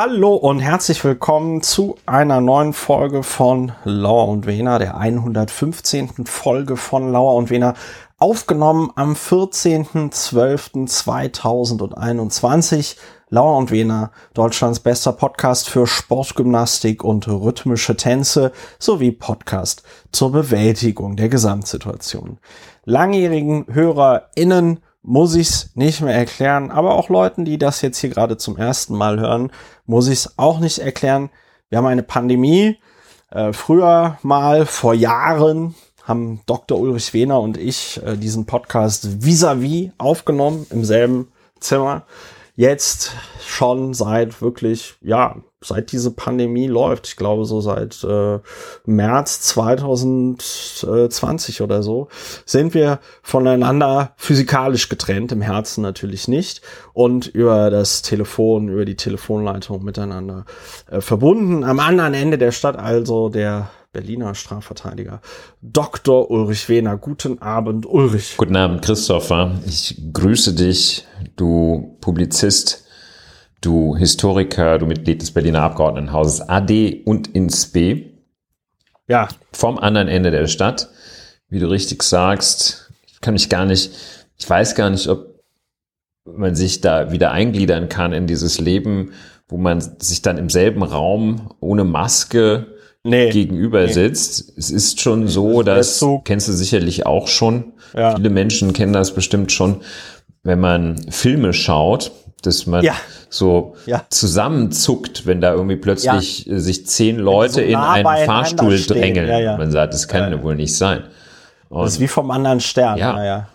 Hallo und herzlich willkommen zu einer neuen Folge von Lauer und Wena, der 115. Folge von Lauer und Wena, aufgenommen am 14.12.2021. Lauer und Wena, Deutschlands bester Podcast für Sportgymnastik und rhythmische Tänze sowie Podcast zur Bewältigung der Gesamtsituation. Langjährigen HörerInnen muss ich es nicht mehr erklären, aber auch Leuten, die das jetzt hier gerade zum ersten Mal hören, muss ich es auch nicht erklären. Wir haben eine Pandemie. Äh, früher mal vor Jahren haben Dr. Ulrich Wehner und ich äh, diesen Podcast vis-à-vis -vis aufgenommen im selben Zimmer. Jetzt schon seit wirklich, ja, seit diese Pandemie läuft, ich glaube so seit äh, März 2020 oder so, sind wir voneinander physikalisch getrennt, im Herzen natürlich nicht, und über das Telefon, über die Telefonleitung miteinander äh, verbunden. Am anderen Ende der Stadt also der Berliner Strafverteidiger Dr. Ulrich Wehner. Guten Abend, Ulrich. Guten Abend, Christopher. Ich grüße dich, du Publizist du Historiker, du Mitglied des Berliner Abgeordnetenhauses AD und INSB. Ja. Vom anderen Ende der Stadt. Wie du richtig sagst, ich kann mich gar nicht, ich weiß gar nicht, ob man sich da wieder eingliedern kann in dieses Leben, wo man sich dann im selben Raum ohne Maske nee, gegenüber nee. sitzt. Es ist schon so, dass, so kennst du sicherlich auch schon, ja. viele Menschen kennen das bestimmt schon, wenn man Filme schaut, dass man ja. so ja. zusammenzuckt, wenn da irgendwie plötzlich ja. sich zehn Leute so in einen Fahrstuhl drängeln. Man sagt, das kann ja wohl nicht sein. Und das ist wie vom anderen Stern. Ja. Naja.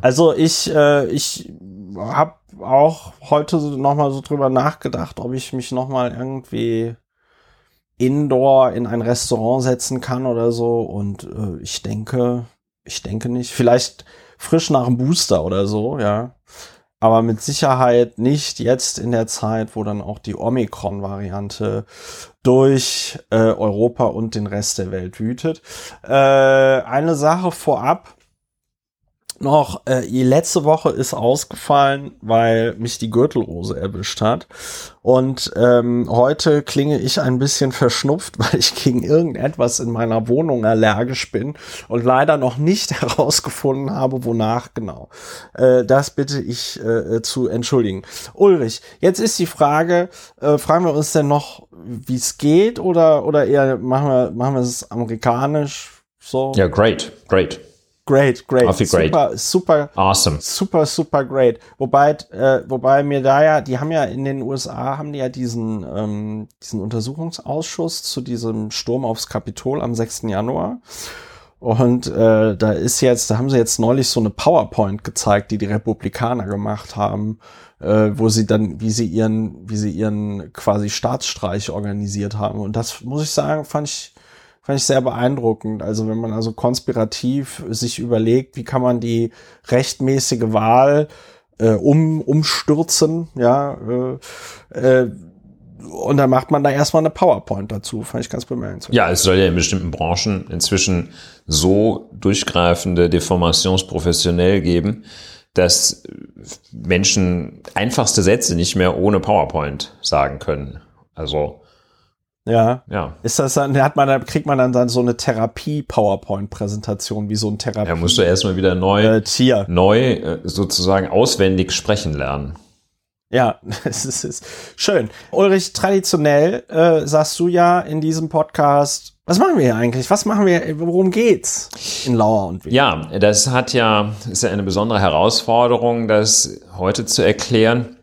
Also ich, äh, ich habe auch heute noch mal so drüber nachgedacht, ob ich mich noch mal irgendwie indoor in ein Restaurant setzen kann oder so. Und äh, ich denke, ich denke nicht. Vielleicht frisch nach dem Booster oder so, ja aber mit Sicherheit nicht jetzt in der Zeit, wo dann auch die Omikron-Variante durch äh, Europa und den Rest der Welt wütet. Äh, eine Sache vorab, noch, äh, die letzte Woche ist ausgefallen, weil mich die Gürtelrose erwischt hat. Und ähm, heute klinge ich ein bisschen verschnupft, weil ich gegen irgendetwas in meiner Wohnung allergisch bin und leider noch nicht herausgefunden habe, wonach genau. Äh, das bitte ich äh, zu entschuldigen. Ulrich, jetzt ist die Frage, äh, fragen wir uns denn noch, wie es geht oder, oder eher machen wir, machen wir es amerikanisch? So? Ja, great, great. Great, great. Super, great. super, awesome. Super, super great. Wobei, äh, wobei mir da ja, die haben ja in den USA haben die ja diesen, ähm, diesen Untersuchungsausschuss zu diesem Sturm aufs Kapitol am 6. Januar. Und äh, da ist jetzt, da haben sie jetzt neulich so eine PowerPoint gezeigt, die die Republikaner gemacht haben, äh, wo sie dann, wie sie ihren, wie sie ihren quasi Staatsstreich organisiert haben. Und das muss ich sagen, fand ich fand ich sehr beeindruckend. Also wenn man also konspirativ sich überlegt, wie kann man die rechtmäßige Wahl äh, um, umstürzen, ja, äh, äh, und dann macht man da erstmal eine PowerPoint dazu. Fand ich ganz bemerkenswert. Ja, es soll ja in bestimmten Branchen inzwischen so durchgreifende Deformations professionell geben, dass Menschen einfachste Sätze nicht mehr ohne PowerPoint sagen können. Also ja. Ja. Ist das dann, hat man, kriegt man dann, so eine Therapie-PowerPoint-Präsentation, wie so ein Therapie. Ja, musst du erstmal wieder neu, äh, Tier. neu äh, sozusagen auswendig sprechen lernen. Ja, es ist, ist schön. Ulrich, traditionell äh, sagst du ja in diesem Podcast, was machen wir hier eigentlich? Was machen wir, worum geht's in Lauer und Wien? Ja, das hat ja, ist ja eine besondere Herausforderung, das heute zu erklären.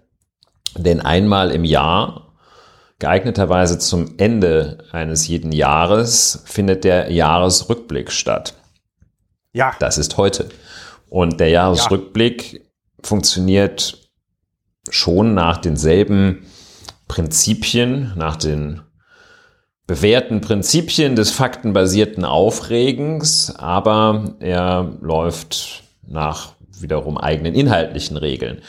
Denn einmal im Jahr Geeigneterweise zum Ende eines jeden Jahres findet der Jahresrückblick statt. Ja. Das ist heute. Und der Jahresrückblick ja. funktioniert schon nach denselben Prinzipien, nach den bewährten Prinzipien des faktenbasierten Aufregens, aber er läuft nach wiederum eigenen inhaltlichen Regeln.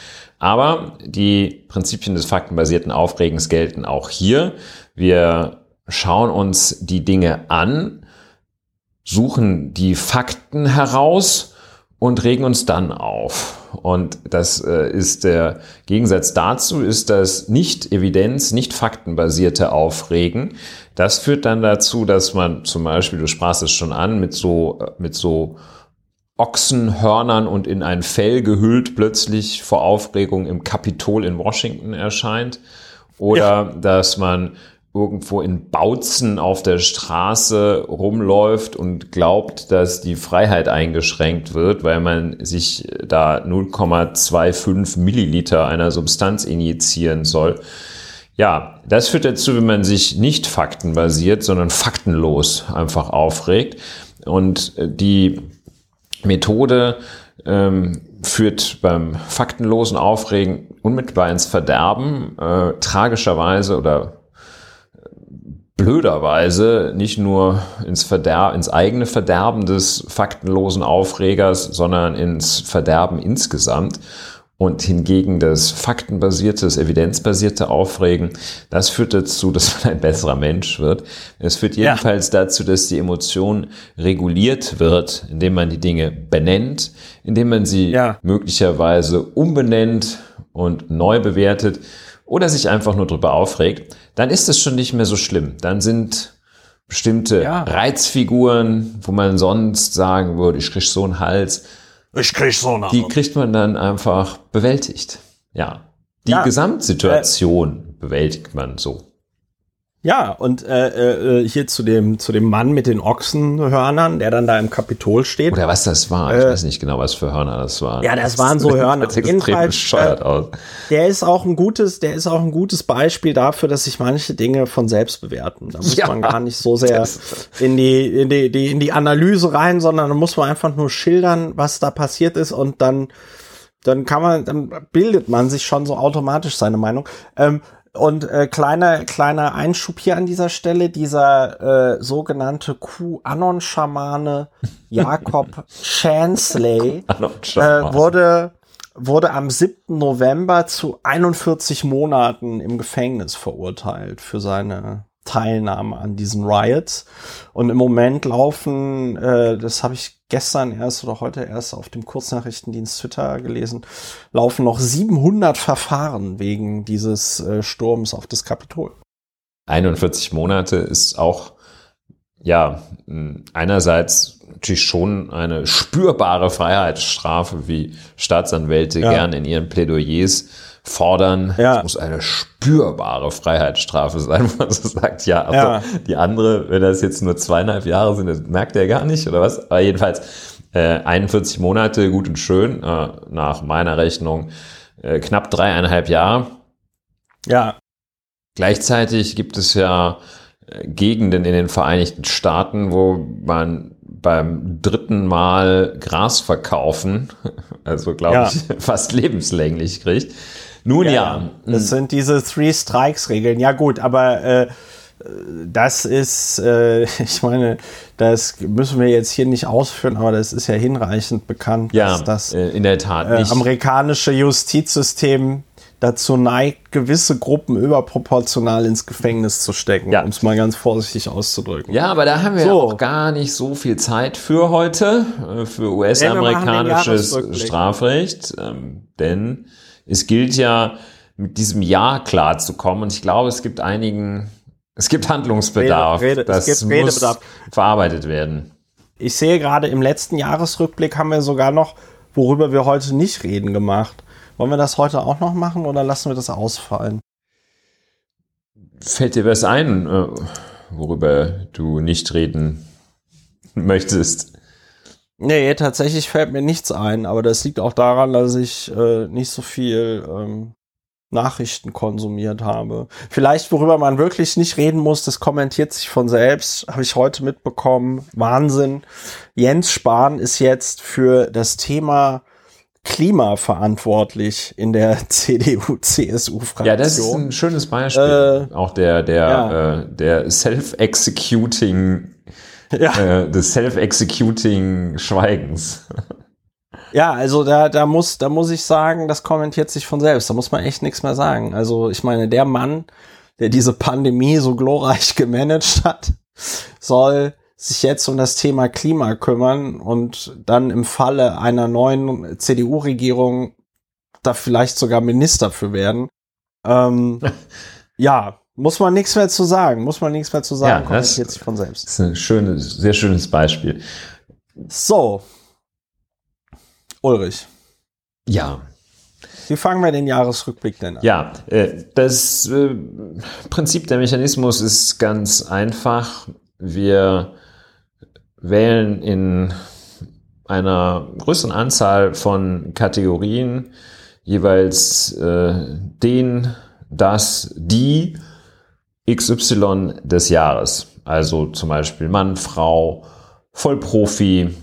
Aber die Prinzipien des faktenbasierten Aufregens gelten auch hier. Wir schauen uns die Dinge an, suchen die Fakten heraus und regen uns dann auf. Und das äh, ist der Gegensatz dazu, ist das nicht evidenz, nicht faktenbasierte Aufregen. Das führt dann dazu, dass man zum Beispiel, du sprachst es schon an, mit so, äh, mit so Ochsenhörnern und in ein Fell gehüllt plötzlich vor Aufregung im Kapitol in Washington erscheint. Oder ja. dass man irgendwo in Bautzen auf der Straße rumläuft und glaubt, dass die Freiheit eingeschränkt wird, weil man sich da 0,25 Milliliter einer Substanz injizieren soll. Ja, das führt dazu, wenn man sich nicht faktenbasiert, sondern faktenlos einfach aufregt. Und die Methode ähm, führt beim faktenlosen Aufregen unmittelbar ins Verderben, äh, tragischerweise oder blöderweise nicht nur ins, Verder ins eigene Verderben des faktenlosen Aufregers, sondern ins Verderben insgesamt. Und hingegen das faktenbasierte, das evidenzbasierte Aufregen, das führt dazu, dass man ein besserer Mensch wird. Es führt jedenfalls ja. dazu, dass die Emotion reguliert wird, indem man die Dinge benennt, indem man sie ja. möglicherweise umbenennt und neu bewertet oder sich einfach nur drüber aufregt, dann ist es schon nicht mehr so schlimm. Dann sind bestimmte ja. Reizfiguren, wo man sonst sagen würde, ich krieg so einen Hals. Ich krieg so einen Die kriegt man dann einfach bewältigt. Ja. Die ja. Gesamtsituation äh, bewältigt man so. Ja, und äh, äh, hier zu dem, zu dem Mann mit den Ochsenhörnern, der dann da im Kapitol steht. Oder was das war. Ich äh, weiß nicht genau, was für Hörner das waren. Ja, das, waren so Hörner. Das extrem bescheuert äh, aus. Der ist auch ein gutes, der ist auch ein gutes Beispiel dafür, dass sich manche Dinge von selbst bewerten. Da muss ja, man gar nicht so sehr in die, in die, die, in die Analyse rein, sondern da muss man einfach nur schildern, was da passiert ist und dann dann kann man, dann bildet man sich schon so automatisch seine Meinung. Ähm, und äh, kleiner kleiner Einschub hier an dieser Stelle, dieser äh, sogenannte QAnon-Schamane Jakob Chansley äh, wurde wurde am 7. November zu 41 Monaten im Gefängnis verurteilt für seine Teilnahme an diesen Riots. Und im Moment laufen, äh, das habe ich gestern erst oder heute erst auf dem Kurznachrichtendienst Twitter gelesen, laufen noch 700 Verfahren wegen dieses äh, Sturms auf das Kapitol. 41 Monate ist auch, ja, einerseits natürlich schon eine spürbare Freiheitsstrafe, wie Staatsanwälte ja. gern in ihren Plädoyers fordern. Ja. Es muss eine spürbare Freiheitsstrafe sein, wo man so sagt, ja, also ja. die andere, wenn das jetzt nur zweieinhalb Jahre sind, das merkt er gar nicht oder was. Aber jedenfalls äh, 41 Monate, gut und schön, äh, nach meiner Rechnung äh, knapp dreieinhalb Jahre. Ja. Gleichzeitig gibt es ja äh, Gegenden in den Vereinigten Staaten, wo man beim dritten Mal Gras verkaufen, also glaube ja. ich, fast lebenslänglich kriegt. Nun ja. ja. Das hm. sind diese Three Strikes Regeln. Ja gut, aber äh, das ist, äh, ich meine, das müssen wir jetzt hier nicht ausführen, aber das ist ja hinreichend bekannt, ja, dass das äh, in der Tat äh, amerikanische Justizsystem dazu neigt, gewisse Gruppen überproportional ins Gefängnis zu stecken, ja. um es mal ganz vorsichtig auszudrücken. Ja, aber da haben wir so. auch gar nicht so viel Zeit für heute, äh, für US-amerikanisches Strafrecht, ähm, denn es gilt ja, mit diesem Ja klarzukommen. Und ich glaube, es gibt einigen, es gibt Handlungsbedarf. Rede, Rede, das muss Redebedarf. verarbeitet werden. Ich sehe gerade im letzten Jahresrückblick haben wir sogar noch, worüber wir heute nicht reden, gemacht. Wollen wir das heute auch noch machen oder lassen wir das ausfallen? Fällt dir was ein, äh, worüber du nicht reden möchtest? Nee, tatsächlich fällt mir nichts ein, aber das liegt auch daran, dass ich äh, nicht so viel ähm, Nachrichten konsumiert habe. Vielleicht, worüber man wirklich nicht reden muss, das kommentiert sich von selbst, habe ich heute mitbekommen. Wahnsinn. Jens Spahn ist jetzt für das Thema Klima verantwortlich in der CDU-CSU-Fraktion. Ja, das ist ein schönes Beispiel. Äh, auch der, der, ja. äh, der Self-Executing ja. äh, des Self-Executing Schweigens. Ja, also da, da muss, da muss ich sagen, das kommentiert sich von selbst. Da muss man echt nichts mehr sagen. Also ich meine, der Mann, der diese Pandemie so glorreich gemanagt hat, soll sich jetzt um das Thema Klima kümmern und dann im Falle einer neuen CDU-Regierung da vielleicht sogar Minister für werden. Ähm, ja, muss man nichts mehr zu sagen, muss man nichts mehr zu sagen, ja, das sich von selbst. ist ein schönes, sehr schönes Beispiel. So. Ulrich. Ja. Wie fangen wir den Jahresrückblick denn an? Ja, äh, das äh, Prinzip der Mechanismus ist ganz einfach. Wir wählen in einer größeren Anzahl von Kategorien jeweils äh, den, das, die XY des Jahres. Also zum Beispiel Mann, Frau, Vollprofi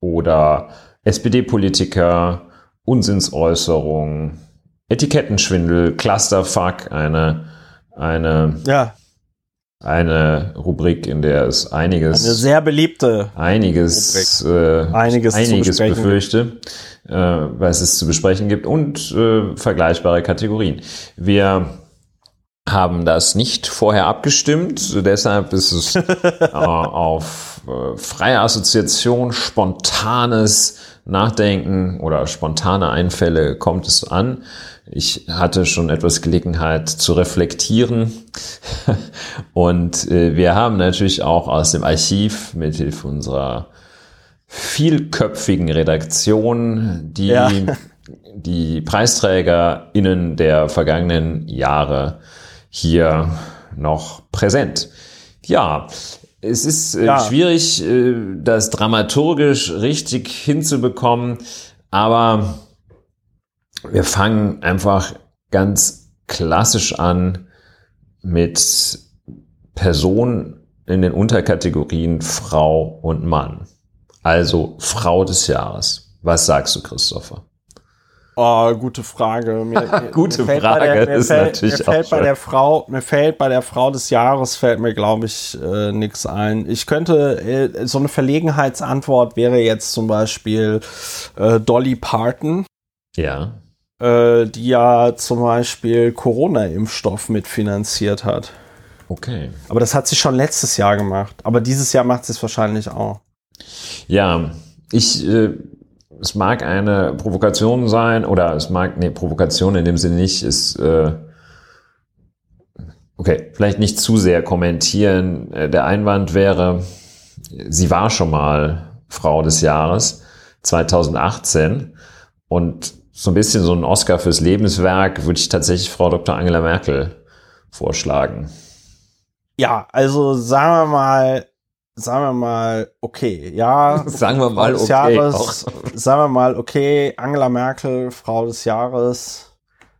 oder SPD-Politiker, Unsinnsäußerung, Etikettenschwindel, Clusterfuck, eine, eine, ja. eine Rubrik, in der es einiges, eine sehr beliebte, einiges, äh, einiges, einiges befürchte, äh, was es zu besprechen gibt und äh, vergleichbare Kategorien. Wir haben das nicht vorher abgestimmt, deshalb ist es äh, auf äh, freie Assoziation, spontanes Nachdenken oder spontane Einfälle kommt es an. Ich hatte schon etwas Gelegenheit zu reflektieren und äh, wir haben natürlich auch aus dem Archiv mithilfe unserer vielköpfigen Redaktion die, ja. die PreisträgerInnen der vergangenen Jahre hier noch präsent. Ja, es ist äh, ja. schwierig, äh, das dramaturgisch richtig hinzubekommen, aber wir fangen einfach ganz klassisch an mit Personen in den Unterkategorien Frau und Mann. Also Frau des Jahres. Was sagst du, Christopher? Oh, gute Frage. Mir, gute mir Frage der, ist fällt, natürlich mir fällt bei der Frau, mir fällt bei der Frau des Jahres fällt mir glaube ich äh, nichts ein. Ich könnte äh, so eine Verlegenheitsantwort wäre jetzt zum Beispiel äh, Dolly Parton. Ja. Äh, die ja zum Beispiel Corona-Impfstoff mitfinanziert hat. Okay. Aber das hat sie schon letztes Jahr gemacht. Aber dieses Jahr macht sie es wahrscheinlich auch. Ja, ich äh, es mag eine Provokation sein oder es mag, nee, Provokation in dem Sinne nicht, ist, äh, okay, vielleicht nicht zu sehr kommentieren. Äh, der Einwand wäre, sie war schon mal Frau des Jahres 2018 und so ein bisschen so ein Oscar fürs Lebenswerk würde ich tatsächlich Frau Dr. Angela Merkel vorschlagen. Ja, also sagen wir mal, sagen wir mal, okay, ja. sagen wir mal, okay. Jahres, sagen wir mal, okay, Angela Merkel, Frau des Jahres.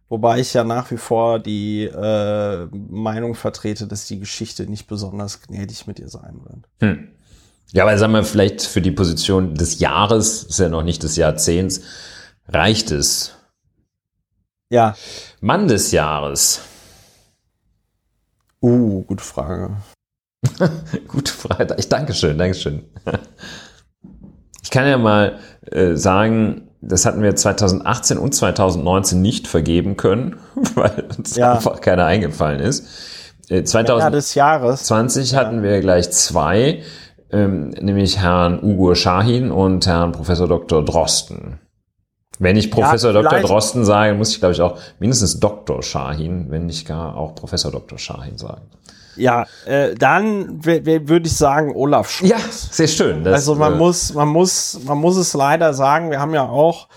Wobei ich ja nach wie vor die äh, Meinung vertrete, dass die Geschichte nicht besonders gnädig mit ihr sein wird. Hm. Ja, aber sagen wir vielleicht für die Position des Jahres, ist ja noch nicht des Jahrzehnts, reicht es. Ja. Mann des Jahres. Uh, gute Frage. Gute Frage. Ich danke schön, danke schön. Ich kann ja mal äh, sagen, das hatten wir 2018 und 2019 nicht vergeben können, weil uns ja. einfach keiner eingefallen ist. Äh, 2020 ja. hatten wir gleich zwei, ähm, nämlich Herrn Ugo Shahin und Herrn Professor Dr. Drosten. Wenn ich Professor ja, Dr. Drosten sage, muss ich glaube ich auch mindestens Dr. Shahin, wenn nicht gar auch Professor Dr. Shahin sagen. Ja, äh, dann würde ich sagen Olaf Scholz. Ja, sehr schön. Das, also man äh, muss, man muss, man muss es leider sagen. Wir haben ja auch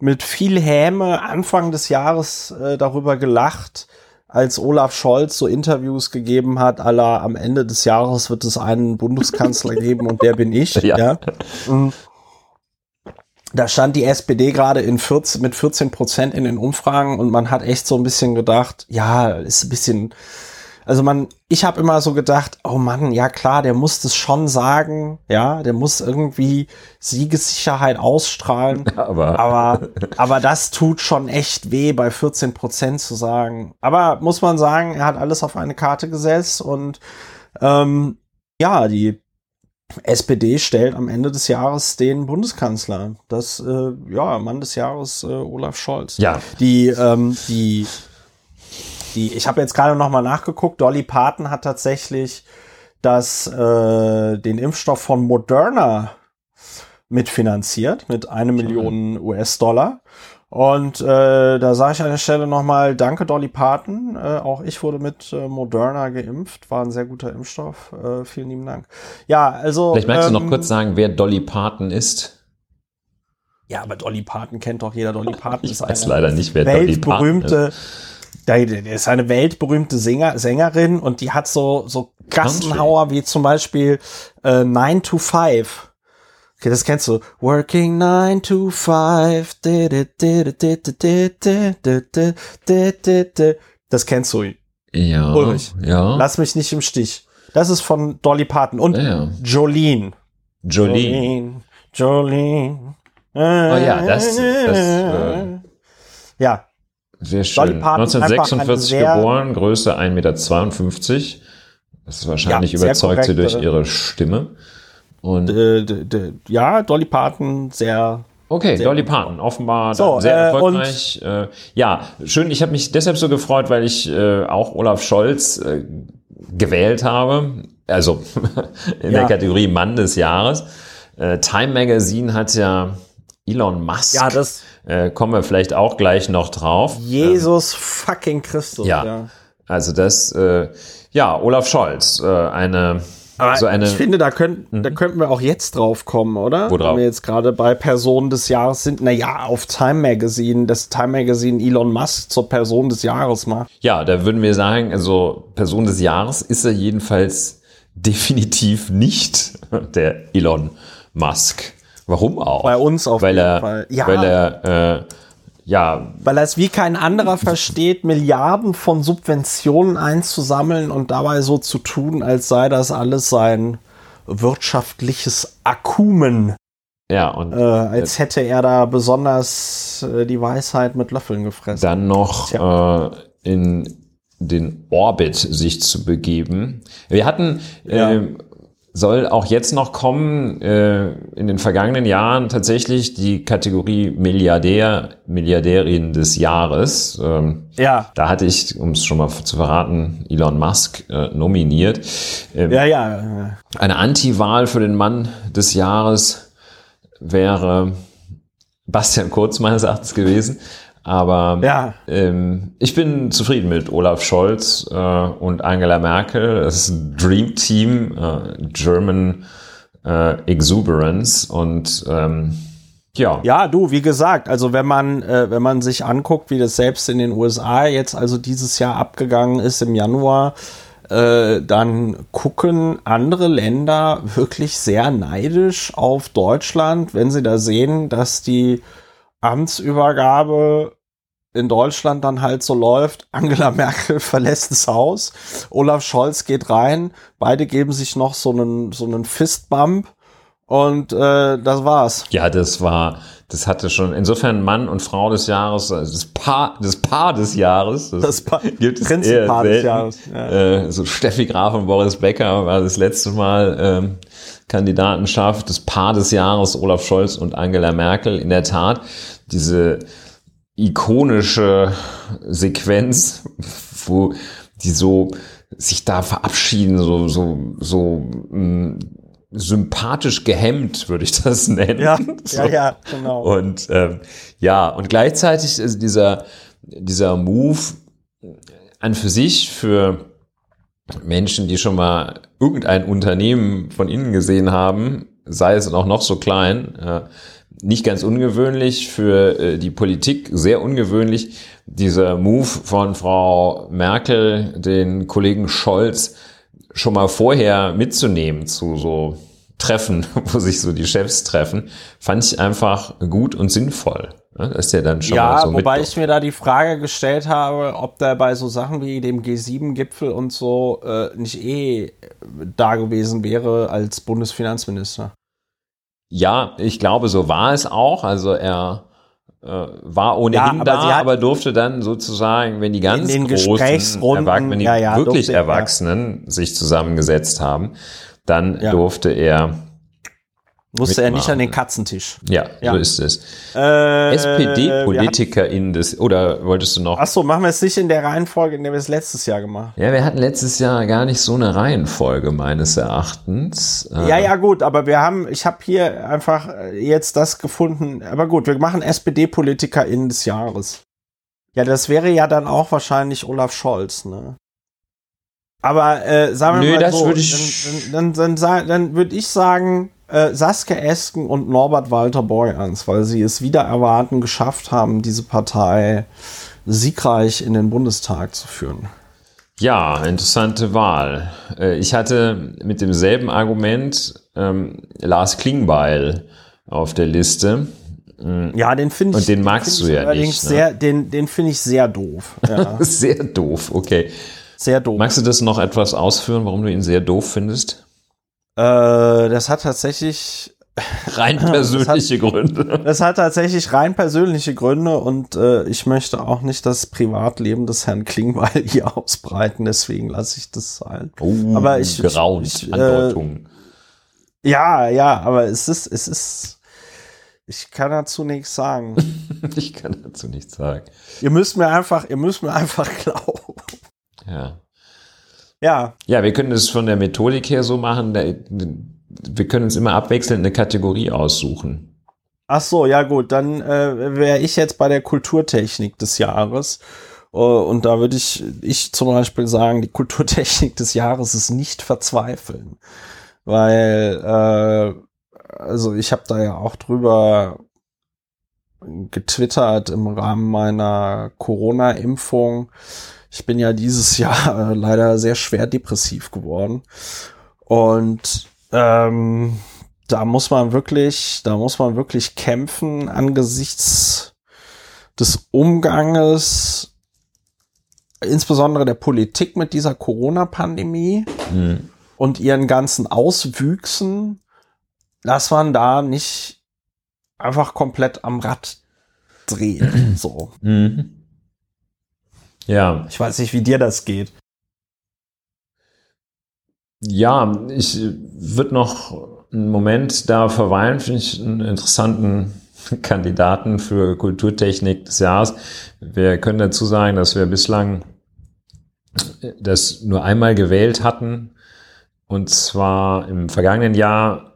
mit viel Häme Anfang des Jahres äh, darüber gelacht, als Olaf Scholz so Interviews gegeben hat, aller am Ende des Jahres wird es einen Bundeskanzler geben und der bin ich. Ja. ja. Mhm. Da stand die SPD gerade in 14, mit 14 Prozent in den Umfragen und man hat echt so ein bisschen gedacht, ja, ist ein bisschen also man, ich habe immer so gedacht, oh Mann, ja klar, der muss das schon sagen, ja, der muss irgendwie Siegessicherheit ausstrahlen. Aber, aber, aber das tut schon echt weh, bei 14 Prozent zu sagen. Aber muss man sagen, er hat alles auf eine Karte gesetzt und ähm, ja, die SPD stellt am Ende des Jahres den Bundeskanzler. Das, äh, ja, Mann des Jahres äh, Olaf Scholz. Ja. Die, ähm, die die, ich habe jetzt gerade noch mal nachgeguckt, Dolly Parton hat tatsächlich das äh, den Impfstoff von Moderna mitfinanziert mit eine Million US-Dollar. Und äh, da sage ich an der Stelle nochmal Danke, Dolly Parton. Äh, auch ich wurde mit äh, Moderna geimpft. War ein sehr guter Impfstoff. Äh, vielen lieben Dank. Ja, also. Vielleicht magst ähm, du noch ähm, kurz sagen, wer Dolly Parton ist. Ja, aber Dolly Parton kennt doch jeder. Dolly Parton ich ist weiß leider nicht, wer Dolly Parton ist. Der ist eine weltberühmte Sänger, Sängerin und die hat so, so Gassenhauer wie zum Beispiel äh, 9 to 5. Okay, das kennst du. Working 9 to 5. Das kennst du. Ja. Ulrich. Ja. Lass mich nicht im Stich. Das ist von Dolly Parton und ja. Jolene. Jolene. Jolene. Oh ja, das, das äh, ja. Sehr schön. 1946 geboren, Größe 1,52 Meter. Das ist wahrscheinlich ja, überzeugt sie durch ihre Stimme. Und ja, Dolly Parton sehr Okay, sehr Dolly Parton, offenbar so, sehr äh, erfolgreich. Äh, ja, schön. Ich habe mich deshalb so gefreut, weil ich äh, auch Olaf Scholz äh, gewählt habe. Also in ja. der Kategorie Mann des Jahres. Äh, Time Magazine hat ja Elon Musk. Ja, das äh, kommen wir vielleicht auch gleich noch drauf. Jesus ähm, fucking Christus. Ja, ja. Also das, äh, ja, Olaf Scholz, äh, eine aber so eine, ich finde, da, könnt, mhm. da könnten wir auch jetzt drauf kommen, oder? Wo drauf? Wenn wir jetzt gerade bei Personen des Jahres sind. Naja, auf Time Magazine, das Time Magazine Elon Musk zur Person des Jahres macht. Ja, da würden wir sagen, also Person des Jahres ist er jedenfalls definitiv nicht der Elon Musk. Warum auch? Bei uns auf weil jeden er, Fall. Ja. Weil er äh, ja. Weil er es wie kein anderer versteht, Milliarden von Subventionen einzusammeln und dabei so zu tun, als sei das alles sein wirtschaftliches Akkumen. Ja, und äh, als hätte er da besonders äh, die Weisheit mit Löffeln gefressen. Dann noch äh, in den Orbit sich zu begeben. Wir hatten ja. äh, soll auch jetzt noch kommen, äh, in den vergangenen Jahren tatsächlich die Kategorie Milliardär, Milliardärin des Jahres. Ähm, ja. Da hatte ich, um es schon mal zu verraten, Elon Musk äh, nominiert. Ähm, ja, ja, ja. Eine Anti-Wahl für den Mann des Jahres wäre Bastian Kurz meines Erachtens gewesen. Aber ja. ähm, ich bin zufrieden mit Olaf Scholz äh, und Angela Merkel. Das ist ein Dream Team, äh, German äh, Exuberance und ähm, ja. Ja, du, wie gesagt, also wenn man, äh, wenn man sich anguckt, wie das selbst in den USA jetzt also dieses Jahr abgegangen ist im Januar, äh, dann gucken andere Länder wirklich sehr neidisch auf Deutschland, wenn sie da sehen, dass die Amtsübergabe in Deutschland dann halt so läuft, Angela Merkel verlässt das Haus, Olaf Scholz geht rein, beide geben sich noch so einen, so einen Fistbump und äh, das war's. Ja, das war, das hatte schon insofern Mann und Frau des Jahres, also das Paar, das Paar des Jahres. Das, das pa gibt es eher Paar des Jahres. Ja. Äh, so Steffi Graf und Boris Becker war das letzte Mal ähm, Kandidatenschaft, das Paar des Jahres Olaf Scholz und Angela Merkel. In der Tat, diese ikonische Sequenz, wo die so sich da verabschieden, so, so, so mh, mm, sympathisch gehemmt, würde ich das nennen. Ja, so. ja, ja, genau. Und ähm, ja, und gleichzeitig ist dieser, dieser Move an für sich für Menschen, die schon mal irgendein Unternehmen von innen gesehen haben, sei es auch noch so klein, äh, nicht ganz ungewöhnlich für äh, die Politik, sehr ungewöhnlich. Dieser Move von Frau Merkel, den Kollegen Scholz schon mal vorher mitzunehmen zu so Treffen, wo sich so die Chefs treffen, fand ich einfach gut und sinnvoll. Ne? Dass der dann schon ja, mal so wobei ich mir da die Frage gestellt habe, ob da bei so Sachen wie dem G7-Gipfel und so äh, nicht eh da gewesen wäre als Bundesfinanzminister. Ja, ich glaube, so war es auch. Also er äh, war ohnehin ja, aber da, aber durfte dann sozusagen, wenn die ganz großen, Erwach wenn die ja, ja, wirklich durfte, Erwachsenen sich zusammengesetzt haben, dann durfte er Musste er nicht an den Katzentisch. Ja, ja. so ist es. Äh, SPD-PolitikerInnen des, oder wolltest du noch? Achso, machen wir es nicht in der Reihenfolge, in der wir es letztes Jahr gemacht haben. Ja, wir hatten letztes Jahr gar nicht so eine Reihenfolge, meines Erachtens. Ja, ja, gut, aber wir haben, ich habe hier einfach jetzt das gefunden, aber gut, wir machen SPD-PolitikerInnen des Jahres. Ja, das wäre ja dann auch wahrscheinlich Olaf Scholz, ne? Aber äh, sagen wir Nö, mal so, dann, dann, dann, dann, dann würde ich sagen, äh, Saskia Esken und Norbert Walter Borjans, weil sie es wieder erwarten geschafft haben, diese Partei siegreich in den Bundestag zu führen. Ja, interessante Wahl. Äh, ich hatte mit demselben Argument ähm, Lars Klingbeil auf der Liste. Ja, den finde ich. Und den magst du ja nicht. Ne? Sehr, den den finde ich sehr doof. Ja. sehr doof, okay. Sehr doof. Magst du das noch etwas ausführen, warum du ihn sehr doof findest? Äh, das hat tatsächlich rein persönliche das hat, Gründe. Das hat tatsächlich rein persönliche Gründe und äh, ich möchte auch nicht das Privatleben des Herrn Klingbeil hier ausbreiten, deswegen lasse ich das sein. Oh, aber ich, geraunt, ich, Andeutung. Äh, ja, ja, aber es ist, es ist, ich kann dazu nichts sagen. ich kann dazu nichts sagen. Ihr müsst mir einfach, ihr müsst mir einfach glauben. Ja. Ja. Ja, wir können es von der Methodik her so machen, wir können uns immer abwechselnd eine Kategorie aussuchen. Ach so, ja gut, dann äh, wäre ich jetzt bei der Kulturtechnik des Jahres. Uh, und da würde ich, ich zum Beispiel sagen, die Kulturtechnik des Jahres ist nicht verzweifeln. Weil äh, also ich habe da ja auch drüber getwittert im Rahmen meiner Corona-Impfung. Ich bin ja dieses Jahr äh, leider sehr schwer depressiv geworden. Und ähm, da muss man wirklich, da muss man wirklich kämpfen angesichts des Umganges, insbesondere der Politik mit dieser Corona-Pandemie mhm. und ihren ganzen Auswüchsen dass man da nicht einfach komplett am Rad dreht. so. Mhm. Ja. Ich weiß nicht, wie dir das geht. Ja, ich würde noch einen Moment da verweilen, finde ich einen interessanten Kandidaten für Kulturtechnik des Jahres. Wir können dazu sagen, dass wir bislang das nur einmal gewählt hatten. Und zwar im vergangenen Jahr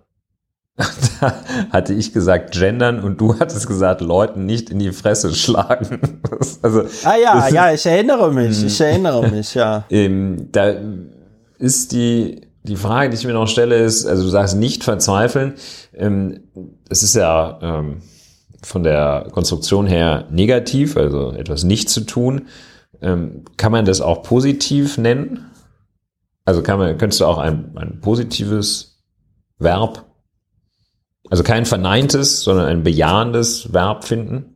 da hatte ich gesagt gendern und du hattest gesagt Leuten nicht in die Fresse schlagen. also, ah ja, ja, ich erinnere mich, ich erinnere mich, ja. Ähm, da ist die, die Frage, die ich mir noch stelle, ist, also du sagst nicht verzweifeln. Ähm, es ist ja ähm, von der Konstruktion her negativ, also etwas nicht zu tun. Ähm, kann man das auch positiv nennen? Also kann man, könntest du auch ein, ein positives Verb also kein verneintes, sondern ein bejahendes Verb finden.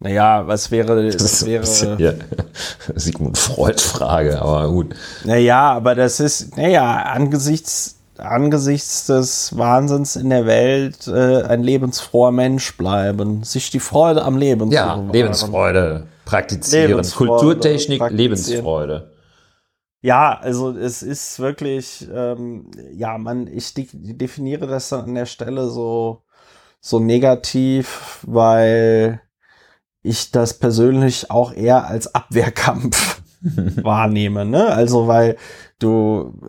Naja, was wäre, das wäre. Bisschen, ja, Sigmund Freud Frage, aber gut. Naja, aber das ist, naja, angesichts, angesichts des Wahnsinns in der Welt äh, ein lebensfroher Mensch bleiben, sich die Freude am Leben ja, zu bewahren. Lebensfreude praktizieren, Lebensfreude Kulturtechnik, praktizieren. Lebensfreude. Ja, also es ist wirklich, ähm, ja, man, ich de definiere das dann an der Stelle so, so negativ, weil ich das persönlich auch eher als Abwehrkampf wahrnehme, ne? Also weil du,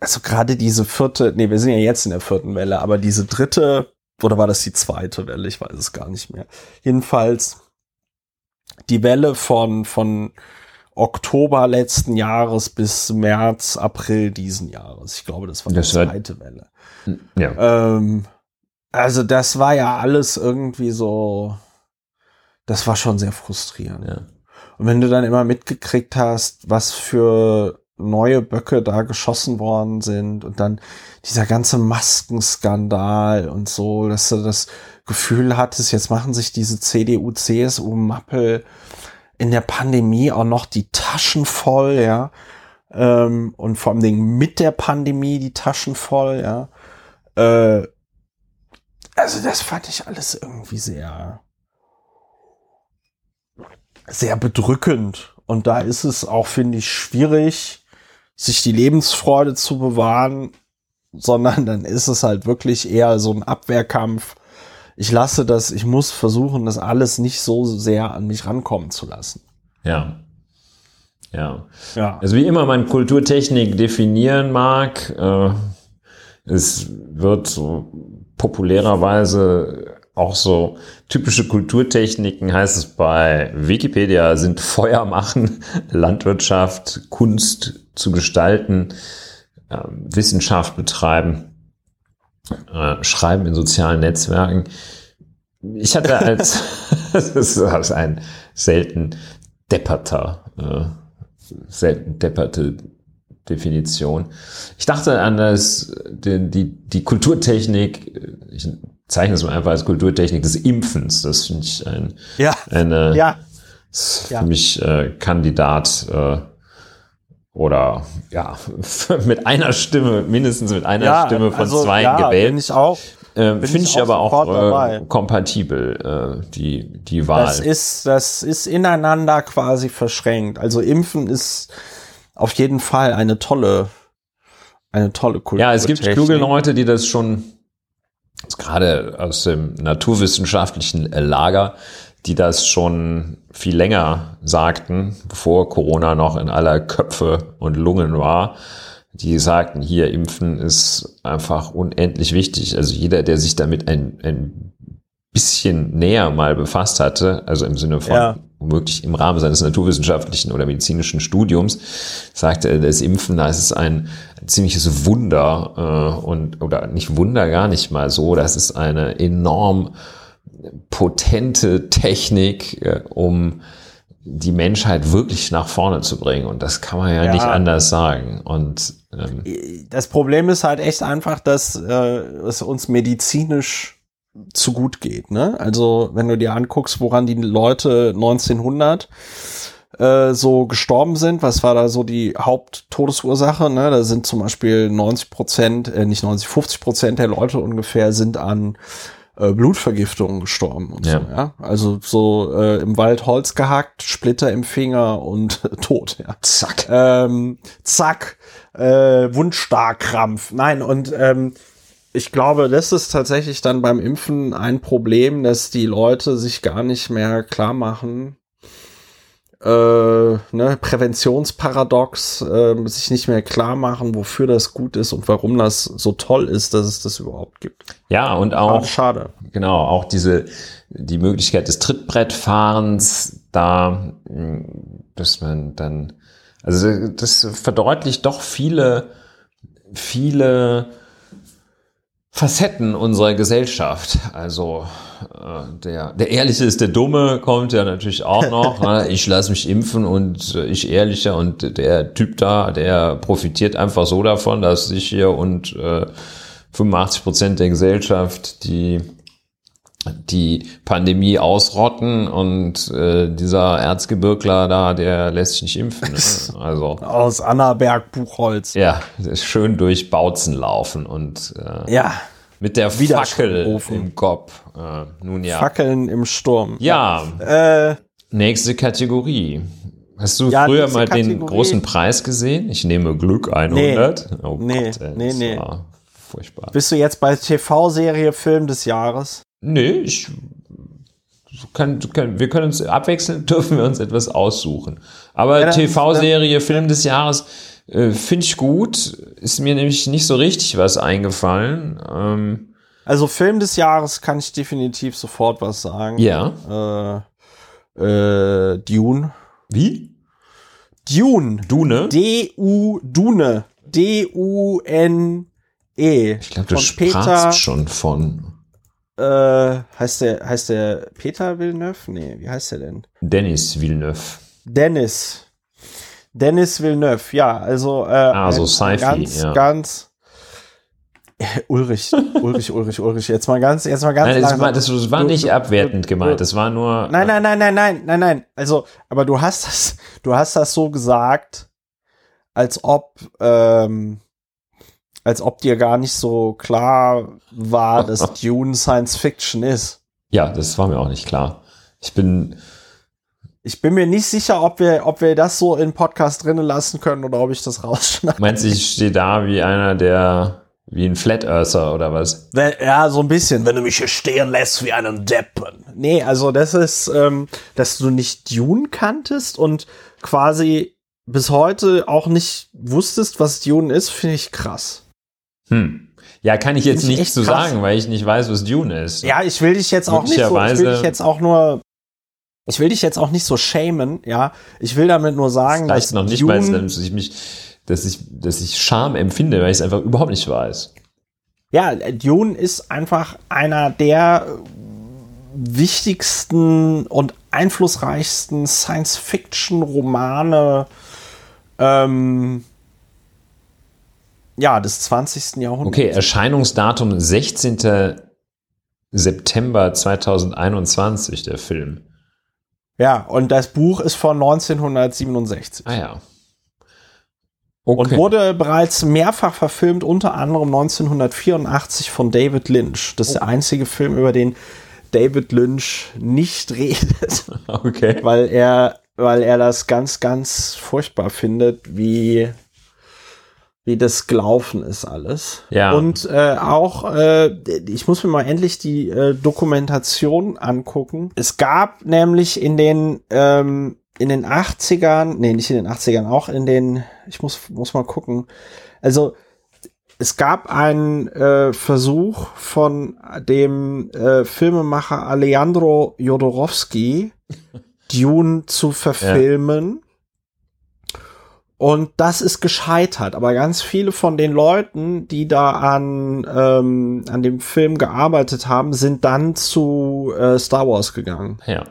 also gerade diese vierte, nee, wir sind ja jetzt in der vierten Welle, aber diese dritte, oder war das die zweite Welle? Ich weiß es gar nicht mehr. Jedenfalls die Welle von, von Oktober letzten Jahres bis März, April diesen Jahres. Ich glaube, das war das die zweite Welle. Ja. Ähm, also das war ja alles irgendwie so, das war schon sehr frustrierend. Ja. Und wenn du dann immer mitgekriegt hast, was für neue Böcke da geschossen worden sind und dann dieser ganze Maskenskandal und so, dass du das Gefühl hattest, jetzt machen sich diese CDU, CSU Mappel in der Pandemie auch noch die Taschen voll, ja. Ähm, und vor allem mit der Pandemie die Taschen voll, ja. Äh, also das fand ich alles irgendwie sehr, sehr bedrückend. Und da ist es auch, finde ich, schwierig, sich die Lebensfreude zu bewahren, sondern dann ist es halt wirklich eher so ein Abwehrkampf. Ich lasse das, ich muss versuchen, das alles nicht so sehr an mich rankommen zu lassen. Ja. Ja. ja. Also wie immer man Kulturtechnik definieren mag, äh, es wird so populärerweise auch so typische Kulturtechniken heißt es bei Wikipedia sind Feuer machen, Landwirtschaft, Kunst zu gestalten, äh, Wissenschaft betreiben, äh, Schreiben in sozialen Netzwerken. Ich hatte als, das ist ein selten depperter, äh, selten depperte Definition. Ich dachte an das, die, die, die Kulturtechnik, ich zeichne es mal einfach als Kulturtechnik des Impfens. Das finde ich ein, ja. eine, ja. für mich äh, Kandidat äh, oder ja, mit einer Stimme, mindestens mit einer ja, Stimme von also, zwei ja, gewählt. Bin ich auch. Äh, Finde ich, ich aber auch äh, kompatibel, äh, die, die Wahl. Das ist, das ist ineinander quasi verschränkt. Also Impfen ist auf jeden Fall eine tolle, eine tolle Kultur. Ja, es gibt kluge Leute, die das schon gerade aus dem naturwissenschaftlichen Lager, die das schon viel länger sagten, bevor Corona noch in aller Köpfe und Lungen war. Die sagten, hier impfen ist einfach unendlich wichtig. Also jeder, der sich damit ein, ein bisschen näher mal befasst hatte, also im Sinne von ja. womöglich im Rahmen seines naturwissenschaftlichen oder medizinischen Studiums, sagte, das Impfen, da ist es ein, ein ziemliches Wunder äh, und oder nicht Wunder gar nicht mal so, das ist eine enorm potente Technik, äh, um die Menschheit wirklich nach vorne zu bringen. Und das kann man ja, ja. nicht anders sagen. Und ähm, das Problem ist halt echt einfach, dass äh, es uns medizinisch zu gut geht. Ne? Also wenn du dir anguckst, woran die Leute 1900 äh, so gestorben sind, was war da so die Haupttodesursache? Ne? Da sind zum Beispiel 90 Prozent, äh, nicht 90, 50 Prozent der Leute ungefähr sind an äh, Blutvergiftungen gestorben und ja. so, ja. Also so äh, im Wald Holz gehackt, Splitter im Finger und tot, ja. Zack. Ähm, zack, äh, Wundstarkrampf. Nein, und ähm, ich glaube, das ist tatsächlich dann beim Impfen ein Problem, dass die Leute sich gar nicht mehr klar machen, äh, ne, Präventionsparadox, äh, sich nicht mehr klar machen, wofür das gut ist und warum das so toll ist, dass es das überhaupt gibt. Ja, und auch, Ach, schade. Genau, auch diese, die Möglichkeit des Trittbrettfahrens, da, dass man dann, also das verdeutlicht doch viele, viele Facetten unserer Gesellschaft. Also äh, der, der Ehrliche ist der Dumme, kommt ja natürlich auch noch. ne? Ich lasse mich impfen und äh, ich ehrlicher und der Typ da, der profitiert einfach so davon, dass sich hier und äh, 85 Prozent der Gesellschaft die die Pandemie ausrotten und äh, dieser Erzgebirgler da, der lässt sich nicht impfen. Ne? Also aus Annaberg Buchholz. Ja, schön durch Bautzen laufen und äh, ja. mit der Fackel im Kopf. Äh, nun ja. Fackeln im Sturm. Ja. ja. Äh, nächste Kategorie. Hast du ja, früher mal Kategorie. den großen Preis gesehen? Ich nehme Glück 100. Nee, oh nee, Gott, ey, nee, nee. Furchtbar. Bist du jetzt bei TV-Serie Film des Jahres? Nee, ich kann, kann, wir können uns abwechselnd, dürfen wir uns etwas aussuchen. Aber ja, TV-Serie, Film des Jahres äh, finde ich gut. Ist mir nämlich nicht so richtig was eingefallen. Ähm, also Film des Jahres kann ich definitiv sofort was sagen. Ja. Äh, äh, Dune. Wie? Dune. Dune? D-U, Dune. D-U-N-E. Ich glaube, du sprachst schon von äh, heißt der, heißt der Peter Villeneuve? Nee, wie heißt der denn? Dennis Villeneuve. Dennis. Dennis Villeneuve, ja, also, äh, ah, so Sci-Fi, ganz, ja. ganz, Ulrich, Ulrich, Ulrich, Ulrich, jetzt mal ganz, jetzt mal ganz. Nein, das war, das war nicht abwertend gemeint, das war nur. Nein, nein, nein, nein, nein, nein, nein. Also, aber du hast das, du hast das so gesagt, als ob, ähm, als ob dir gar nicht so klar war, dass Dune Science Fiction ist. Ja, das war mir auch nicht klar. Ich bin. Ich bin mir nicht sicher, ob wir, ob wir das so in Podcast drinnen lassen können oder ob ich das rausschneide. Meinst du, ich stehe da wie einer, der Wie ein Flat Earther oder was? Ja, so ein bisschen, wenn du mich hier stehen lässt wie einen Deppen. Nee, also das ist, ähm, dass du nicht Dune kanntest und quasi bis heute auch nicht wusstest, was Dune ist, finde ich krass. Hm. Ja, kann ich jetzt nicht zu so sagen, weil ich nicht weiß, was Dune ist. Ja, ich will dich jetzt auch nicht so, ich will dich jetzt auch nur ich will dich jetzt auch nicht so schämen, ja. Ich will damit nur sagen, das dass noch nicht Dune, mal, dass ich mich, dass ich, dass ich Scham empfinde, weil ich es einfach überhaupt nicht weiß. Ja, Dune ist einfach einer der wichtigsten und einflussreichsten Science-Fiction-Romane ähm, ja, des 20. Jahrhunderts. Okay, Erscheinungsdatum 16. September 2021, der Film. Ja, und das Buch ist von 1967. Ah ja. Okay. Und wurde bereits mehrfach verfilmt, unter anderem 1984 von David Lynch. Das ist oh. der einzige Film, über den David Lynch nicht redet. Okay. Weil er, weil er das ganz, ganz furchtbar findet, wie wie das gelaufen ist alles. Ja. Und äh, auch, äh, ich muss mir mal endlich die äh, Dokumentation angucken. Es gab nämlich in den ähm, in den 80ern, nee, nicht in den 80ern, auch in den, ich muss, muss mal gucken. Also es gab einen äh, Versuch von dem äh, Filmemacher Alejandro Jodorowsky, Dune zu verfilmen. Und das ist gescheitert. Aber ganz viele von den Leuten, die da an, ähm, an dem Film gearbeitet haben, sind dann zu äh, Star Wars gegangen. Ja.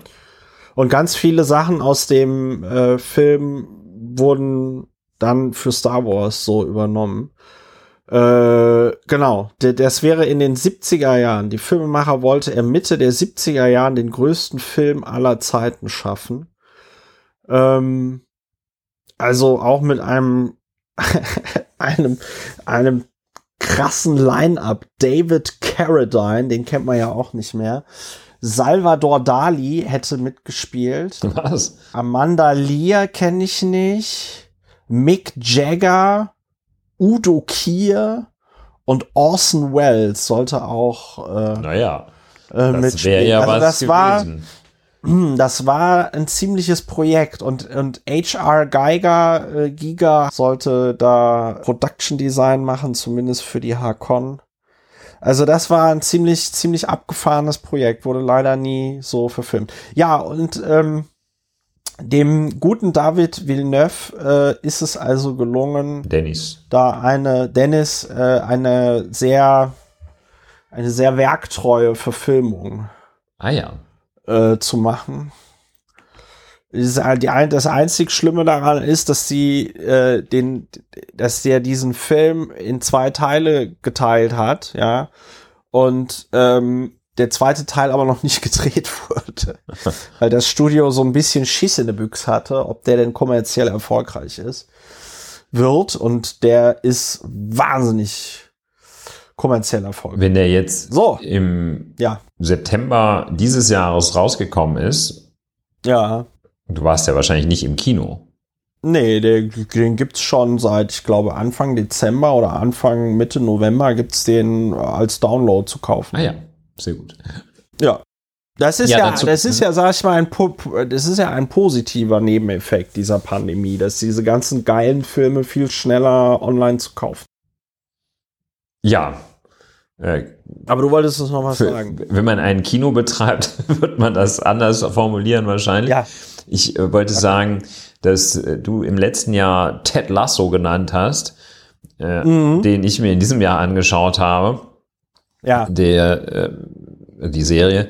Und ganz viele Sachen aus dem äh, Film wurden dann für Star Wars so übernommen. Äh, genau, das wäre in den 70er Jahren. Die Filmemacher wollte er Mitte der 70er Jahren den größten Film aller Zeiten schaffen. Ähm, also auch mit einem, einem, einem krassen Line-up. David Carradine, den kennt man ja auch nicht mehr. Salvador Dali hätte mitgespielt. Was? Amanda Lear kenne ich nicht. Mick Jagger, Udo Kier und Orson Welles sollte auch äh, naja, äh, das wäre ja also was das gewesen. war das war ein ziemliches Projekt und, und HR Geiger, äh, Giga sollte da Production Design machen, zumindest für die Hakon. Also das war ein ziemlich, ziemlich abgefahrenes Projekt, wurde leider nie so verfilmt. Ja, und ähm, dem guten David Villeneuve äh, ist es also gelungen, Dennis. da eine, Dennis, äh, eine sehr, eine sehr werktreue Verfilmung. Ah ja äh, zu machen. Das einzig Schlimme daran ist, dass sie äh, den, dass der diesen Film in zwei Teile geteilt hat, ja, und ähm, der zweite Teil aber noch nicht gedreht wurde, weil das Studio so ein bisschen Schiss in der Büchse hatte, ob der denn kommerziell erfolgreich ist, wird. Und der ist wahnsinnig kommerziell Erfolg. Wenn der jetzt so. im ja. September dieses Jahres rausgekommen ist, ja. Du warst ja wahrscheinlich nicht im Kino. Nee, den, den gibt's schon seit, ich glaube, Anfang Dezember oder Anfang Mitte November gibt's den als Download zu kaufen. Ah ja, sehr gut. Ja. Das ist ja, ja das ist ja, sag ich mal, ein, das ist ja ein positiver Nebeneffekt dieser Pandemie, dass diese ganzen geilen Filme viel schneller online zu kaufen. Ja. Aber du wolltest uns noch was für, sagen. Wenn man ein Kino betreibt, wird man das anders formulieren wahrscheinlich. Ja. Ich äh, wollte okay. sagen, dass äh, du im letzten Jahr Ted Lasso genannt hast, äh, mhm. den ich mir in diesem Jahr angeschaut habe. Ja. Der, äh, die Serie,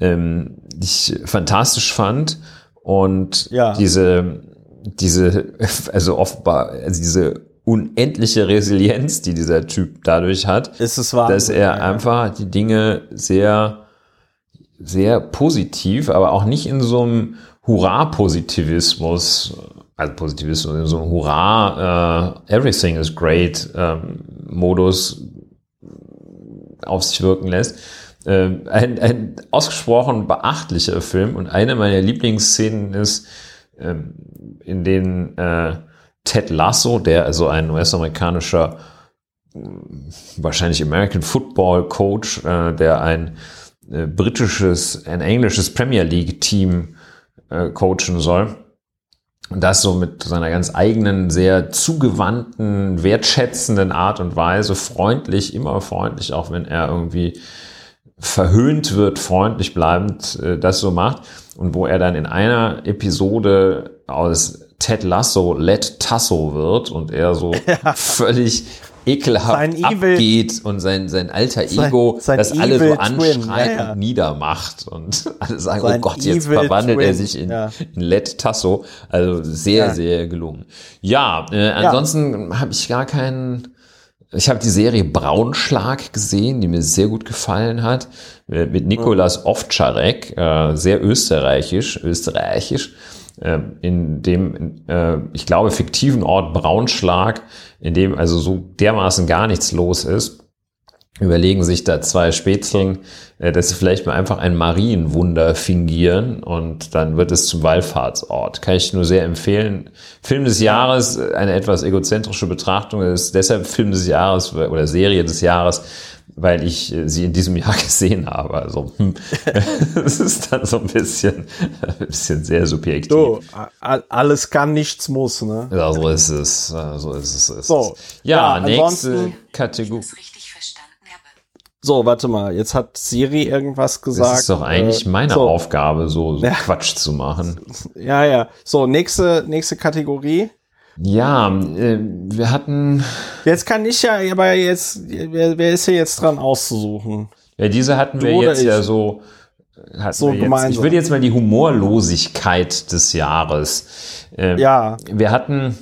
ähm, die ich fantastisch fand. Und ja. diese, diese, also offenbar, also diese unendliche Resilienz, die dieser Typ dadurch hat, ist es wahr, dass er ja, einfach die Dinge sehr, sehr positiv, aber auch nicht in so einem Hurra-Positivismus, also Positivismus, in so einem Hurra, uh, everything is great ähm, Modus auf sich wirken lässt. Ähm, ein, ein ausgesprochen beachtlicher Film und eine meiner Lieblingsszenen ist, ähm, in denen äh, Ted Lasso, der also ein US-amerikanischer wahrscheinlich American Football Coach, äh, der ein äh, britisches, ein englisches Premier League Team äh, coachen soll. Und das so mit seiner ganz eigenen, sehr zugewandten, wertschätzenden Art und Weise, freundlich, immer freundlich, auch wenn er irgendwie verhöhnt wird, freundlich bleibend, äh, das so macht. Und wo er dann in einer Episode aus Ted Lasso Let Tasso wird und er so ja. völlig ekelhaft sein abgeht und sein, sein alter Ego sein, sein das alle so anschreit ja, ja. und niedermacht und alle sagen, oh sein oh Gott, jetzt verwandelt Twin. er sich in, ja. in Let Tasso. Also sehr, sehr gelungen. Ja, äh, ansonsten habe ich gar keinen ich habe die Serie Braunschlag gesehen, die mir sehr gut gefallen hat, mit Nikolas Ovtcharek, äh, sehr österreichisch, österreichisch, äh, in dem, äh, ich glaube, fiktiven Ort Braunschlag, in dem also so dermaßen gar nichts los ist, überlegen sich da zwei Spätzeln, äh, dass sie vielleicht mal einfach ein Marienwunder fingieren und dann wird es zum Wallfahrtsort. Kann ich nur sehr empfehlen. Film des Jahres, eine etwas egozentrische Betrachtung, ist deshalb Film des Jahres oder Serie des Jahres, weil ich äh, sie in diesem Jahr gesehen habe. Also hm, es ist dann so ein bisschen, ein bisschen sehr subjektiv. So, alles kann, nichts muss, ne? Ja, so ist es. So ist es. Ist so, ja, ja nächste Kategorie. So, warte mal, jetzt hat Siri irgendwas gesagt. Das ist doch eigentlich äh, meine so. Aufgabe, so, so ja. Quatsch zu machen. Ja, ja. So, nächste, nächste Kategorie. Ja, äh, wir hatten. Jetzt kann ich ja, aber jetzt, wer, wer ist hier jetzt dran auszusuchen? Ja, diese hatten du wir jetzt ich? ja so. so ich würde jetzt mal die Humorlosigkeit des Jahres. Äh, ja. Wir hatten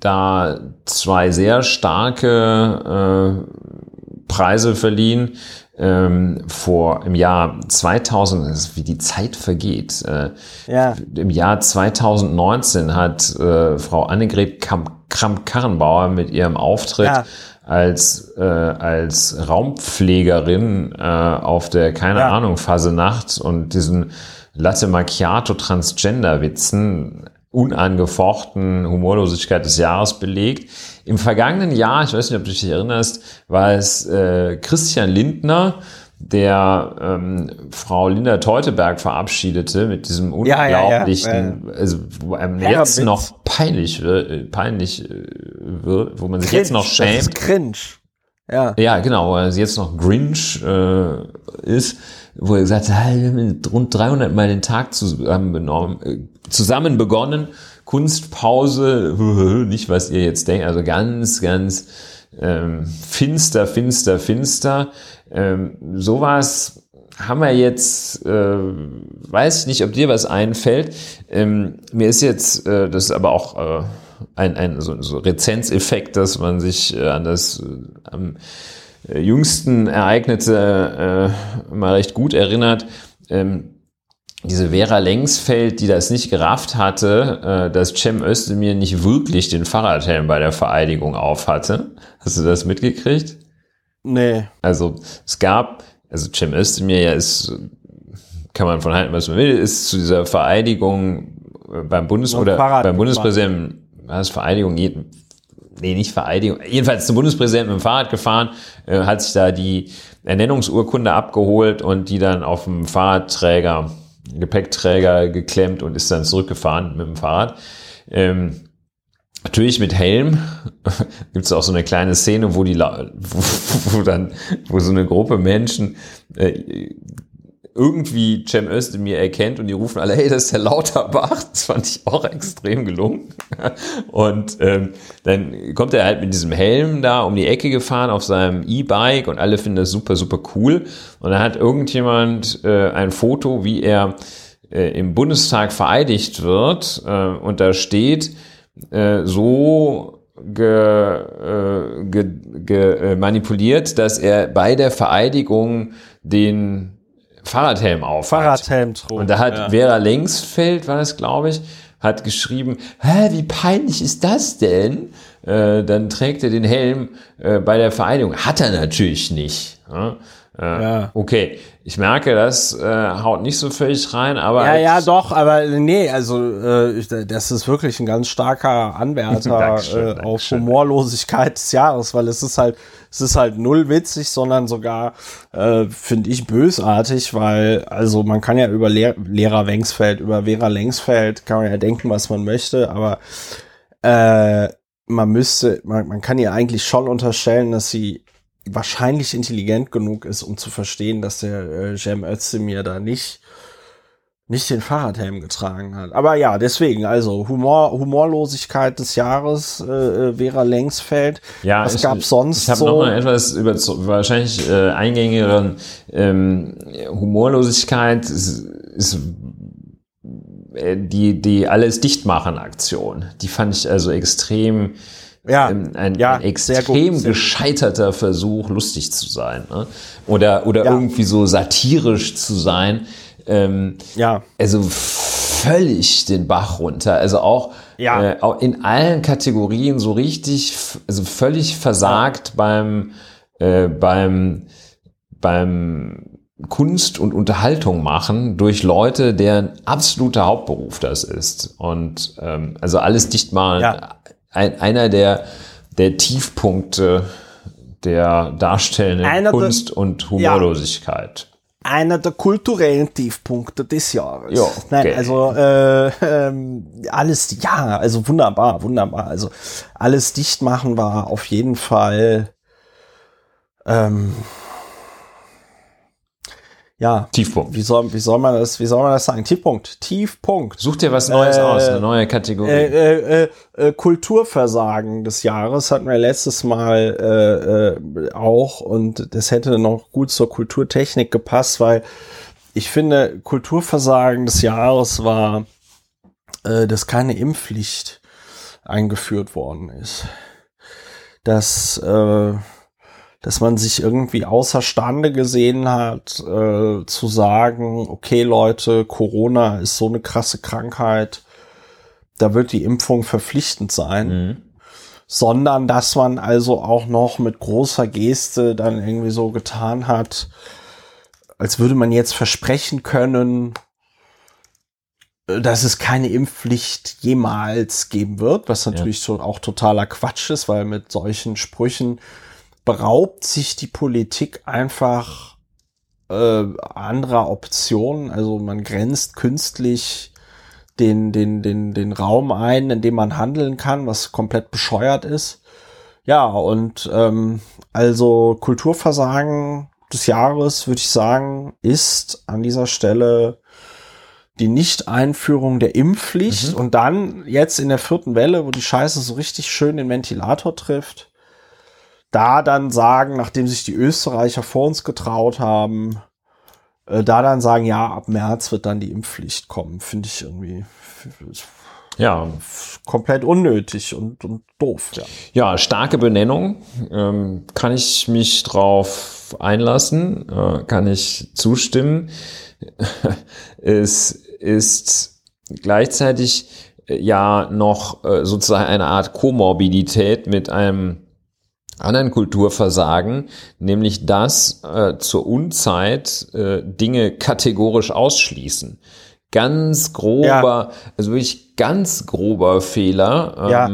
da zwei sehr starke äh, Preise verliehen ähm, vor im Jahr 2000, wie die Zeit vergeht. Äh, ja. Im Jahr 2019 hat äh, Frau Annegret Kramp-Karrenbauer mit ihrem Auftritt ja. als, äh, als Raumpflegerin äh, auf der, keine ja. Ahnung, Phase Nacht und diesen Latte Macchiato Transgender Witzen unangefochten Humorlosigkeit des Jahres belegt. Im vergangenen Jahr, ich weiß nicht, ob du dich erinnerst, war es äh, Christian Lindner, der ähm, Frau Linda Teuteberg verabschiedete mit diesem unglaublichen, ja, ja, ja. also wo einem jetzt noch peinlich wird, äh, peinlich äh, wird, wo man sich cringe, jetzt noch schämt. Das ist cringe. Ja. Ja, genau, weil es jetzt noch Grinch äh, ist, wo er gesagt hat, wir haben rund 300 Mal den Tag zusammen, benommen, äh, zusammen begonnen, Kunstpause, nicht was ihr jetzt denkt, also ganz, ganz ähm, finster, finster, finster. Ähm, sowas haben wir jetzt, äh, weiß ich nicht, ob dir was einfällt. Ähm, mir ist jetzt, äh, das ist aber auch äh, ein, ein so, so Rezenzeffekt, dass man sich äh, an das äh, am äh, jüngsten Ereignisse äh, mal recht gut erinnert. Ähm, diese Vera Lengsfeld, die das nicht gerafft hatte, äh, dass Cem Özdemir nicht wirklich den Fahrradhelm bei der Vereidigung auf hatte. Hast du das mitgekriegt? Nee. Also es gab, also Cem Özdemir ja ist, kann man von halten, was man will, ist zu dieser Vereidigung beim Bundes oder beim Bundespräsidenten war das Vereidigung, nee, nicht Vereidigung, jedenfalls zum Bundespräsidenten mit dem Fahrrad gefahren, äh, hat sich da die Ernennungsurkunde abgeholt und die dann auf dem Fahrradträger, Gepäckträger geklemmt und ist dann zurückgefahren mit dem Fahrrad. Ähm, Natürlich mit Helm gibt es auch so eine kleine Szene, wo die, wo, wo dann, wo so eine Gruppe Menschen äh, irgendwie Cem Özdemir erkennt und die rufen alle, hey, das ist der Lauterbach. Das fand ich auch extrem gelungen. Und ähm, dann kommt er halt mit diesem Helm da um die Ecke gefahren auf seinem E-Bike und alle finden das super, super cool. Und dann hat irgendjemand äh, ein Foto, wie er äh, im Bundestag vereidigt wird äh, und da steht, äh, so ge, äh, ge, ge, äh, manipuliert, dass er bei der Vereidigung den Fahrradhelm auf. Fahrradhelm trug. Und da hat ja. Vera Längsfeld, war das, glaube ich, hat geschrieben, hä, wie peinlich ist das denn? Äh, dann trägt er den Helm äh, bei der Vereidigung. Hat er natürlich nicht. Ja? Äh, ja. Okay, ich merke, das äh, haut nicht so völlig rein, aber. Ja, ja, doch, aber nee, also äh, das ist wirklich ein ganz starker Anwärter Dankeschön, äh, auf Humorlosigkeit des Jahres, weil es ist halt, es ist halt null witzig, sondern sogar, äh, finde ich, bösartig, weil, also man kann ja über Lehr Lehrer Wengsfeld, über Vera Lengsfeld, kann man ja denken, was man möchte, aber äh, man müsste, man, man kann ihr eigentlich schon unterstellen, dass sie wahrscheinlich intelligent genug ist, um zu verstehen, dass der äh, Cem Özdemir da nicht nicht den Fahrradhelm getragen hat. Aber ja, deswegen, also Humor, Humorlosigkeit des Jahres, äh, äh Vera Längsfeld. Ja, was ich, gab's sonst ich habe so? noch mal etwas über wahrscheinlich äh, eingängigeren ähm, Humorlosigkeit ist, ist äh, die die alles dichtmachen Aktion. Die fand ich also extrem ja, ähm, ein, ja, ein extrem gut, gescheiterter Versuch, lustig zu sein. Ne? Oder, oder ja. irgendwie so satirisch zu sein. Ähm, ja. Also völlig den Bach runter. Also auch, ja. äh, auch in allen Kategorien so richtig, also völlig versagt beim, äh, beim, beim Kunst und Unterhaltung machen durch Leute, deren absoluter Hauptberuf das ist. Und ähm, also alles dicht mal ja ein, einer der, der Tiefpunkte der darstellenden einer Kunst der, und Humorlosigkeit. Ja, einer der kulturellen Tiefpunkte des Jahres. Jo, Nein, also äh, äh, alles, ja, also wunderbar, wunderbar. Also alles dicht machen war auf jeden Fall ähm, ja. Tiefpunkt. Wie soll, wie soll man das, wie soll man das sagen? Tiefpunkt. Tiefpunkt. Such dir was Neues äh, aus, eine neue Kategorie. Äh, äh, äh, Kulturversagen des Jahres hatten wir letztes Mal äh, äh, auch und das hätte noch gut zur Kulturtechnik gepasst, weil ich finde, Kulturversagen des Jahres war, äh, dass keine Impfpflicht eingeführt worden ist. Dass äh, dass man sich irgendwie außerstande gesehen hat, äh, zu sagen, okay Leute, Corona ist so eine krasse Krankheit, da wird die Impfung verpflichtend sein. Mhm. Sondern dass man also auch noch mit großer Geste dann irgendwie so getan hat, als würde man jetzt versprechen können, dass es keine Impfpflicht jemals geben wird, was natürlich ja. so auch totaler Quatsch ist, weil mit solchen Sprüchen beraubt sich die Politik einfach äh, anderer Optionen. Also man grenzt künstlich den, den, den, den Raum ein, in dem man handeln kann, was komplett bescheuert ist. Ja, und ähm, also Kulturversagen des Jahres, würde ich sagen, ist an dieser Stelle die Nicht-Einführung der Impfpflicht mhm. und dann jetzt in der vierten Welle, wo die Scheiße so richtig schön den Ventilator trifft, da dann sagen, nachdem sich die Österreicher vor uns getraut haben, äh, da dann sagen, ja, ab März wird dann die Impfpflicht kommen, finde ich irgendwie ja komplett unnötig und, und doof. Ja. ja, starke Benennung. Ähm, kann ich mich drauf einlassen? Äh, kann ich zustimmen? es ist gleichzeitig äh, ja noch äh, sozusagen eine Art Komorbidität mit einem anderen Kulturversagen, nämlich das äh, zur Unzeit äh, Dinge kategorisch ausschließen. Ganz grober, ja. also wirklich ganz grober Fehler. Ähm, ja.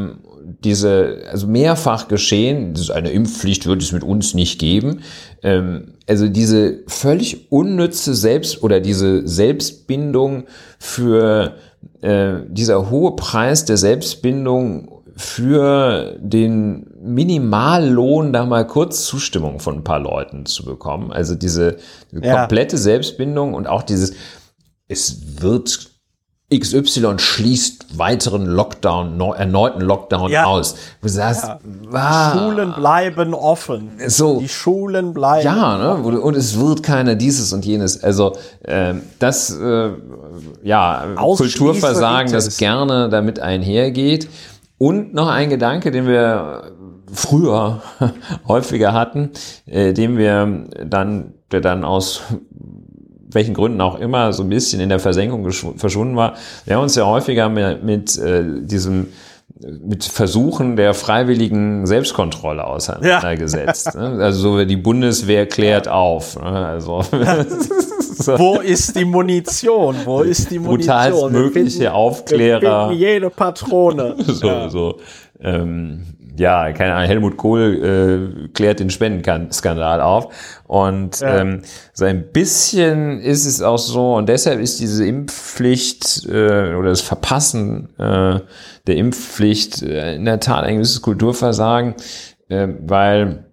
Diese, also mehrfach geschehen, das ist eine Impfpflicht wird es mit uns nicht geben. Ähm, also diese völlig unnütze Selbst- oder diese Selbstbindung für äh, dieser hohe Preis der Selbstbindung für den Minimallohn da mal kurz Zustimmung von ein paar Leuten zu bekommen. Also diese, diese ja. komplette Selbstbindung und auch dieses, es wird XY schließt weiteren Lockdown, erneuten Lockdown ja. aus. Du sagst, ja. ah, Schulen bleiben offen. So, die Schulen bleiben. Ja, ne? und es wird keiner dieses und jenes. Also äh, das, äh, ja, Kulturversagen, das gerne damit einhergeht. Und noch ein Gedanke, den wir früher häufiger hatten, äh, den wir dann, der dann aus welchen Gründen auch immer so ein bisschen in der Versenkung verschwunden war. Wir haben uns ja häufiger mit, mit äh, diesem mit Versuchen der freiwilligen Selbstkontrolle auseinandergesetzt. Ja. Ne? Also so die Bundeswehr klärt auf. Ne? Also so. wo ist die Munition? Wo ist die Munition? Brutalst mögliche Aufklärer. Jede Patrone. so, ja. so. Ähm, ja, keine Ahnung, Helmut Kohl äh, klärt den Spendenskandal auf. Und ja. ähm, so ein bisschen ist es auch so, und deshalb ist diese Impfpflicht äh, oder das Verpassen äh, der Impfpflicht äh, in der Tat ein gewisses Kulturversagen, äh, weil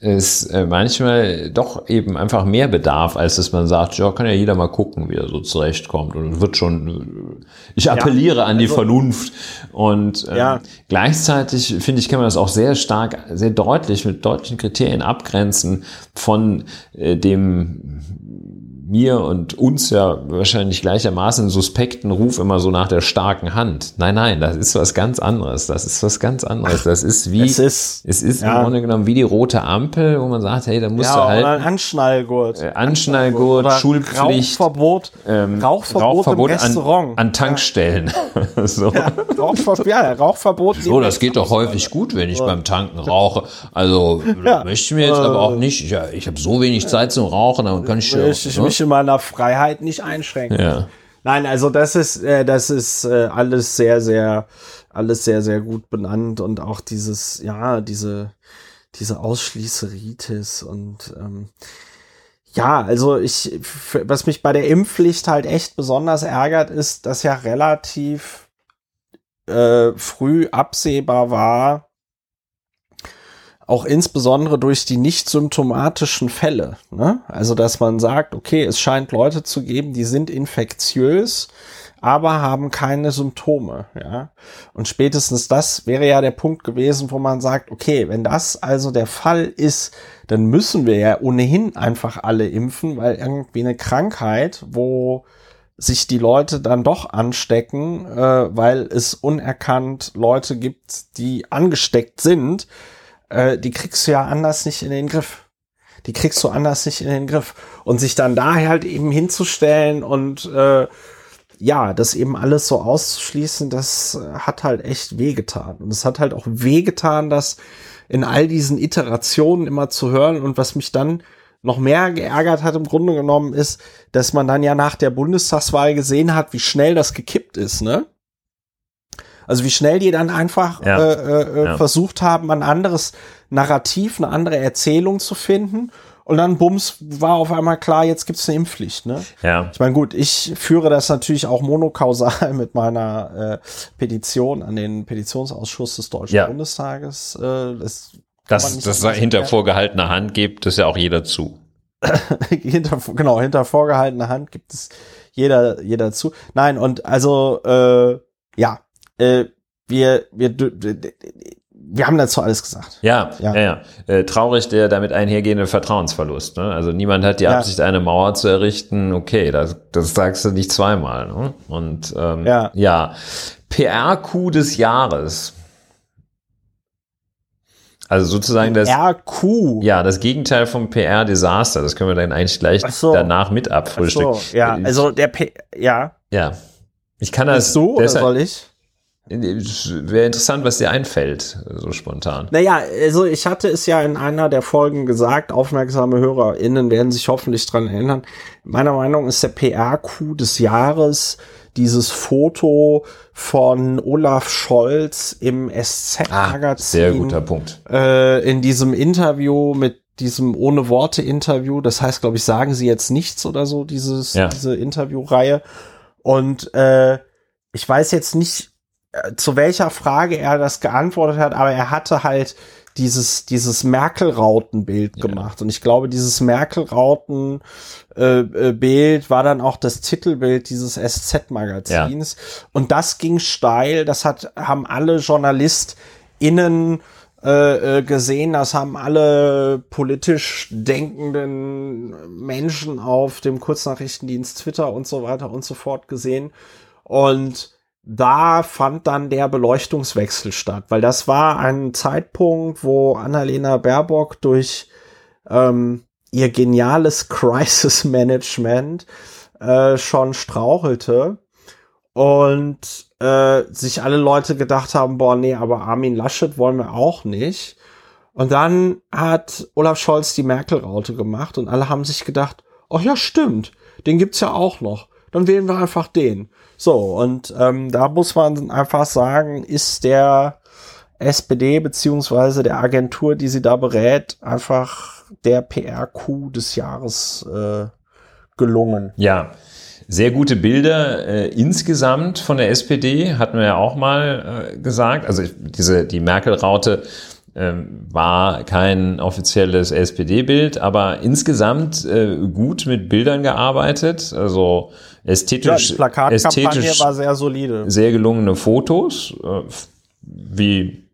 es äh, manchmal doch eben einfach mehr bedarf, als dass man sagt, ja, kann ja jeder mal gucken, wie er so zurechtkommt und wird schon, äh, ich appelliere ja, an die also, Vernunft und ähm, ja. gleichzeitig finde ich, kann man das auch sehr stark, sehr deutlich mit deutlichen Kriterien abgrenzen von äh, dem mir und uns ja wahrscheinlich gleichermaßen suspekten Ruf immer so nach der starken Hand. Nein, nein, das ist was ganz anderes. Das ist was ganz anderes. Das ist wie, es ist, es ist ja. im Grunde genommen wie die rote Ampel, wo man sagt, hey, da musst ja, du halt. Oder ein Anschnallgurt. Äh, Anschnallgurt, Schulpflicht. Rauchverbot, ähm, Rauchverbot, Rauchverbot im Restaurant. An, an Tankstellen. Ja. so. Ja, Rauchverbot, ja, Rauchverbot. So, das geht doch häufig gut, wenn ich beim Tanken rauche. Also, möchte ich mir jetzt aber auch nicht, ja, ich habe so wenig Zeit zum Rauchen, dann kann ich, ich, ich ne? Mich in meiner Freiheit nicht einschränken. Ja. Nein, also das ist, äh, das ist äh, alles sehr, sehr, alles sehr, sehr gut benannt und auch dieses, ja, diese, diese Ausschließeritis und ähm, ja, also ich, was mich bei der Impfpflicht halt echt besonders ärgert, ist, dass ja relativ äh, früh absehbar war, auch insbesondere durch die nicht symptomatischen Fälle. Ne? Also, dass man sagt, okay, es scheint Leute zu geben, die sind infektiös, aber haben keine Symptome. Ja? Und spätestens das wäre ja der Punkt gewesen, wo man sagt, okay, wenn das also der Fall ist, dann müssen wir ja ohnehin einfach alle impfen, weil irgendwie eine Krankheit, wo sich die Leute dann doch anstecken, äh, weil es unerkannt Leute gibt, die angesteckt sind, äh, die kriegst du ja anders nicht in den Griff. Die kriegst du anders nicht in den Griff. Und sich dann da halt eben hinzustellen und äh, ja, das eben alles so auszuschließen, das hat halt echt wehgetan. Und es hat halt auch wehgetan, das in all diesen Iterationen immer zu hören. Und was mich dann noch mehr geärgert hat im Grunde genommen ist, dass man dann ja nach der Bundestagswahl gesehen hat, wie schnell das gekippt ist, ne? Also wie schnell die dann einfach ja. äh, äh, ja. versucht haben, ein anderes Narrativ, eine andere Erzählung zu finden. Und dann, bums, war auf einmal klar, jetzt gibt's eine Impfpflicht. Ne? Ja. Ich meine, gut, ich führe das natürlich auch monokausal mit meiner äh, Petition an den Petitionsausschuss des Deutschen ja. Bundestages. Äh, das dass das hinter vorgehaltener Hand gibt, das ja auch jeder zu. hinter, genau, hinter vorgehaltener Hand gibt es jeder, jeder zu. Nein, und also, äh, ja, äh, wir, wir, wir haben dazu alles gesagt. Ja, ja, ja. ja. Äh, traurig der damit einhergehende Vertrauensverlust. Ne? Also niemand hat die ja. Absicht, eine Mauer zu errichten. Okay, das, das sagst du nicht zweimal. Ne? Und ähm, ja. ja, PR-Coup des Jahres. Also sozusagen das RQ. Ja, das Gegenteil vom PR-Desaster. Das können wir dann eigentlich gleich so. danach mit abfrühstücken. So, ja, also der P ja. Ja. Ich kann das. Ist so deshalb, oder soll ich? Wäre interessant, was dir einfällt, so spontan. Naja, also ich hatte es ja in einer der Folgen gesagt, aufmerksame HörerInnen werden sich hoffentlich dran erinnern. Meiner Meinung nach ist der PR-Coup des Jahres dieses Foto von Olaf Scholz im SZ-Magazin. Ah, sehr guter Punkt. Äh, in diesem Interview mit diesem ohne Worte Interview, das heißt, glaube ich, sagen Sie jetzt nichts oder so, dieses, ja. diese Interviewreihe. Und äh, ich weiß jetzt nicht, zu welcher Frage er das geantwortet hat, aber er hatte halt dieses, dieses Merkel-Rauten-Bild ja. gemacht. Und ich glaube, dieses Merkel-Rauten-Bild äh, war dann auch das Titelbild dieses SZ-Magazins. Ja. Und das ging steil. Das hat, haben alle JournalistInnen äh, äh, gesehen. Das haben alle politisch denkenden Menschen auf dem Kurznachrichtendienst Twitter und so weiter und so fort gesehen. Und da fand dann der Beleuchtungswechsel statt, weil das war ein Zeitpunkt, wo Annalena Baerbock durch ähm, ihr geniales Crisis Management äh, schon strauchelte und äh, sich alle Leute gedacht haben, boah, nee, aber Armin Laschet wollen wir auch nicht. Und dann hat Olaf Scholz die Merkel-Raute gemacht und alle haben sich gedacht, oh ja, stimmt, den gibt's ja auch noch. Dann wählen wir einfach den. So, und ähm, da muss man einfach sagen, ist der SPD beziehungsweise der Agentur, die sie da berät, einfach der PR-Coup des Jahres äh, gelungen. Ja, sehr gute Bilder äh, insgesamt von der SPD, hatten wir ja auch mal äh, gesagt. Also diese, die Merkel-Raute war kein offizielles SPD-Bild, aber insgesamt äh, gut mit Bildern gearbeitet. Also ästhetisch, ja, ästhetisch war sehr solide. Sehr gelungene Fotos, äh, wie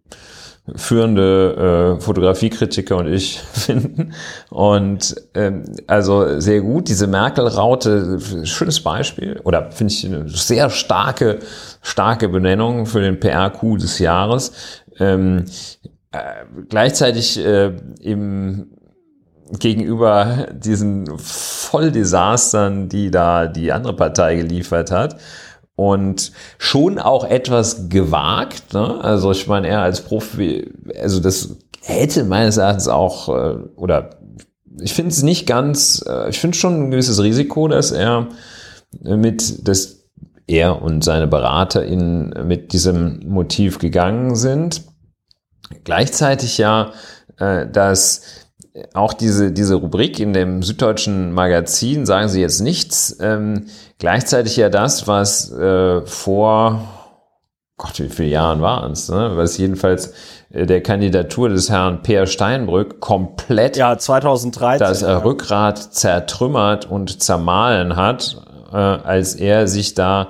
führende äh, Fotografiekritiker und ich finden. Und ähm, also sehr gut. Diese Merkel-Raute, schönes Beispiel oder finde ich eine sehr starke, starke Benennung für den PR-Coup des Jahres. Ähm, äh, gleichzeitig äh, im gegenüber diesen Volldesastern, die da die andere Partei geliefert hat, und schon auch etwas gewagt. Ne? Also ich meine, er als Profi, also das hätte meines Erachtens auch, äh, oder ich finde es nicht ganz, äh, ich finde schon ein gewisses Risiko, dass er mit, dass er und seine BeraterInnen mit diesem Motiv gegangen sind. Gleichzeitig ja, äh, dass auch diese, diese Rubrik in dem Süddeutschen Magazin, sagen Sie jetzt nichts, ähm, gleichzeitig ja das, was äh, vor, Gott, wie viele Jahren waren es, ne? was jedenfalls äh, der Kandidatur des Herrn Peer Steinbrück komplett ja, 2013, das äh, Rückgrat zertrümmert und zermahlen hat, äh, als er sich da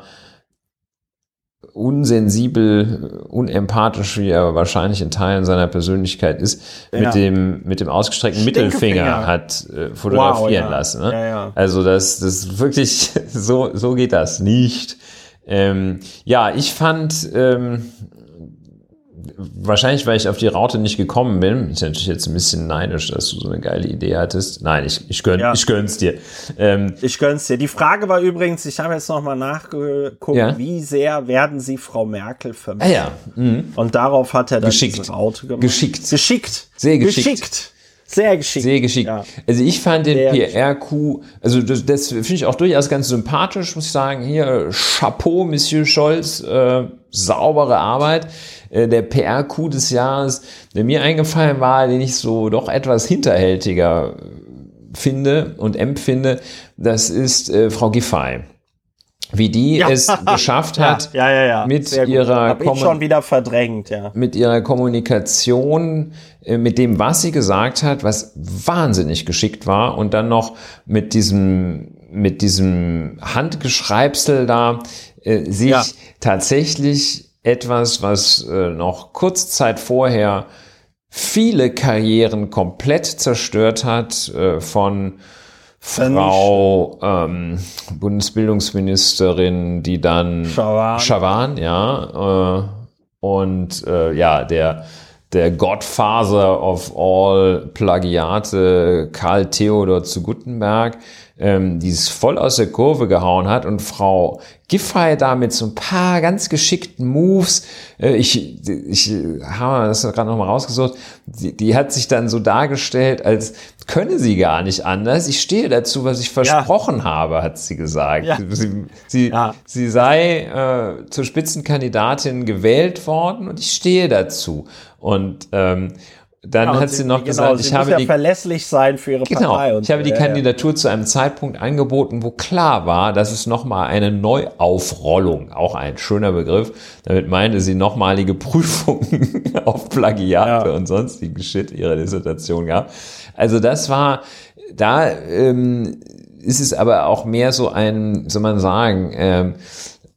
unsensibel, unempathisch, wie er wahrscheinlich in Teilen seiner Persönlichkeit ist, ja. mit dem mit dem ausgestreckten Mittelfinger hat äh, fotografieren wow, ja. lassen. Ne? Ja, also das das wirklich so so geht das nicht. Ähm, ja, ich fand ähm, wahrscheinlich, weil ich auf die Raute nicht gekommen bin, ich bin natürlich jetzt ein bisschen neidisch, dass du so eine geile Idee hattest. Nein, ich, ich, gönn, ja. ich gönn's dir. Ähm, ich gönn's dir. Die Frage war übrigens, ich habe jetzt nochmal nachgeguckt, ja? wie sehr werden sie Frau Merkel vermissen? Ah, ja. Mhm. Und darauf hat er dann geschickt. diese Raute gemacht. Geschickt. Geschickt. Sehr geschickt. Geschickt. Sehr geschickt. Sehr geschickt. Ja. Also ich fand den PRQ, also das, das finde ich auch durchaus ganz sympathisch, muss ich sagen. Hier, Chapeau, Monsieur Scholz, äh, saubere Arbeit. Äh, der PR-Coup des Jahres, der mir eingefallen war, den ich so doch etwas hinterhältiger finde und empfinde, das ist äh, Frau Giffey. Wie die ja. es geschafft hat, ja, ja, mit ihrer verdrängt, ja. mit ihrer Kommunikation, äh, mit dem, was sie gesagt hat, was wahnsinnig geschickt war und dann noch mit diesem mit diesem Handgeschreibsel da äh, sich tatsächlich etwas, was äh, noch kurz Zeit vorher viele Karrieren komplett zerstört hat, äh, von Frau ähm, Bundesbildungsministerin, die dann Schawan, Schawan ja, äh, und äh, ja, der der Godfather of all Plagiate, Karl Theodor zu Gutenberg, ähm, die es voll aus der Kurve gehauen hat und Frau Giffey da mit so ein paar ganz geschickten Moves, äh, ich, ich habe das gerade nochmal rausgesucht, die, die hat sich dann so dargestellt, als könne sie gar nicht anders. Ich stehe dazu, was ich versprochen ja. habe, hat sie gesagt. Ja. Sie, sie, ja. sie sei äh, zur Spitzenkandidatin gewählt worden und ich stehe dazu. Und ähm, dann ja, hat sie, sie noch genau, gesagt, ich habe ja die verlässlich sein für ihre genau, Partei. Und ich habe die Kandidatur zu einem Zeitpunkt angeboten, wo klar war, dass es nochmal eine Neuaufrollung, auch ein schöner Begriff, damit meinte sie nochmalige Prüfungen auf Plagiate ja. und sonstigen Shit ihrer Dissertation gab. Also das war, da ähm, ist es aber auch mehr so ein, soll man sagen, ähm,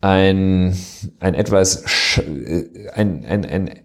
ein, ein etwas, äh, ein, ein, ein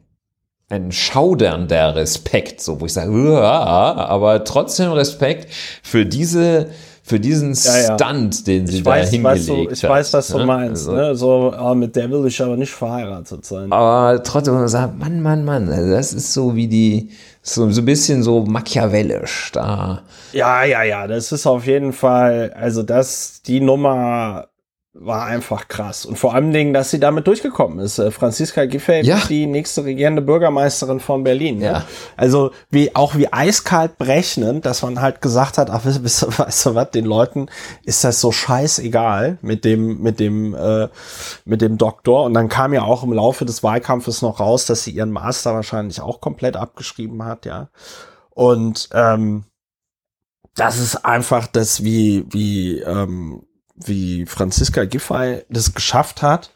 ein schaudernder Respekt, so wo ich sage, aber trotzdem Respekt für diese für diesen ja, ja. Stunt, den sie ich da weiß, hingelegt weißt du, ich hat. weiß, was du ne? meinst. Also, ne? So, oh, mit der will ich aber nicht verheiratet sein. Aber trotzdem, man sagt, Mann, Mann, Mann, also das ist so wie die, so, so ein bisschen so machiavellisch da. Ja, ja, ja, das ist auf jeden Fall, also das, die Nummer war einfach krass. Und vor allem Dingen, dass sie damit durchgekommen ist. Äh, Franziska Giffey ja. die nächste regierende Bürgermeisterin von Berlin. Ne? Ja. Also wie auch wie eiskalt berechnend, dass man halt gesagt hat, ach, weißt, weißt, weißt du was, den Leuten ist das so scheißegal mit dem, mit dem, äh, mit dem Doktor. Und dann kam ja auch im Laufe des Wahlkampfes noch raus, dass sie ihren Master wahrscheinlich auch komplett abgeschrieben hat, ja. Und ähm, das ist einfach das, wie, wie, ähm, wie Franziska Giffey das geschafft hat,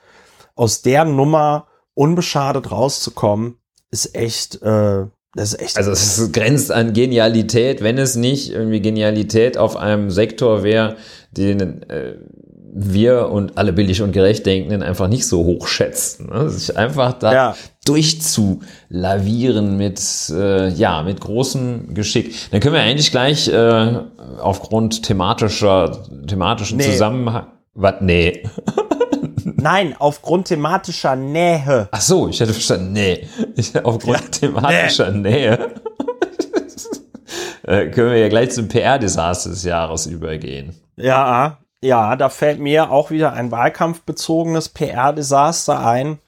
aus der Nummer unbeschadet rauszukommen, ist echt, äh, das ist echt. Also es grenzt an Genialität, wenn es nicht irgendwie Genialität auf einem Sektor wäre, den äh, wir und alle billig und gerecht Denkenden einfach nicht so hoch schätzen. Ne? Sich einfach da ja. durchzulavieren mit, äh, ja, mit großem Geschick. Dann können wir eigentlich gleich äh, aufgrund thematischer, thematischen nee. Zusammenhang. Was? Nee. Nein, aufgrund thematischer Nähe. Ach so, ich hätte verstanden, nee. Ich, aufgrund ja. thematischer nee. Nähe. äh, können wir ja gleich zum PR-Desaster des Jahres übergehen. Ja, ja, da fällt mir auch wieder ein wahlkampfbezogenes PR-Desaster ein.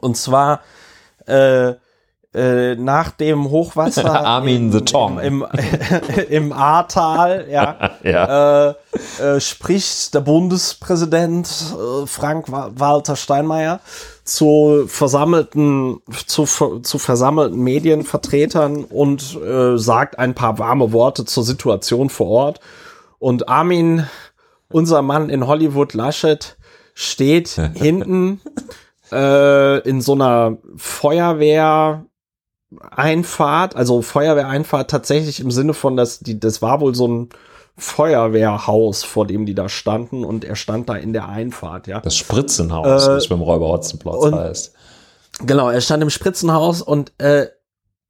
Und zwar äh, äh, nach dem Hochwasser Armin the Tom im, im, im Ahrtal, ja, ja. Äh, äh, spricht der Bundespräsident äh, Frank Walter Steinmeier zu versammelten zu, zu versammelten Medienvertretern und äh, sagt ein paar warme Worte zur Situation vor Ort. Und Armin unser Mann in Hollywood, Laschet, steht hinten äh, in so einer Feuerwehreinfahrt, also Feuerwehreinfahrt tatsächlich im Sinne von, dass die, das war wohl so ein Feuerwehrhaus, vor dem die da standen und er stand da in der Einfahrt, ja. Das Spritzenhaus, äh, wie es beim Räuber Hotzenplatz heißt. Genau, er stand im Spritzenhaus und äh,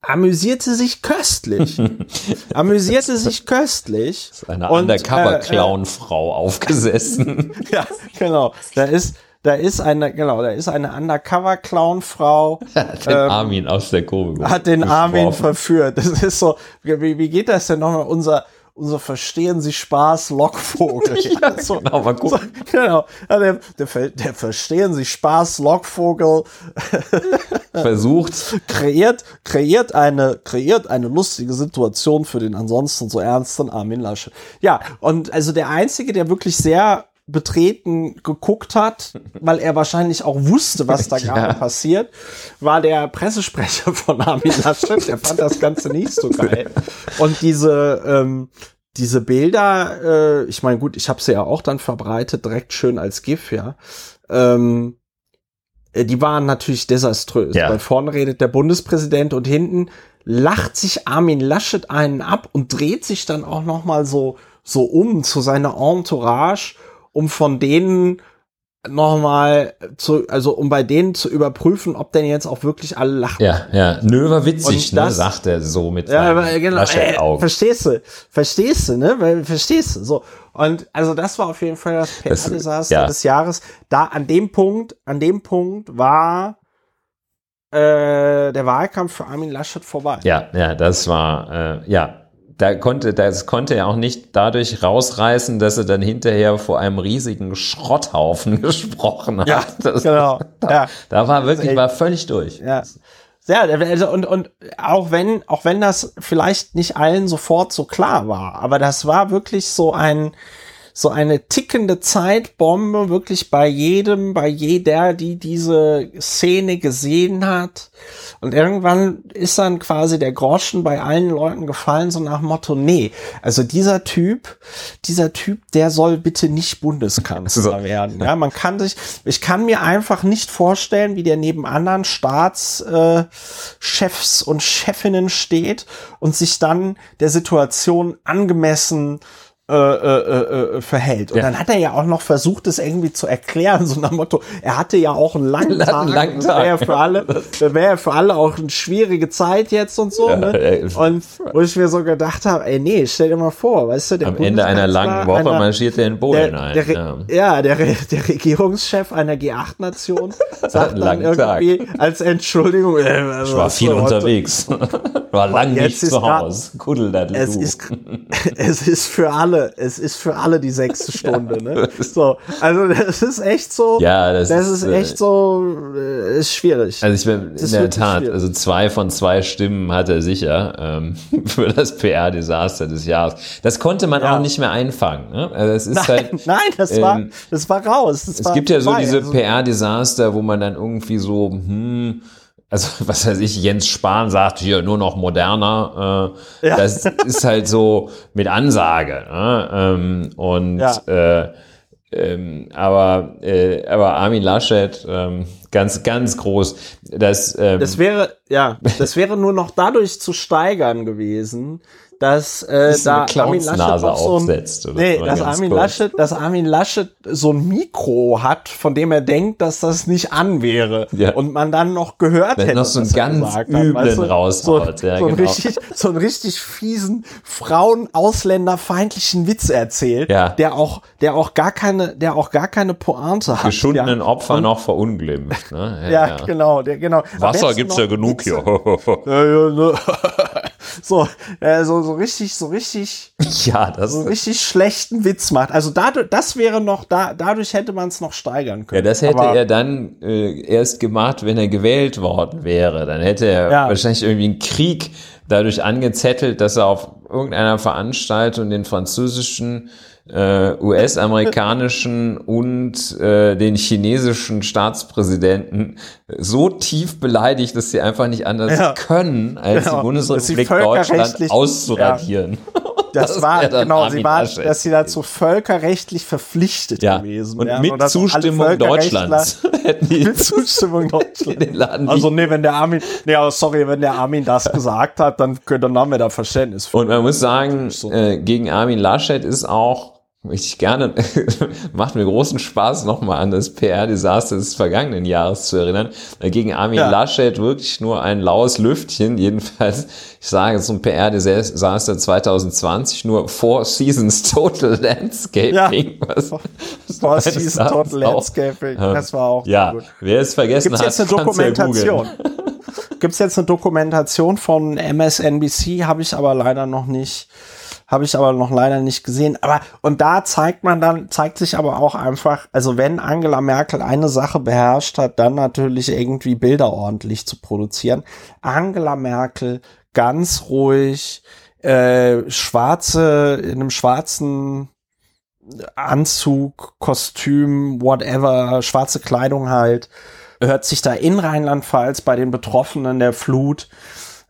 amüsierte sich köstlich. amüsierte sich köstlich. Ist eine Undercover-Clown-Frau äh, äh, aufgesessen. ja, genau. Da ist, da ist eine, genau, da ist eine Undercover-Clown-Frau. Hat den ähm, Armin aus der Kurve Hat den Armin verführt. Das ist so, wie, wie geht das denn nochmal? Unser, unser Verstehen Sie Spaß Lockvogel. ja, so, genau, mal gucken. So, genau. Ja, der, der, der Verstehen Sie Spaß Lockvogel versucht kreiert kreiert eine kreiert eine lustige Situation für den ansonsten so ernsten Armin Lasche. Ja, und also der einzige, der wirklich sehr betreten geguckt hat, weil er wahrscheinlich auch wusste, was da gerade ja. passiert, war der Pressesprecher von Armin Laschet. Der fand das Ganze nicht so geil. Und diese ähm, diese Bilder, äh, ich meine, gut, ich habe sie ja auch dann verbreitet, direkt schön als GIF, ja. Ähm, äh, die waren natürlich desaströs. Ja. Weil vorne redet der Bundespräsident und hinten lacht sich Armin Laschet einen ab und dreht sich dann auch noch mal so so um zu seiner Entourage um von denen nochmal zu, also um bei denen zu überprüfen, ob denn jetzt auch wirklich alle lachen. Ja, ja. Nö, war witzig, ne, sagt er so mit ja, aber, genau, äh, Verstehst du, verstehst du, ne, weil, verstehst du, so. Und also das war auf jeden Fall das PR-Desaster ja. des Jahres. Da an dem Punkt, an dem Punkt war äh, der Wahlkampf für Armin Laschet vorbei. Ja, ja, das war, äh, ja, da konnte, das konnte er auch nicht dadurch rausreißen, dass er dann hinterher vor einem riesigen Schrotthaufen gesprochen hat. Ja, das, genau. Da, ja. da war wirklich, war völlig durch. Ja. Ja, also und, und auch wenn, auch wenn das vielleicht nicht allen sofort so klar war, aber das war wirklich so ein, so eine tickende Zeitbombe wirklich bei jedem, bei jeder, die diese Szene gesehen hat. Und irgendwann ist dann quasi der Groschen bei allen Leuten gefallen, so nach Motto, nee, also dieser Typ, dieser Typ, der soll bitte nicht Bundeskanzler werden. Ja, man kann sich, ich kann mir einfach nicht vorstellen, wie der neben anderen Staatschefs äh, und Chefinnen steht und sich dann der Situation angemessen äh, äh, äh, verhält. Und ja. dann hat er ja auch noch versucht, es irgendwie zu erklären, so nach dem Motto, er hatte ja auch einen langen Tag. Einen langen Tag. Wäre ja für alle, wäre ja für alle auch eine schwierige Zeit jetzt und so. Ja, ne? Und wo ich mir so gedacht habe, ey, nee, stell dir mal vor, weißt du, der Am Ende einer langen Woche einer, marschiert er in Polen ein. Der, ja, ja der, der Regierungschef einer G8-Nation sagt dann irgendwie Tag. als Entschuldigung, äh, ich war viel unterwegs. war lang nicht zu Hause. Kuddel, es ist, es ist für alle alle, es ist für alle die sechste Stunde, ne? So, also das ist echt so. Ja, das, das ist, ist echt äh, so, äh, ist schwierig. Also ich bin in der Tat, schwierig. also zwei von zwei Stimmen hat er sicher ähm, für das PR-Desaster des Jahres. Das konnte man ja. auch nicht mehr einfangen. Ne? Also es ist nein, halt, nein, das ähm, war, das war raus. Das es war gibt ja so diese also, PR-Desaster, wo man dann irgendwie so, hm, also was weiß ich, Jens Spahn sagt hier nur noch moderner. Äh, ja. Das ist halt so mit Ansage. Ne? Ähm, und ja. äh, ähm, aber, äh, aber Armin Laschet, ähm, ganz, ganz groß. Das, ähm, das wäre, ja, das wäre nur noch dadurch zu steigern gewesen, dass äh, da Armin Laschet auch so ein, nee, dass Armin Laschet, dass Armin Laschet so ein Mikro hat, von dem er denkt, dass das nicht an wäre ja. und man dann noch gehört Wenn hätte, noch so einen ganz üblen weißt du? raushaut, so, ja, so, genau. richtig, so einen richtig fiesen Frauen Ausländerfeindlichen Witz erzählt, ja. der auch, der auch gar keine, der auch gar keine Pointe hat. Geschundenen ja. Opfer und, noch verunglimpft. Ne? Ja, ja, genau, der genau. Wasser gibt's ja genug hier. ja, ja, ne. so, äh, so, so richtig, so richtig, ja, das so richtig schlechten Witz macht. Also dadurch, das wäre noch, da, dadurch hätte man es noch steigern können. Ja, das hätte Aber, er dann äh, erst gemacht, wenn er gewählt worden wäre. Dann hätte er ja. wahrscheinlich irgendwie einen Krieg dadurch angezettelt, dass er auf irgendeiner Veranstaltung den französischen äh, US-amerikanischen und äh, den chinesischen Staatspräsidenten so tief beleidigt, dass sie einfach nicht anders ja. können, als genau. die Bundesrepublik Deutschland auszuradieren. Ja. Das, das war, genau, sie war, dass sie dazu völkerrechtlich verpflichtet ja. gewesen Und mit und Zustimmung Deutschlands. mit Zustimmung Deutschlands. Also, nee, wenn der Armin, nee, aber sorry, wenn der Armin das gesagt hat, dann, dann haben wir da Verständnis für. Und man muss sagen, äh, gegen Armin Laschet ist auch möchte ich gerne, macht mir großen Spaß, nochmal an das PR-Desaster des vergangenen Jahres zu erinnern. Gegen Armin ja. Laschet wirklich nur ein laues Lüftchen. Jedenfalls, ich sage so ein PR-Desaster 2020, nur Four Seasons Total Landscaping. Ja. Was, Four Seasons Total Landscaping, das war auch Ja, gut. wer es vergessen Gibt's hat, jetzt eine Dokumentation. Gibt es jetzt eine Dokumentation von MSNBC, habe ich aber leider noch nicht habe ich aber noch leider nicht gesehen. Aber und da zeigt man dann, zeigt sich aber auch einfach, also wenn Angela Merkel eine Sache beherrscht hat, dann natürlich irgendwie Bilder ordentlich zu produzieren. Angela Merkel ganz ruhig, äh, schwarze, in einem schwarzen Anzug, Kostüm, whatever, schwarze Kleidung halt, hört sich da in Rheinland-Pfalz bei den Betroffenen der Flut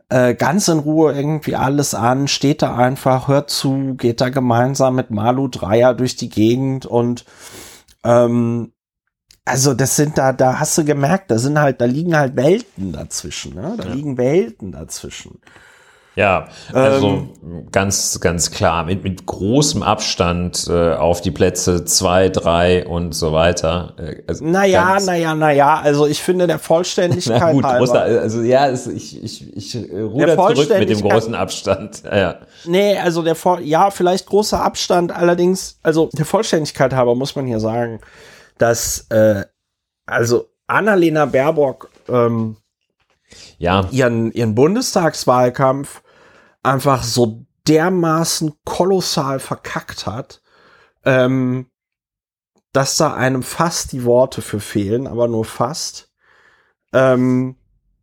äh, ganz in Ruhe irgendwie alles an, steht da einfach, hört zu, geht da gemeinsam mit Malu Dreier durch die Gegend und ähm, also das sind da, da hast du gemerkt, da sind halt, da liegen halt Welten dazwischen, ne? Da ja. liegen Welten dazwischen. Ja, also ähm, ganz, ganz klar, mit, mit großem Abstand äh, auf die Plätze zwei, drei und so weiter. Äh, also naja, naja, naja, also ich finde der Vollständigkeit Na gut, halber. Großer, also ja, es, ich, ich, ich ruder zurück mit dem großen Abstand. Ja, ja. Nee, also der, ja, vielleicht großer Abstand, allerdings, also der Vollständigkeit halber muss man hier sagen, dass, äh, also Annalena Baerbock, ähm, ja. ihren, ihren Bundestagswahlkampf einfach so dermaßen kolossal verkackt hat, ähm, dass da einem fast die Worte für fehlen, aber nur fast. Ähm,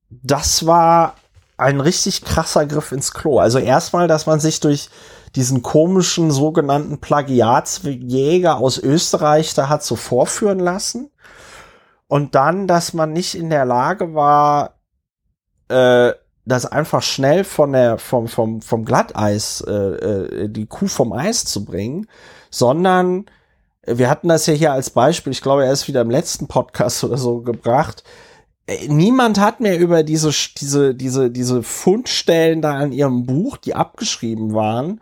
das war ein richtig krasser Griff ins Klo. Also erstmal, dass man sich durch diesen komischen sogenannten Plagiatsjäger aus Österreich da hat so vorführen lassen. Und dann, dass man nicht in der Lage war, äh, das einfach schnell von der vom vom vom Glatteis äh, äh, die Kuh vom Eis zu bringen, sondern wir hatten das ja hier als Beispiel, ich glaube, er ist wieder im letzten Podcast oder so gebracht. Äh, niemand hat mehr über diese diese diese diese Fundstellen da an ihrem Buch, die abgeschrieben waren,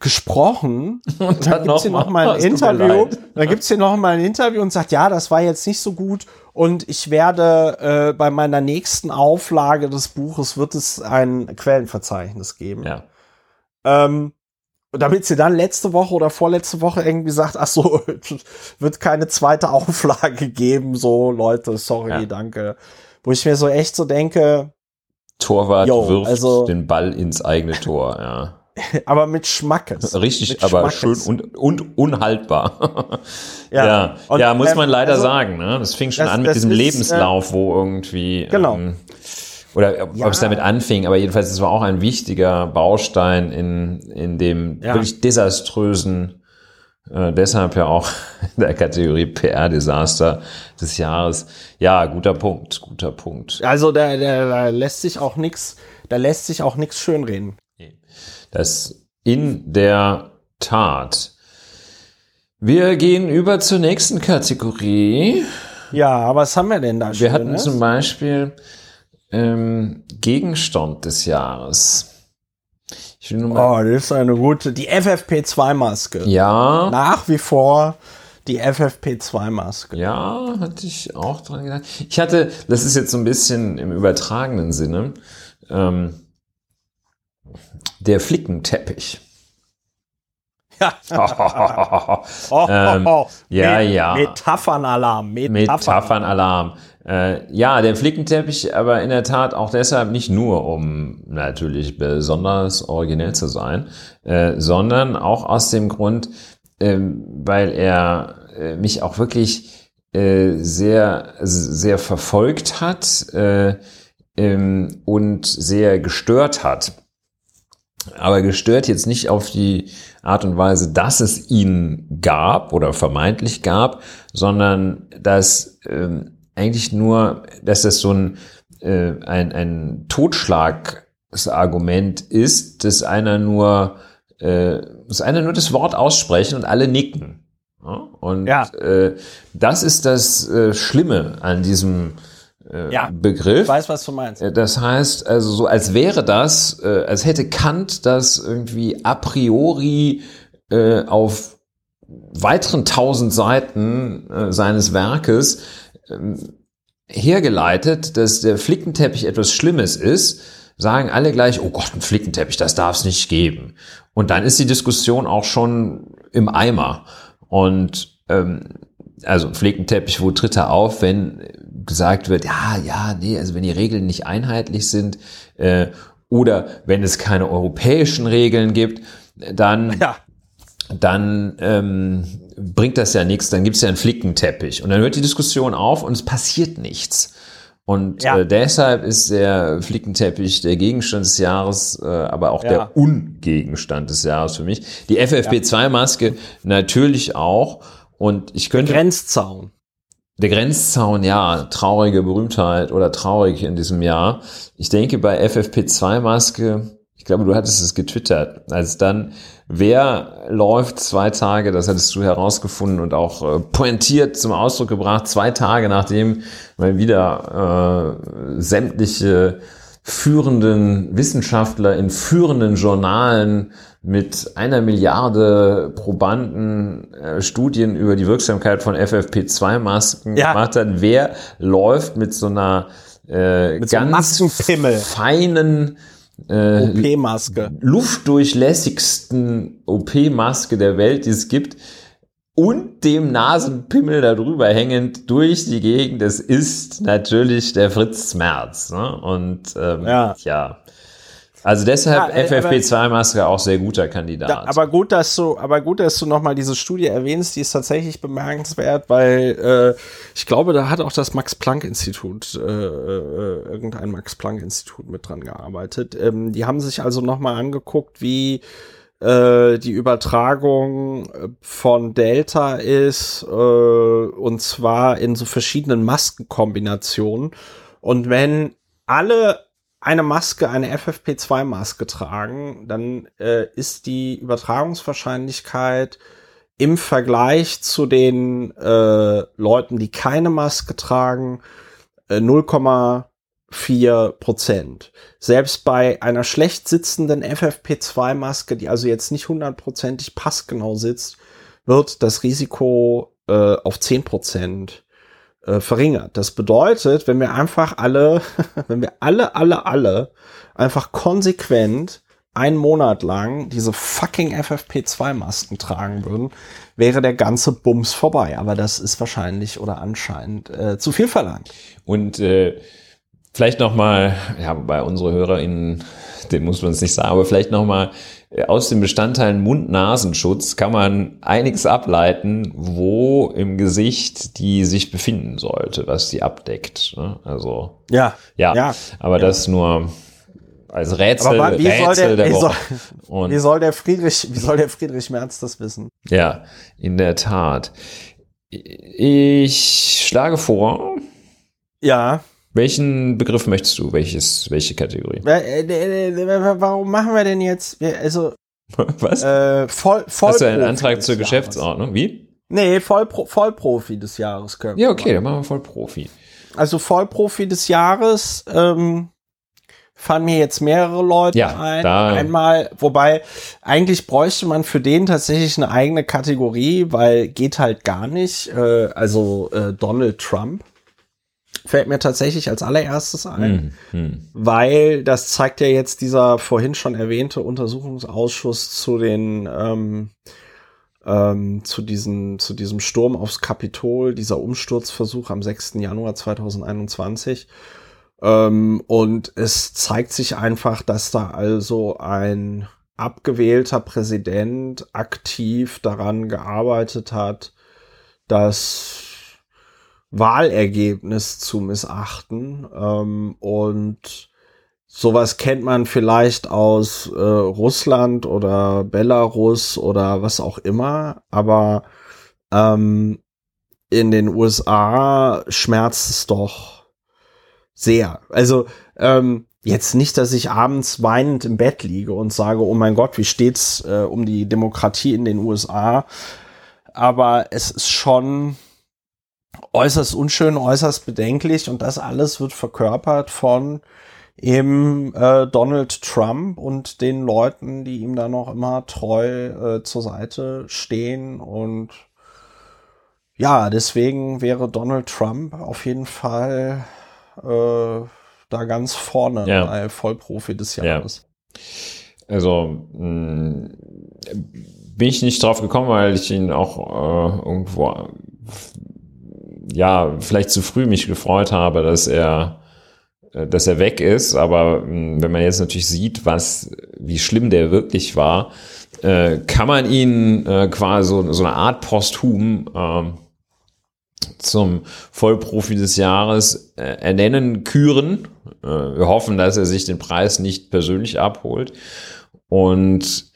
gesprochen. Und dann, dann gibt's hier noch mal ein Interview. Dann gibt's hier noch mal ein Interview und sagt, ja, das war jetzt nicht so gut und ich werde äh, bei meiner nächsten Auflage des Buches wird es ein Quellenverzeichnis geben. Ja. Ähm, damit sie dann letzte Woche oder vorletzte Woche irgendwie sagt, ach so, wird keine zweite Auflage geben, so Leute, sorry, ja. danke. Wo ich mir so echt so denke, Torwart yo, wirft also, den Ball ins eigene Tor, ja. aber mit Schmackes. Richtig, mit aber Schmackes. schön und, und unhaltbar. ja, ja, und, ja, muss man ähm, leider also, sagen. Ne? Das fing schon das, an mit diesem ist, Lebenslauf, äh, wo irgendwie. Genau. Ähm, oder ob ja. es damit anfing, aber jedenfalls, es war auch ein wichtiger Baustein in, in dem ja. wirklich desaströsen, äh, deshalb ja auch in der Kategorie PR-Desaster des Jahres. Ja, guter Punkt, guter Punkt. Also da, da, da lässt sich auch nichts, da lässt sich auch nichts schönreden. Das in der Tat. Wir gehen über zur nächsten Kategorie. Ja, aber was haben wir denn da schon? Wir hatten zum Beispiel ähm, Gegenstand des Jahres. Ich will nur mal oh, das ist eine gute. Die FFP2-Maske. Ja. Nach wie vor die FFP2-Maske. Ja, hatte ich auch dran gedacht. Ich hatte, das ist jetzt so ein bisschen im übertragenen Sinne, ähm, der Flickenteppich. Ja. oh, ähm, oh. Ja, ja. Metaphernalarm. Metaphern Metaphernalarm. Äh, ja, der Flickenteppich, aber in der Tat auch deshalb nicht nur, um natürlich besonders originell zu sein, äh, sondern auch aus dem Grund, äh, weil er äh, mich auch wirklich äh, sehr, sehr verfolgt hat äh, ähm, und sehr gestört hat. Aber gestört jetzt nicht auf die Art und Weise, dass es ihn gab oder vermeintlich gab, sondern dass ähm, eigentlich nur, dass das so ein, äh, ein, ein Totschlagsargument ist, dass einer nur, äh, dass einer nur das Wort aussprechen und alle nicken. Ja? Und ja. Äh, das ist das äh, Schlimme an diesem äh, ja, Begriff. Ich weiß, was du meinst. Äh, das heißt, also so als wäre das, äh, als hätte Kant das irgendwie a priori äh, auf weiteren tausend Seiten äh, seines Werkes ähm, hergeleitet, dass der Flickenteppich etwas Schlimmes ist, sagen alle gleich, oh Gott, ein Flickenteppich, das darf es nicht geben. Und dann ist die Diskussion auch schon im Eimer. Und ähm, also ein Flickenteppich, wo tritt er auf, wenn gesagt wird, ja, ja, nee, also wenn die Regeln nicht einheitlich sind äh, oder wenn es keine europäischen Regeln gibt, dann ja dann ähm, bringt das ja nichts, dann gibt es ja einen Flickenteppich. Und dann hört die Diskussion auf und es passiert nichts. Und ja. äh, deshalb ist der Flickenteppich der Gegenstand des Jahres, äh, aber auch ja. der Ungegenstand des Jahres für mich. Die FFP2-Maske natürlich auch. Und ich könnte. Der Grenzzaun. Der Grenzzaun, ja, traurige Berühmtheit oder traurig in diesem Jahr. Ich denke bei FFP2-Maske, ich glaube, du hattest es getwittert, als dann Wer läuft zwei Tage, das hattest du herausgefunden und auch äh, pointiert zum Ausdruck gebracht, zwei Tage nachdem mal wieder äh, sämtliche führenden Wissenschaftler in führenden Journalen mit einer Milliarde Probanden äh, Studien über die Wirksamkeit von FFP2-Masken ja. gemacht hat. Wer läuft mit so einer äh, mit ganz so feinen äh, OP-Maske. luftdurchlässigsten OP-Maske der Welt, die es gibt, und dem Nasenpimmel darüber hängend durch die Gegend. Das ist natürlich der Fritz Smerz. Ne? Und ähm, ja. ja. Also deshalb ja, FFP2-Maske auch sehr guter Kandidat. Da, aber gut, dass du, aber gut, dass du nochmal diese Studie erwähnst, die ist tatsächlich bemerkenswert, weil äh, ich glaube, da hat auch das Max-Planck-Institut, äh, äh, irgendein Max-Planck-Institut mit dran gearbeitet. Ähm, die haben sich also nochmal angeguckt, wie äh, die Übertragung äh, von Delta ist, äh, und zwar in so verschiedenen Maskenkombinationen. Und wenn alle eine Maske, eine FFP2-Maske tragen, dann äh, ist die Übertragungswahrscheinlichkeit im Vergleich zu den äh, Leuten, die keine Maske tragen, äh, 0, 4%. Selbst bei einer schlecht sitzenden FFP2-Maske, die also jetzt nicht hundertprozentig passgenau sitzt, wird das Risiko äh, auf 10% äh, verringert. Das bedeutet, wenn wir einfach alle, wenn wir alle, alle, alle einfach konsequent einen Monat lang diese fucking FFP2-Masken tragen würden, wäre der ganze Bums vorbei. Aber das ist wahrscheinlich oder anscheinend äh, zu viel verlangt. Und äh vielleicht nochmal, ja, bei unsere HörerInnen, den muss man es nicht sagen, aber vielleicht nochmal äh, aus den Bestandteilen Mund-Nasenschutz kann man einiges ableiten, wo im Gesicht die sich befinden sollte, was sie abdeckt. Ne? Also ja, ja, ja aber ja. das nur als Rätsel, Aber wie Rätsel soll der, der Woche. soll, wie soll der Friedrich, wie soll der Friedrich Merz das wissen? Ja, in der Tat. Ich schlage vor. Ja. Welchen Begriff möchtest du? Welches, welche Kategorie? Äh, äh, äh, warum machen wir denn jetzt, also, Was? Äh, voll, voll Hast du einen Antrag zur Geschäftsordnung? Wie? Nee, Vollpro Vollprofi des Jahres können Ja, okay, dann machen wir Vollprofi. Also Vollprofi des Jahres, ähm, fallen mir jetzt mehrere Leute ja, ein. Da Einmal, wobei eigentlich bräuchte man für den tatsächlich eine eigene Kategorie, weil geht halt gar nicht. Äh, also äh, Donald Trump fällt mir tatsächlich als allererstes ein, hm, hm. weil das zeigt ja jetzt dieser vorhin schon erwähnte Untersuchungsausschuss zu den ähm, ähm, zu diesem zu diesem Sturm aufs Kapitol, dieser Umsturzversuch am 6. Januar 2021 ähm, und es zeigt sich einfach, dass da also ein abgewählter Präsident aktiv daran gearbeitet hat, das Wahlergebnis zu missachten. Ähm, und sowas kennt man vielleicht aus äh, Russland oder Belarus oder was auch immer, aber ähm, in den USA schmerzt es doch sehr. Also ähm, jetzt nicht, dass ich abends weinend im Bett liege und sage, oh mein Gott, wie steht's äh, um die Demokratie in den USA? Aber es ist schon äußerst unschön, äußerst bedenklich und das alles wird verkörpert von eben äh, Donald Trump und den Leuten, die ihm da noch immer treu äh, zur Seite stehen und ja, deswegen wäre Donald Trump auf jeden Fall äh, da ganz vorne ja. bei Vollprofi des Jahres. Ja. Also mh, mm, bin ich nicht drauf gekommen, weil ich ihn auch äh, irgendwo ja vielleicht zu früh mich gefreut habe, dass er äh, dass er weg ist, aber mm, wenn man jetzt natürlich sieht, was, wie schlimm der wirklich war, äh, kann man ihn äh, quasi so, so eine Art posthum äh, zum Vollprofi des Jahres äh, ernennen, küren. Äh, wir hoffen, dass er sich den Preis nicht persönlich abholt. Und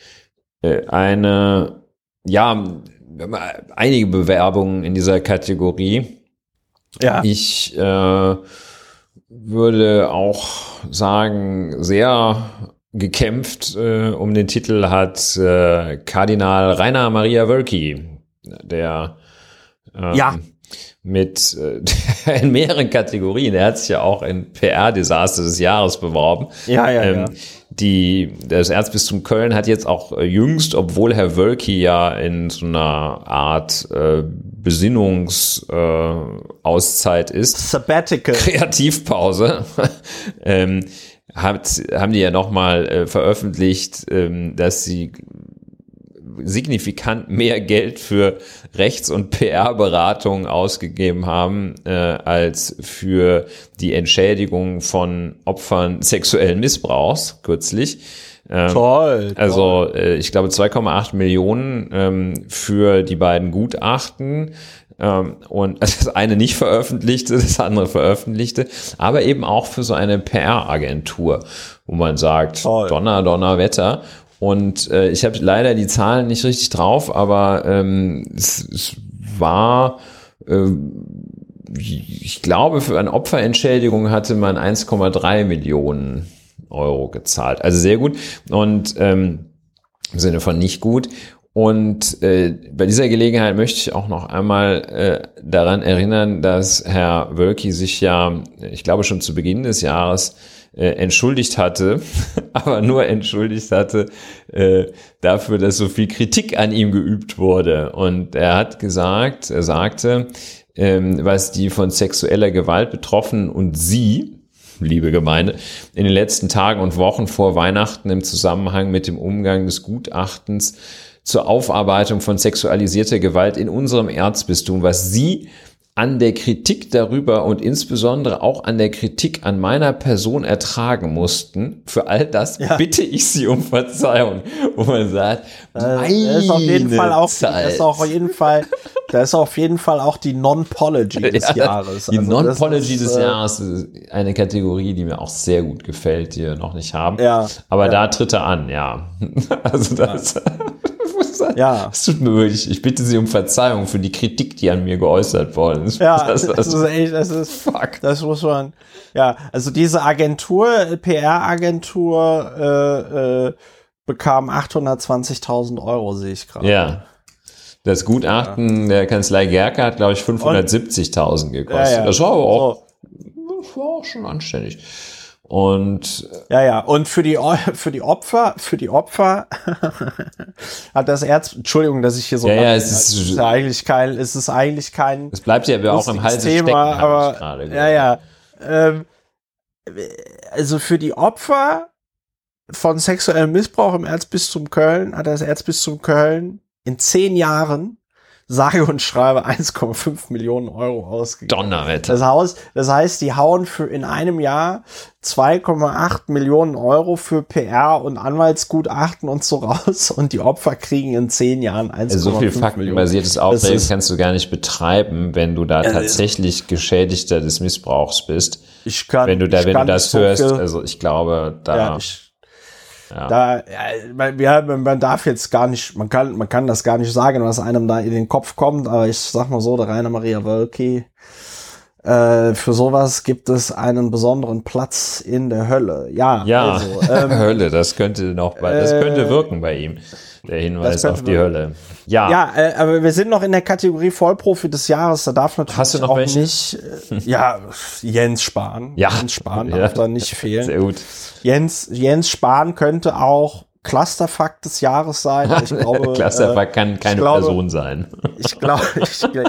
eine, ja, einige Bewerbungen in dieser Kategorie. Ja. Ich äh, würde auch sagen, sehr gekämpft äh, um den Titel hat äh, Kardinal Rainer Maria Wölki, der ähm, ja mit äh, in mehreren Kategorien. Er hat sich ja auch in PR-Desaster des Jahres beworben. Ja, ja, ähm, ja. Die, das Erzbistum Köln hat jetzt auch äh, jüngst, obwohl Herr Wölki ja in so einer Art äh, Besinnungsauszeit äh, ist. Sabbatical. Kreativpause. ähm, hat, haben die ja nochmal äh, veröffentlicht, ähm, dass sie signifikant mehr Geld für Rechts- und PR-Beratung ausgegeben haben, äh, als für die Entschädigung von Opfern sexuellen Missbrauchs kürzlich. Ähm, toll. Also äh, ich glaube 2,8 Millionen ähm, für die beiden Gutachten. Ähm, und also das eine nicht veröffentlichte, das andere veröffentlichte, aber eben auch für so eine PR-Agentur, wo man sagt, Toll. Donner, Donnerwetter. Und äh, ich habe leider die Zahlen nicht richtig drauf, aber ähm, es, es war, äh, ich glaube, für eine Opferentschädigung hatte man 1,3 Millionen Euro gezahlt. Also sehr gut. Und ähm, im Sinne von nicht gut. Und äh, bei dieser Gelegenheit möchte ich auch noch einmal äh, daran erinnern, dass Herr Wölki sich ja, ich glaube schon zu Beginn des Jahres, äh, entschuldigt hatte, aber nur entschuldigt hatte äh, dafür, dass so viel Kritik an ihm geübt wurde. Und er hat gesagt, er sagte, ähm, was die von sexueller Gewalt betroffen und sie, liebe Gemeinde, in den letzten Tagen und Wochen vor Weihnachten im Zusammenhang mit dem Umgang des Gutachtens zur Aufarbeitung von sexualisierter Gewalt in unserem Erzbistum, was sie an der Kritik darüber und insbesondere auch an der Kritik an meiner Person ertragen mussten. Für all das ja. bitte ich Sie um Verzeihung, wo man sagt, äh, ist auf jeden Fall auch, Zeit. ist auch auf jeden Fall, da ist auf jeden Fall auch die Non-Pology des ja, Jahres. Die also Non-Pology des äh, Jahres ist eine Kategorie, die mir auch sehr gut gefällt, die wir noch nicht haben. Ja. Aber ja. da tritt er an, ja. Also das. Ja. Ja. Es tut mir wirklich, ich bitte Sie um Verzeihung für die Kritik, die an mir geäußert worden ist. Ja, das, das, das ist echt, das ist, fuck. Das muss man, ja, also diese Agentur, PR-Agentur, äh, äh, bekam 820.000 Euro, sehe ich gerade. Ja. Das Gutachten ja. der Kanzlei Gerke hat, glaube ich, 570.000 gekostet. Ja, ja. Das war aber auch, so. das war auch schon anständig. Und ja, ja, und für die für die Opfer, für die Opfer hat das Erz Entschuldigung, dass ich hier so ja, ja, es ist, ist eigentlich kein es ist eigentlich kein Es bleibt ja auch im Hals Thema, stecken, aber gerade ja, ja. Ähm, also für die Opfer von sexuellem Missbrauch im Erzbistum Köln hat das Erzbistum Köln in zehn Jahren sage und schreibe 1,5 Millionen Euro ausgegeben. Donnerwetter. Das, Haus, das heißt, die hauen für in einem Jahr 2,8 Millionen Euro für PR und Anwaltsgutachten und so raus und die Opfer kriegen in zehn Jahren 1,5 also so viel faktenbasiertes Auftreten kannst du gar nicht betreiben, wenn du da äh, tatsächlich Geschädigter des Missbrauchs bist. Ich kann, wenn du da, wenn du das so hörst, also ich glaube, da. Ja, ich, ja. Da, ja, man darf jetzt gar nicht, man kann, man kann das gar nicht sagen, was einem da in den Kopf kommt, aber ich sag mal so, der Rainer Maria Wölki, äh, für sowas gibt es einen besonderen Platz in der Hölle. Ja, ja also, ähm, Hölle, das könnte noch, bei, das könnte äh, wirken bei ihm. Der Hinweis auf die wirken. Hölle. Ja. Ja, äh, aber wir sind noch in der Kategorie Vollprofi des Jahres. Da darf natürlich Hast du noch auch welche? nicht, äh, ja, Jens Spahn. Ja. Jens Spahn darf ja. da nicht fehlen. Sehr gut. Jens, Jens Spahn könnte auch Clusterfuck des Jahres sein. Ich glaube, Clusterfuck äh, kann keine glaube, Person sein. ich glaube,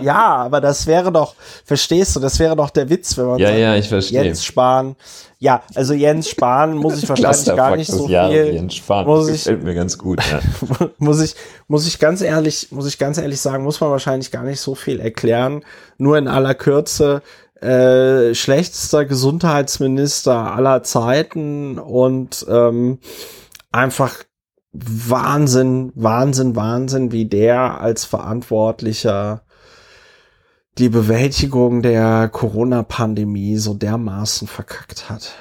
ja, aber das wäre doch, verstehst du, das wäre doch der Witz, wenn man ja, sagt, ja, ich verstehe. Jens Spahn. Ja, also Jens Spahn muss ich wahrscheinlich gar nicht so Jahre, viel. Jens Spahn, muss ich, gefällt mir ganz gut. Ja. muss ich, muss ich ganz ehrlich, muss ich ganz ehrlich sagen, muss man wahrscheinlich gar nicht so viel erklären. Nur in aller Kürze. Äh, schlechtester Gesundheitsminister aller Zeiten und ähm, einfach Wahnsinn, Wahnsinn, Wahnsinn, wie der als Verantwortlicher die Bewältigung der Corona-Pandemie so dermaßen verkackt hat.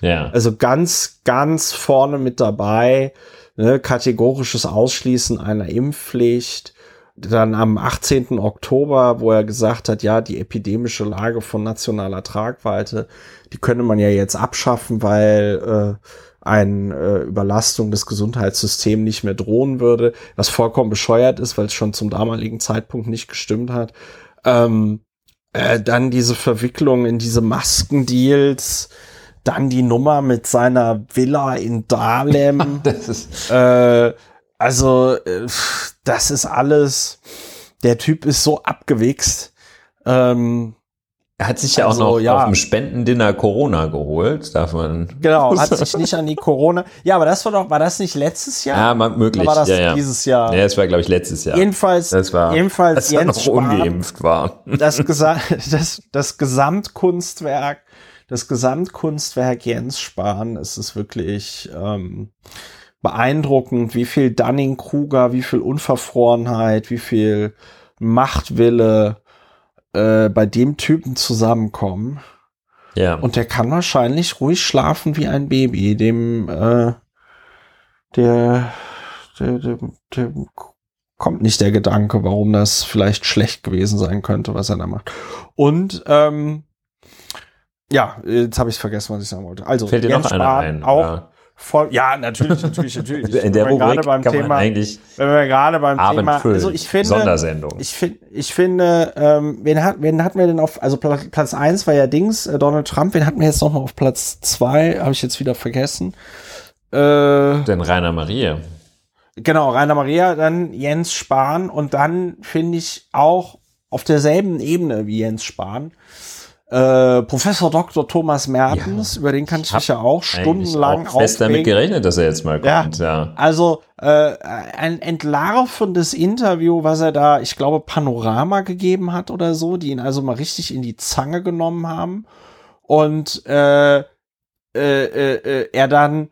Ja. Also ganz, ganz vorne mit dabei, ne, kategorisches Ausschließen einer Impfpflicht. Dann am 18. Oktober, wo er gesagt hat, ja, die epidemische Lage von nationaler Tragweite, die könne man ja jetzt abschaffen, weil äh, eine äh, Überlastung des Gesundheitssystems nicht mehr drohen würde, was vollkommen bescheuert ist, weil es schon zum damaligen Zeitpunkt nicht gestimmt hat. Ähm, äh, dann diese Verwicklung in diese Maskendeals, dann die Nummer mit seiner Villa in Dahlem. das ist äh, also, äh, das ist alles. Der Typ ist so abgewichst. Ähm, er hat sich ja also, auch noch ja. auf dem Spendendinner Corona geholt, darf man. Genau, hat sich nicht an die Corona. Ja, aber das war doch, war das nicht letztes Jahr? Ja, möglich. Oder war das ja, ja. dieses Jahr? Ja, es war, glaube ich, letztes Jahr. Jedenfalls, das war, jedenfalls als Jens noch Spahn, ungeimpft war. Das, das, das Gesamtkunstwerk, das Gesamtkunstwerk Jens Spahn, es ist wirklich ähm, beeindruckend, wie viel Dunning-Kruger, wie viel Unverfrorenheit, wie viel Machtwille, äh, bei dem Typen zusammenkommen. Ja. Und der kann wahrscheinlich ruhig schlafen wie ein Baby. Dem, äh, der, der, der, der kommt nicht der Gedanke, warum das vielleicht schlecht gewesen sein könnte, was er da macht. Und ähm, ja, jetzt habe ich vergessen, was ich sagen wollte. Also Fällt dir Jens noch einer ein? Auch, ja voll, ja, natürlich, natürlich, natürlich. In der Rubrik beim kann Thema, man eigentlich wenn wir gerade beim Thema, füllen. also ich finde, Sondersendung. Ich finde, ich finde, ähm, wen hat, wen hatten wir denn auf, also Platz eins war ja Dings, äh, Donald Trump, wen hatten wir jetzt noch mal auf Platz zwei habe ich jetzt wieder vergessen. Äh, Den Rainer Maria. Genau, Rainer Maria, dann Jens Spahn und dann finde ich auch auf derselben Ebene wie Jens Spahn Äh, Professor Dr. Thomas Mertens, ja, über den kann ich, ich mich ja auch stundenlang auch fest damit gerechnet, dass er jetzt mal kommt. Ja, ja. Also äh, ein entlarvendes Interview, was er da, ich glaube, Panorama gegeben hat oder so, die ihn also mal richtig in die Zange genommen haben. Und äh, äh, äh er dann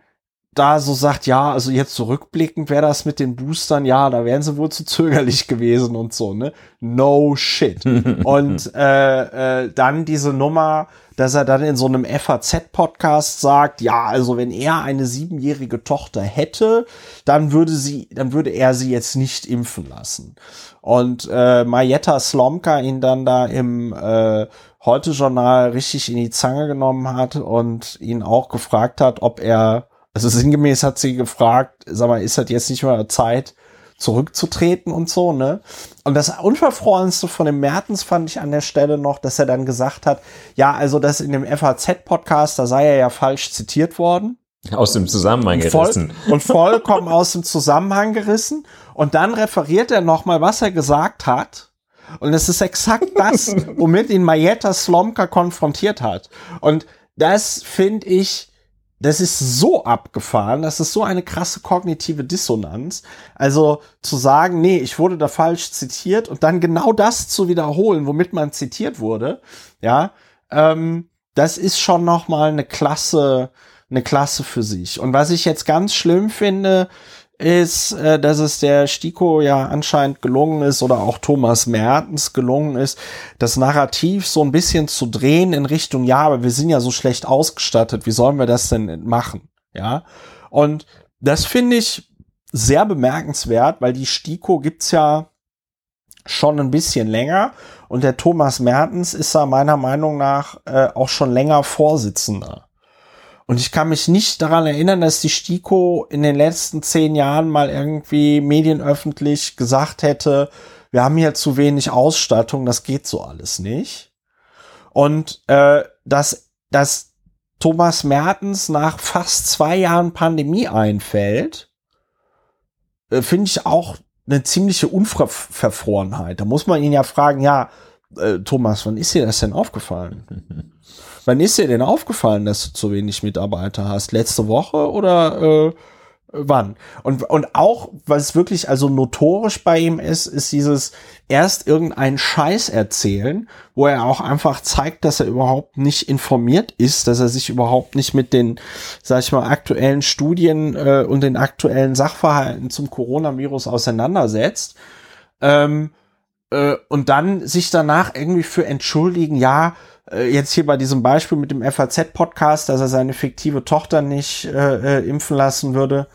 da so sagt, ja, also jetzt zurückblickend wäre das mit den Boostern, ja, da wären sie wohl zu zögerlich gewesen und so, ne? No shit. und äh, äh, dann diese Nummer, dass er dann in so einem FAZ-Podcast sagt, ja, also wenn er eine siebenjährige Tochter hätte, dann würde sie, dann würde er sie jetzt nicht impfen lassen. Und äh, Majetta Slomka ihn dann da im äh, Heute-Journal richtig in die Zange genommen hat und ihn auch gefragt hat, ob er also sinngemäß hat sie gefragt, sag mal, ist das jetzt nicht mal Zeit, zurückzutreten und so, ne? Und das Unverfrorenste von dem Mertens fand ich an der Stelle noch, dass er dann gesagt hat, ja, also das in dem FAZ-Podcast, da sei er ja falsch zitiert worden. Aus dem Zusammenhang gerissen. Voll, und vollkommen aus dem Zusammenhang gerissen. Und dann referiert er nochmal, was er gesagt hat. Und es ist exakt das, womit ihn Majeta Slomka konfrontiert hat. Und das finde ich, das ist so abgefahren, das ist so eine krasse kognitive Dissonanz. Also zu sagen, nee, ich wurde da falsch zitiert und dann genau das zu wiederholen, womit man zitiert wurde, ja, ähm, das ist schon noch mal eine Klasse, eine Klasse für sich. Und was ich jetzt ganz schlimm finde, ist, äh, dass es der Stiko ja anscheinend gelungen ist oder auch Thomas Mertens gelungen ist, das Narrativ so ein bisschen zu drehen in Richtung, ja, aber wir sind ja so schlecht ausgestattet, wie sollen wir das denn machen? Ja. Und das finde ich sehr bemerkenswert, weil die Stiko gibt's ja schon ein bisschen länger und der Thomas Mertens ist da meiner Meinung nach äh, auch schon länger Vorsitzender. Und ich kann mich nicht daran erinnern, dass die STIKO in den letzten zehn Jahren mal irgendwie medienöffentlich gesagt hätte, wir haben hier zu wenig Ausstattung, das geht so alles nicht. Und äh, dass, dass Thomas Mertens nach fast zwei Jahren Pandemie einfällt, äh, finde ich auch eine ziemliche Unverfrorenheit. Da muss man ihn ja fragen, ja, äh, Thomas, wann ist dir das denn aufgefallen? Wann ist dir denn aufgefallen, dass du zu wenig Mitarbeiter hast? Letzte Woche oder äh, wann? Und, und auch, was wirklich also notorisch bei ihm ist, ist dieses erst irgendeinen Scheiß erzählen, wo er auch einfach zeigt, dass er überhaupt nicht informiert ist, dass er sich überhaupt nicht mit den, sag ich mal, aktuellen Studien äh, und den aktuellen Sachverhalten zum Coronavirus auseinandersetzt. Ähm, äh, und dann sich danach irgendwie für entschuldigen, ja, jetzt hier bei diesem Beispiel mit dem FAZ-Podcast, dass er seine fiktive Tochter nicht äh, äh, impfen lassen würde,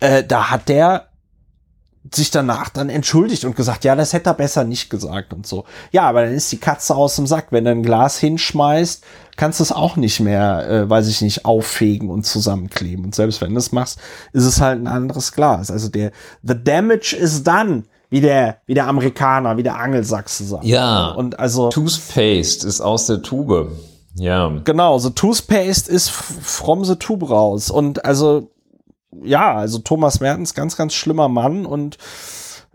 äh, da hat der sich danach dann entschuldigt und gesagt, ja, das hätte er besser nicht gesagt und so. Ja, aber dann ist die Katze aus dem Sack. Wenn du ein Glas hinschmeißt, kannst du es auch nicht mehr, äh, weiß ich nicht, auffegen und zusammenkleben. Und selbst wenn du es machst, ist es halt ein anderes Glas. Also der, the damage is done wie der, wie der Amerikaner, wie der Angelsachse sagt. Ja. Und also. Toothpaste ist aus der Tube. Ja. Genau, so Toothpaste ist from the Tube raus. Und also, ja, also Thomas Mertens, ganz, ganz schlimmer Mann und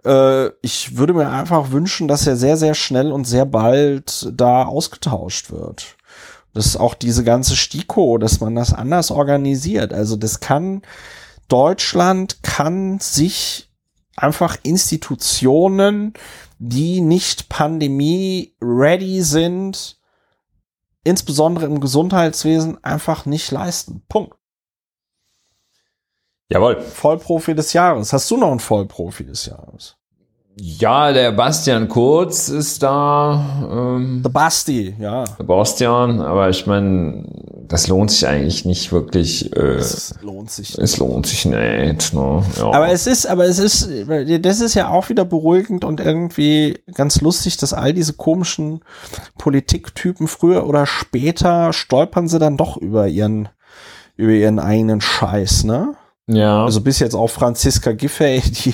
äh, ich würde mir einfach wünschen, dass er sehr, sehr schnell und sehr bald da ausgetauscht wird. Das ist auch diese ganze Stiko, dass man das anders organisiert. Also das kann, Deutschland kann sich einfach Institutionen, die nicht pandemie-ready sind, insbesondere im Gesundheitswesen, einfach nicht leisten. Punkt. Jawohl. Vollprofi des Jahres. Hast du noch einen Vollprofi des Jahres? Ja, der Bastian Kurz ist da. Ähm, der Basti, ja. Der Bastian, aber ich meine, das lohnt sich eigentlich nicht wirklich. Äh, es lohnt sich. Es lohnt sich nicht. Ne? Ja. Aber es ist, aber es ist, das ist ja auch wieder beruhigend und irgendwie ganz lustig, dass all diese komischen Politiktypen früher oder später stolpern sie dann doch über ihren, über ihren eigenen Scheiß, ne? Ja. Also bis jetzt auch Franziska Giffey, die.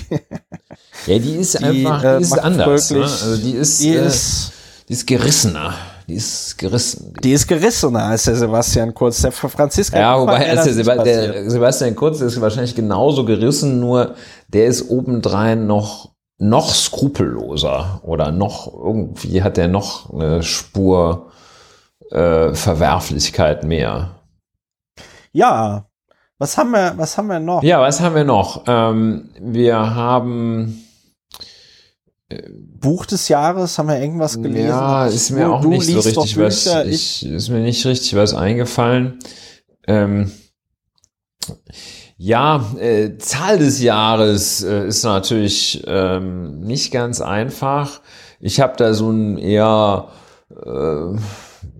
ja, die ist die, einfach, die äh, ist anders. Ne? Also die ist, die, äh, ist, die ist gerissener. Die ist gerissen. Die ist gerissener als der Sebastian Kurz. Der Franziska. Ja, wobei als der, Seba der Sebastian Kurz ist wahrscheinlich genauso gerissen, nur der ist obendrein noch noch skrupelloser oder noch irgendwie hat er noch eine Spur äh, Verwerflichkeit mehr. Ja, was haben wir, was haben wir noch? Ja, was haben wir noch? Ähm, wir haben äh, Buch des Jahres, haben wir irgendwas gelesen? Ja, ist mir du, auch nicht so richtig was, ich, ist mir nicht richtig was eingefallen. Ähm, ja, äh, Zahl des Jahres äh, ist natürlich ähm, nicht ganz einfach. Ich habe da so ein eher äh,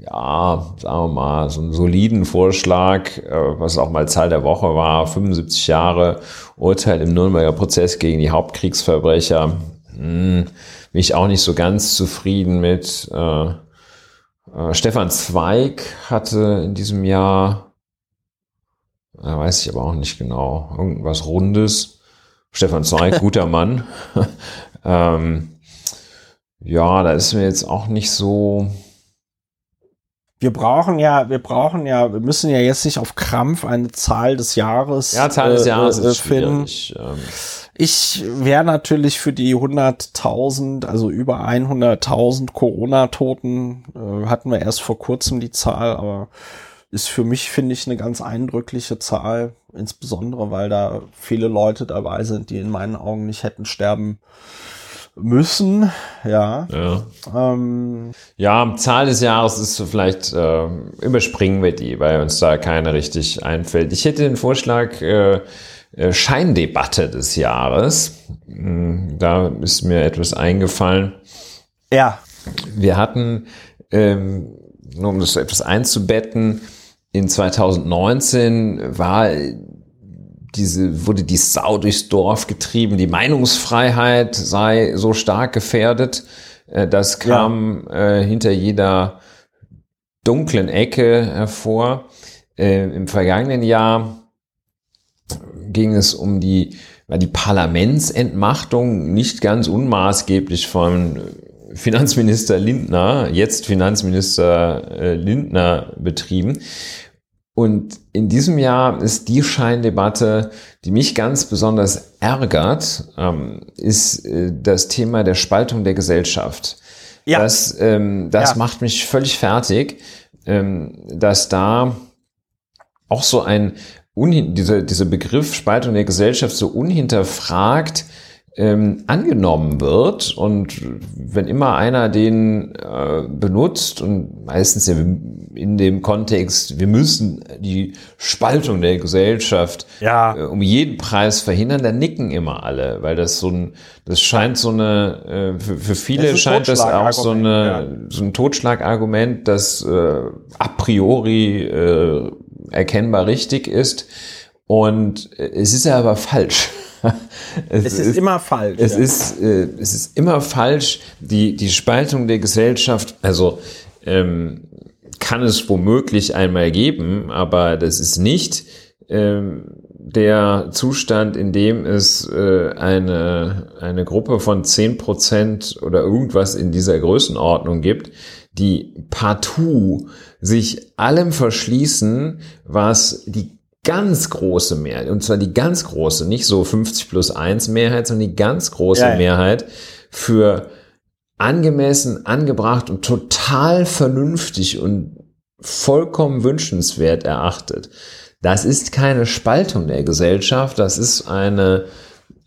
ja, sagen wir mal, so einen soliden Vorschlag, äh, was auch mal Zahl der Woche war, 75 Jahre Urteil im Nürnberger Prozess gegen die Hauptkriegsverbrecher. Hm, bin ich auch nicht so ganz zufrieden mit. Äh, äh, Stefan Zweig hatte in diesem Jahr, äh, weiß ich aber auch nicht genau, irgendwas Rundes. Stefan Zweig, guter Mann. ähm, ja, da ist mir jetzt auch nicht so, wir brauchen ja, wir brauchen ja, wir müssen ja jetzt nicht auf Krampf eine Zahl des Jahres, ja, Zahl des Jahres äh, finden. Ähm. Ich wäre natürlich für die 100.000, also über 100.000 Corona-Toten, äh, hatten wir erst vor kurzem die Zahl, aber ist für mich, finde ich, eine ganz eindrückliche Zahl, insbesondere weil da viele Leute dabei sind, die in meinen Augen nicht hätten sterben müssen. Ja. Ja. Ähm, ja, Zahl des Jahres ist vielleicht, äh, überspringen wir die, weil uns da keine richtig einfällt. Ich hätte den Vorschlag, äh, äh Scheindebatte des Jahres. Hm, da ist mir etwas eingefallen. Ja. Wir hatten, ähm, nur um das etwas einzubetten, in 2019 war diese, wurde die Sau durchs Dorf getrieben, die Meinungsfreiheit sei so stark gefährdet. Äh, das kam ja. äh, hinter jeder dunklen Ecke hervor. Äh, Im vergangenen Jahr ging es um die, war die Parlamentsentmachtung nicht ganz unmaßgeblich von Finanzminister Lindner, jetzt Finanzminister äh, Lindner betrieben. Und in diesem Jahr ist die Scheindebatte, die mich ganz besonders ärgert, ähm, ist äh, das Thema der Spaltung der Gesellschaft. Ja. Das, ähm, das ja. macht mich völlig fertig, ähm, dass da auch so ein, dieser, dieser Begriff Spaltung der Gesellschaft so unhinterfragt ähm, angenommen wird und wenn immer einer den äh, benutzt und meistens ja in dem Kontext, wir müssen die Spaltung der Gesellschaft ja. äh, um jeden Preis verhindern, dann nicken immer alle, weil das so ein, das scheint so eine, äh, für, für viele scheint das auch so eine, ja. so ein Totschlagargument, das äh, a priori äh, erkennbar richtig ist und äh, es ist ja aber falsch. es, es ist, ist, immer falsch. Es, ja. ist, äh, es ist immer falsch, die, die Spaltung der Gesellschaft, also ähm, kann es womöglich einmal geben, aber das ist nicht ähm, der Zustand, in dem es äh, eine, eine Gruppe von zehn Prozent oder irgendwas in dieser Größenordnung gibt, die partout sich allem verschließen, was die ganz große Mehrheit, und zwar die ganz große, nicht so 50 plus 1 Mehrheit, sondern die ganz große ja, Mehrheit für angemessen, angebracht und total vernünftig und vollkommen wünschenswert erachtet. Das ist keine Spaltung der Gesellschaft, das ist eine,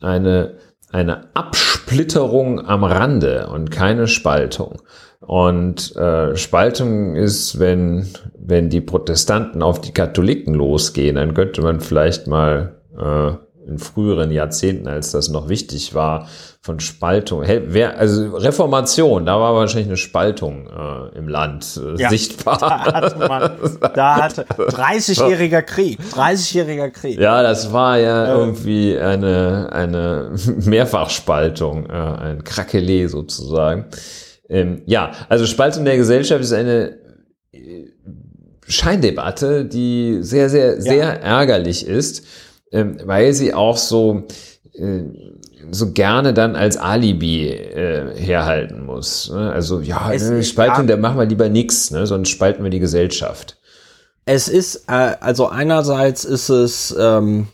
eine, eine Absplitterung am Rande und keine Spaltung. Und äh, Spaltung ist, wenn, wenn die Protestanten auf die Katholiken losgehen, dann könnte man vielleicht mal äh, in früheren Jahrzehnten, als das noch wichtig war, von Spaltung. Hey, wer, also Reformation, da war wahrscheinlich eine Spaltung äh, im Land äh, ja, sichtbar. Da hatte man, da hatte 30-jähriger Krieg, 30-jähriger Krieg. Ja, das war ja äh. irgendwie eine, eine Mehrfachspaltung, äh, ein Krakelé sozusagen. Ähm, ja, also Spaltung der Gesellschaft ist eine äh, Scheindebatte, die sehr, sehr, sehr ja. ärgerlich ist, ähm, weil sie auch so, äh, so gerne dann als Alibi äh, herhalten muss. Ne? Also ja, ne, Spaltung, da machen wir lieber nichts, ne? sonst spalten wir die Gesellschaft. Es ist, äh, also einerseits ist es, ähm,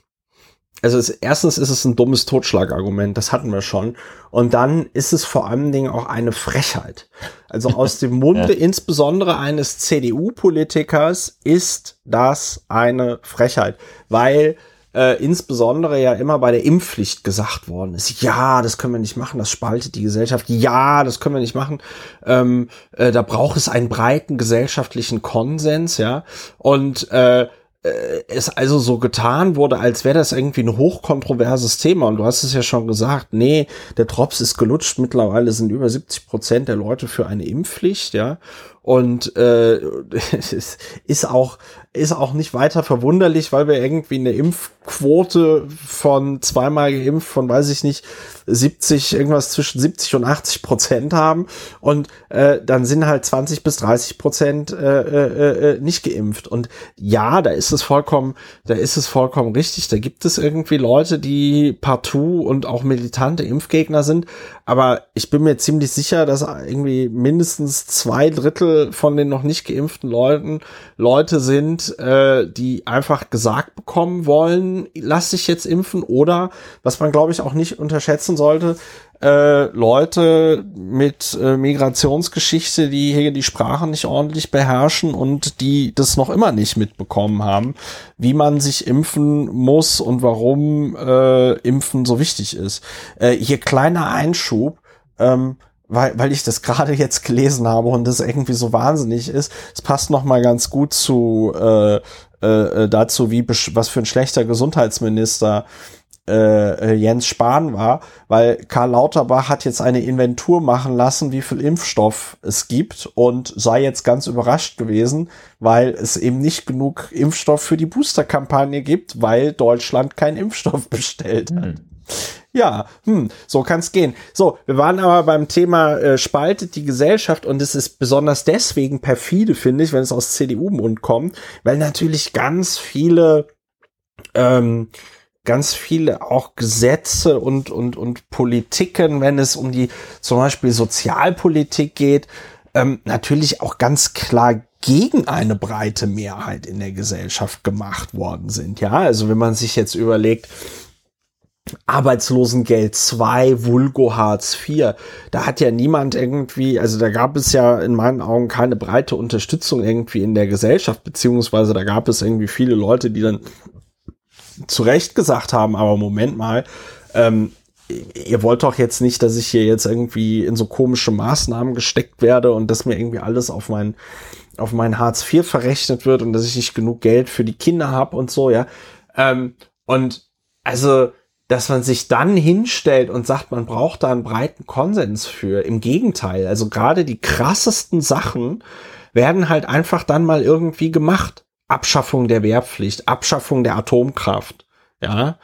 also es, erstens ist es ein dummes Totschlagargument, das hatten wir schon. Und dann ist es vor allen Dingen auch eine Frechheit. Also aus dem Munde ja. insbesondere eines CDU-Politikers ist das eine Frechheit, weil äh, insbesondere ja immer bei der Impfpflicht gesagt worden ist, ja, das können wir nicht machen, das spaltet die Gesellschaft, ja, das können wir nicht machen, ähm, äh, da braucht es einen breiten gesellschaftlichen Konsens, ja, und äh, es also so getan wurde, als wäre das irgendwie ein hochkontroverses Thema. Und du hast es ja schon gesagt, nee, der Drops ist gelutscht. Mittlerweile sind über 70 Prozent der Leute für eine Impfpflicht, ja. Und äh, es ist auch ist auch nicht weiter verwunderlich, weil wir irgendwie eine Impfquote von zweimal geimpft von, weiß ich nicht, 70, irgendwas zwischen 70 und 80 Prozent haben. Und äh, dann sind halt 20 bis 30 Prozent äh, äh, äh, nicht geimpft. Und ja, da ist es vollkommen, da ist es vollkommen richtig. Da gibt es irgendwie Leute, die partout und auch militante Impfgegner sind. Aber ich bin mir ziemlich sicher, dass irgendwie mindestens zwei Drittel von den noch nicht geimpften Leuten Leute sind, äh, die einfach gesagt bekommen wollen, lass dich jetzt impfen oder, was man glaube ich auch nicht unterschätzen sollte, äh, Leute mit äh, Migrationsgeschichte, die hier die Sprache nicht ordentlich beherrschen und die das noch immer nicht mitbekommen haben, wie man sich impfen muss und warum äh, Impfen so wichtig ist. Äh, hier kleiner Einschub. Ähm, weil, weil ich das gerade jetzt gelesen habe und das irgendwie so wahnsinnig ist. Es passt noch mal ganz gut zu äh, äh, dazu, wie was für ein schlechter Gesundheitsminister äh, Jens Spahn war, weil Karl Lauterbach hat jetzt eine Inventur machen lassen, wie viel Impfstoff es gibt und sei jetzt ganz überrascht gewesen, weil es eben nicht genug Impfstoff für die Booster-Kampagne gibt, weil Deutschland keinen Impfstoff bestellt hat. Hm. Ja, hm, so kann's gehen. So, wir waren aber beim Thema äh, spaltet die Gesellschaft und es ist besonders deswegen perfide, finde ich, wenn es aus CDU-Mund kommt, weil natürlich ganz viele ähm, ganz viele auch Gesetze und, und, und Politiken, wenn es um die zum Beispiel Sozialpolitik geht, ähm, natürlich auch ganz klar gegen eine breite Mehrheit in der Gesellschaft gemacht worden sind. Ja, also wenn man sich jetzt überlegt, Arbeitslosengeld 2, Vulgo Hartz IV. Da hat ja niemand irgendwie, also da gab es ja in meinen Augen keine breite Unterstützung irgendwie in der Gesellschaft, beziehungsweise da gab es irgendwie viele Leute, die dann zu Recht gesagt haben, aber Moment mal, ähm, ihr wollt doch jetzt nicht, dass ich hier jetzt irgendwie in so komische Maßnahmen gesteckt werde und dass mir irgendwie alles auf mein, auf mein Hartz IV verrechnet wird und dass ich nicht genug Geld für die Kinder habe und so, ja. Ähm, und also dass man sich dann hinstellt und sagt, man braucht da einen breiten Konsens für. Im Gegenteil, also gerade die krassesten Sachen werden halt einfach dann mal irgendwie gemacht. Abschaffung der Wehrpflicht, Abschaffung der Atomkraft, ja,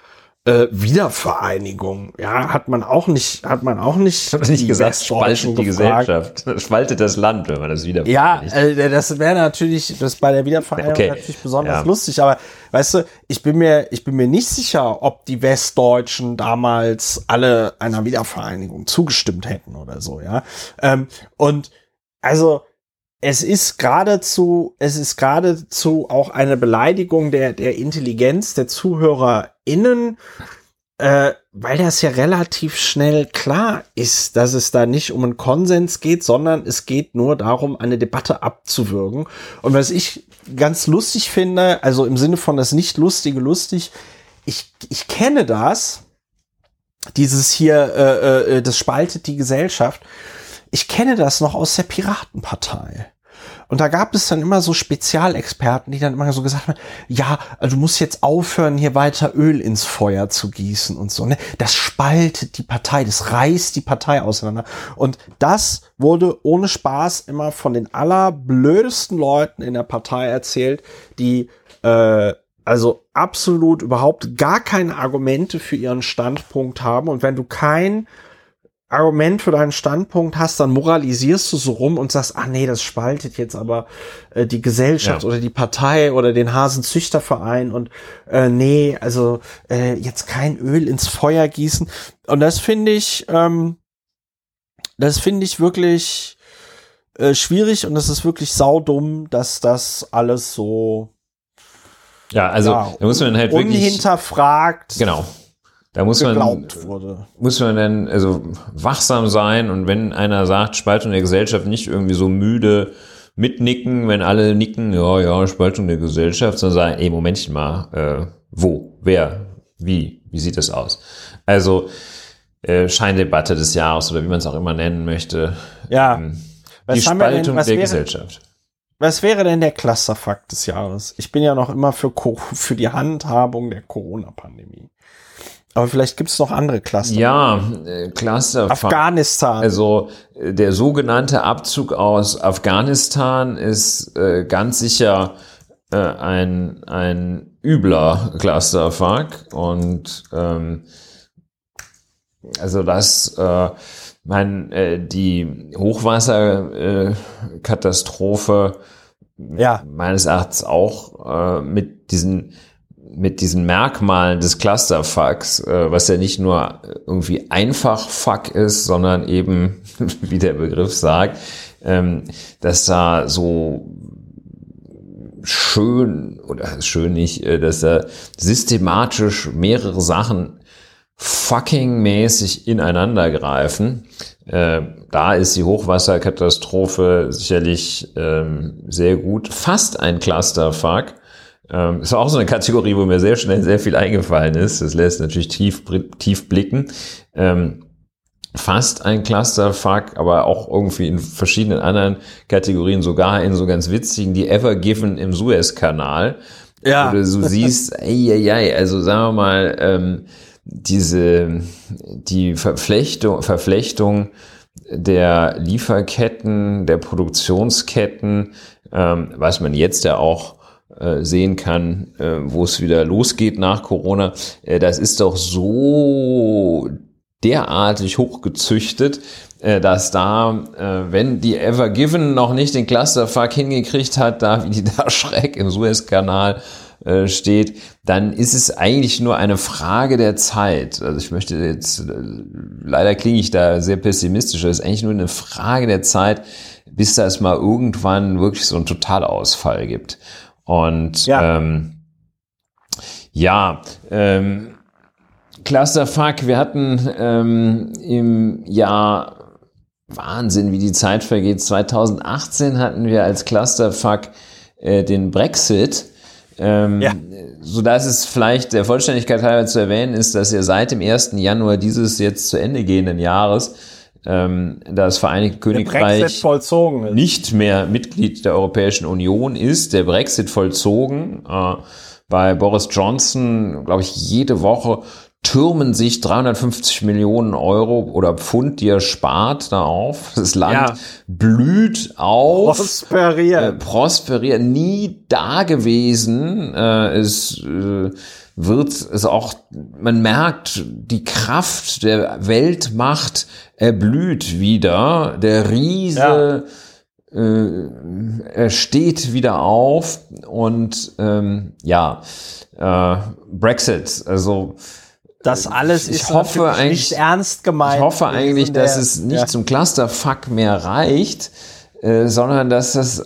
äh, Wiedervereinigung, ja, hat man auch nicht, hat man auch nicht. Hat nicht gesagt, spaltet die Gesellschaft, spaltet das Land, wenn man das wieder. Ja, äh, das wäre natürlich, das bei der Wiedervereinigung okay. natürlich besonders ja. lustig, aber weißt du, ich bin mir, ich bin mir nicht sicher, ob die Westdeutschen damals alle einer Wiedervereinigung zugestimmt hätten oder so, ja. Ähm, und also es ist geradezu, es ist geradezu auch eine Beleidigung der, der Intelligenz der ZuhörerInnen, äh, weil das ja relativ schnell klar ist, dass es da nicht um einen Konsens geht, sondern es geht nur darum, eine Debatte abzuwürgen. Und was ich ganz lustig finde, also im Sinne von das nicht lustige lustig, ich, ich kenne das, dieses hier, äh, äh, das spaltet die Gesellschaft. Ich kenne das noch aus der Piratenpartei. Und da gab es dann immer so Spezialexperten, die dann immer so gesagt haben, ja, also du musst jetzt aufhören, hier weiter Öl ins Feuer zu gießen und so. Ne? Das spaltet die Partei, das reißt die Partei auseinander. Und das wurde ohne Spaß immer von den allerblödesten Leuten in der Partei erzählt, die äh, also absolut überhaupt gar keine Argumente für ihren Standpunkt haben. Und wenn du kein Argument für deinen Standpunkt hast, dann moralisierst du so rum und sagst, ah nee, das spaltet jetzt aber äh, die Gesellschaft ja. oder die Partei oder den Hasenzüchterverein und äh, nee, also äh, jetzt kein Öl ins Feuer gießen. Und das finde ich, ähm, das finde ich wirklich äh, schwierig und es ist wirklich saudumm, dass das alles so Ja, also ja, da muss man halt wirklich unhinterfragt. Genau. Da muss man wurde. muss man dann also wachsam sein und wenn einer sagt Spaltung der Gesellschaft nicht irgendwie so müde mitnicken, wenn alle nicken, ja ja Spaltung der Gesellschaft, sondern sagen, ey Momentchen mal, äh, wo, wer, wie, wie sieht das aus? Also äh, Scheindebatte des Jahres oder wie man es auch immer nennen möchte. Ja. Ähm, die Spaltung denn, der wäre, Gesellschaft. Was wäre denn der Clusterfuck des Jahres? Ich bin ja noch immer für, für die Handhabung der Corona-Pandemie. Aber vielleicht gibt es noch andere Cluster. Ja, äh, Cluster. Afghanistan. Also äh, der sogenannte Abzug aus Afghanistan ist äh, ganz sicher äh, ein, ein übler Clusterfuck. Und ähm, also das, äh, mein, äh, die Hochwasserkatastrophe äh, ja. meines Erachtens auch äh, mit diesen mit diesen Merkmalen des Clusterfucks, äh, was ja nicht nur irgendwie einfach Fuck ist, sondern eben, wie der Begriff sagt, ähm, dass da so schön oder schön nicht, äh, dass da systematisch mehrere Sachen fucking mäßig ineinander greifen. Äh, da ist die Hochwasserkatastrophe sicherlich ähm, sehr gut. Fast ein Clusterfuck. Ähm, ist auch so eine Kategorie, wo mir sehr schnell sehr viel eingefallen ist. Das lässt natürlich tief, tief blicken. Ähm, fast ein Clusterfuck, aber auch irgendwie in verschiedenen anderen Kategorien, sogar in so ganz witzigen, die Ever Given im Suezkanal. Ja. Wo du so siehst, ey, ey, ey, also sagen wir mal, ähm, diese, die Verflechtung, Verflechtung der Lieferketten, der Produktionsketten, ähm, was man jetzt ja auch sehen kann, äh, wo es wieder losgeht nach Corona. Äh, das ist doch so derartig hochgezüchtet, äh, dass da, äh, wenn die Ever Given noch nicht den Clusterfuck hingekriegt hat, da wie die da Schreck im Suezkanal äh, steht, dann ist es eigentlich nur eine Frage der Zeit. Also ich möchte jetzt, leider klinge ich da sehr pessimistisch, es ist eigentlich nur eine Frage der Zeit, bis da es mal irgendwann wirklich so einen Totalausfall gibt. Und ja, ähm, ja ähm, Clusterfuck, wir hatten ähm, im Jahr Wahnsinn, wie die Zeit vergeht. 2018 hatten wir als Clusterfuck äh, den Brexit. Ähm, ja. So dass es vielleicht der Vollständigkeit halber zu erwähnen ist, dass ja seit dem 1. Januar dieses jetzt zu Ende gehenden Jahres ähm, das Vereinigte Königreich nicht mehr Mitglied der Europäischen Union ist, der Brexit vollzogen. Äh, bei Boris Johnson, glaube ich, jede Woche türmen sich 350 Millionen Euro oder Pfund, die er spart, da auf. Das Land ja. blüht auf. Prosperiert. Äh, prosperiert. Nie da gewesen. Äh, es äh, wird es auch, man merkt, die Kraft der Weltmacht erblüht wieder. Der Riese ja. äh, er steht wieder auf und ähm, ja, äh, Brexit, also das alles ich ist hoffe nicht ernst gemeint. Ich hoffe eigentlich, dass es nicht ja. zum Clusterfuck mehr reicht, äh, sondern dass das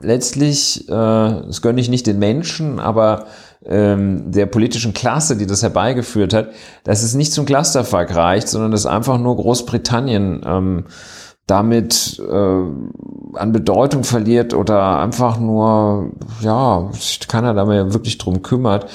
letztlich, äh, das gönne ich nicht den Menschen, aber ähm, der politischen Klasse, die das herbeigeführt hat, dass es nicht zum Clusterfuck reicht, sondern dass einfach nur Großbritannien ähm, damit äh, an Bedeutung verliert oder einfach nur, ja, sich keiner da mehr wirklich drum kümmert.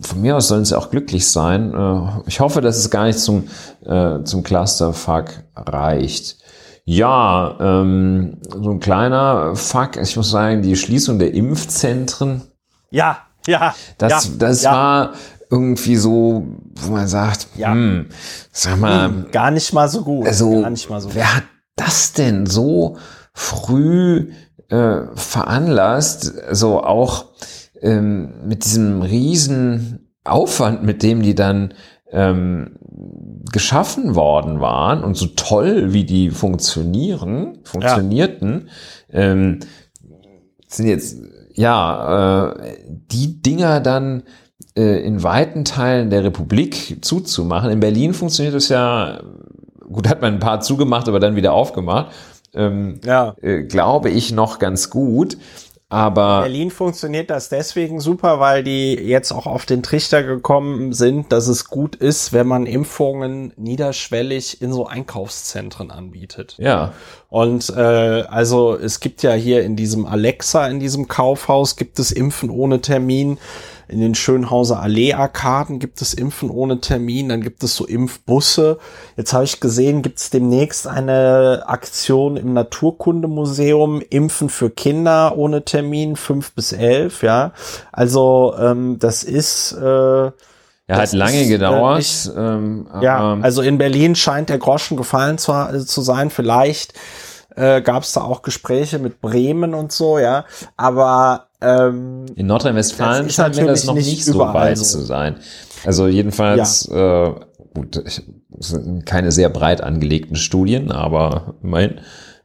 Von mir aus sollen sie auch glücklich sein. Äh, ich hoffe, dass es gar nicht zum, äh, zum Clusterfuck reicht. Ja, ähm, so ein kleiner Fuck, ich muss sagen, die Schließung der Impfzentren. Ja, ja. Das, ja, das ja. war irgendwie so, wo man sagt, ja. hm, sag mal. Hm, gar nicht mal so gut. Also, gar nicht mal so wer hat das denn so früh äh, veranlasst? So auch ähm, mit diesem riesen Aufwand, mit dem die dann ähm, geschaffen worden waren und so toll, wie die funktionieren, funktionierten, ja. ähm, sind jetzt ja, äh, die Dinger dann äh, in weiten Teilen der Republik zuzumachen. In Berlin funktioniert es ja, gut, hat man ein paar zugemacht, aber dann wieder aufgemacht. Ähm, ja. Äh, glaube ich noch ganz gut. Aber in Berlin funktioniert das deswegen super, weil die jetzt auch auf den Trichter gekommen sind, dass es gut ist, wenn man Impfungen niederschwellig in so Einkaufszentren anbietet. Ja. Und äh, also es gibt ja hier in diesem Alexa, in diesem Kaufhaus, gibt es Impfen ohne Termin. In den Schönhauser Allee-Arkaden gibt es Impfen ohne Termin, dann gibt es so Impfbusse. Jetzt habe ich gesehen, gibt es demnächst eine Aktion im Naturkundemuseum, Impfen für Kinder ohne Termin, fünf bis elf, ja. Also ähm, das ist äh, ja, hat lange ist, äh, gedauert. Äh, nicht, ähm, ja, also in Berlin scheint der Groschen gefallen zu, zu sein. Vielleicht äh, gab es da auch Gespräche mit Bremen und so, ja. Aber ähm, in Nordrhein-Westfalen scheint mir das noch nicht, nicht so weit so. zu sein. Also jedenfalls, ja. äh, gut, ich, sind keine sehr breit angelegten Studien, aber immerhin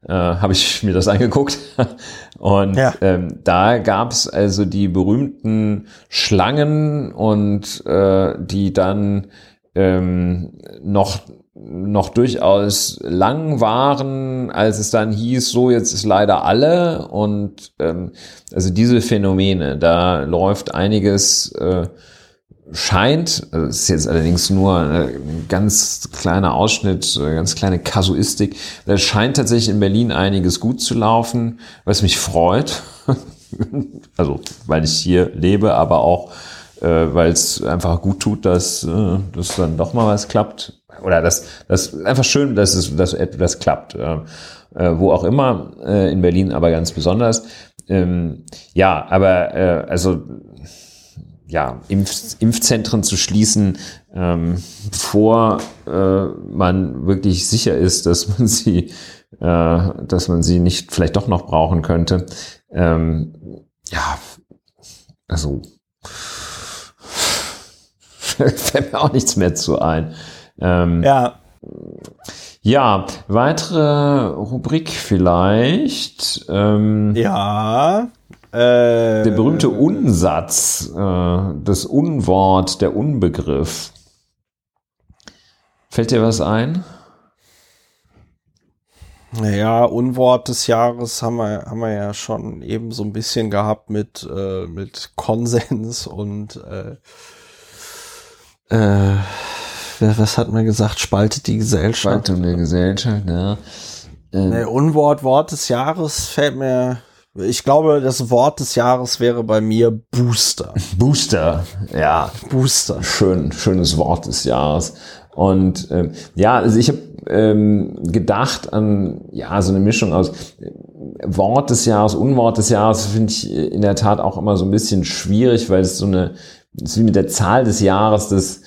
äh, habe ich mir das angeguckt. Und ja. ähm, da gab es also die berühmten Schlangen und äh, die dann ähm, noch noch durchaus lang waren, als es dann hieß, so jetzt ist leider alle. Und ähm, also diese Phänomene, da läuft einiges, äh, scheint, also ist jetzt allerdings nur ein ganz kleiner Ausschnitt, ganz kleine Kasuistik, da scheint tatsächlich in Berlin einiges gut zu laufen, was mich freut, also weil ich hier lebe, aber auch äh, weil es einfach gut tut, dass, äh, dass dann doch mal was klappt oder das, das einfach schön, dass es, dass etwas klappt. Äh, wo auch immer, äh, in Berlin aber ganz besonders. Ähm, ja, aber äh, also ja, Impf Impfzentren zu schließen, ähm, bevor äh, man wirklich sicher ist, dass man sie, äh, dass man sie nicht vielleicht doch noch brauchen könnte. Ähm, ja, also fällt mir auch nichts mehr zu ein. Ähm, ja. Ja, weitere Rubrik vielleicht. Ähm, ja. Äh, der berühmte Unsatz, äh, das Unwort, der Unbegriff. Fällt dir was ein? Naja, Unwort des Jahres haben wir, haben wir ja schon eben so ein bisschen gehabt mit, äh, mit Konsens und äh, äh, was hat man gesagt, spaltet die Gesellschaft. Spaltung der Gesellschaft, ja. Ähm. Nee, Unwort, Wort des Jahres fällt mir, ich glaube, das Wort des Jahres wäre bei mir Booster. Booster, ja. Booster. Schön, schönes Wort des Jahres. Und ähm, ja, also ich habe ähm, gedacht an ja so eine Mischung aus äh, Wort des Jahres, Unwort des Jahres finde ich in der Tat auch immer so ein bisschen schwierig, weil es so eine, es ist wie mit der Zahl des Jahres, das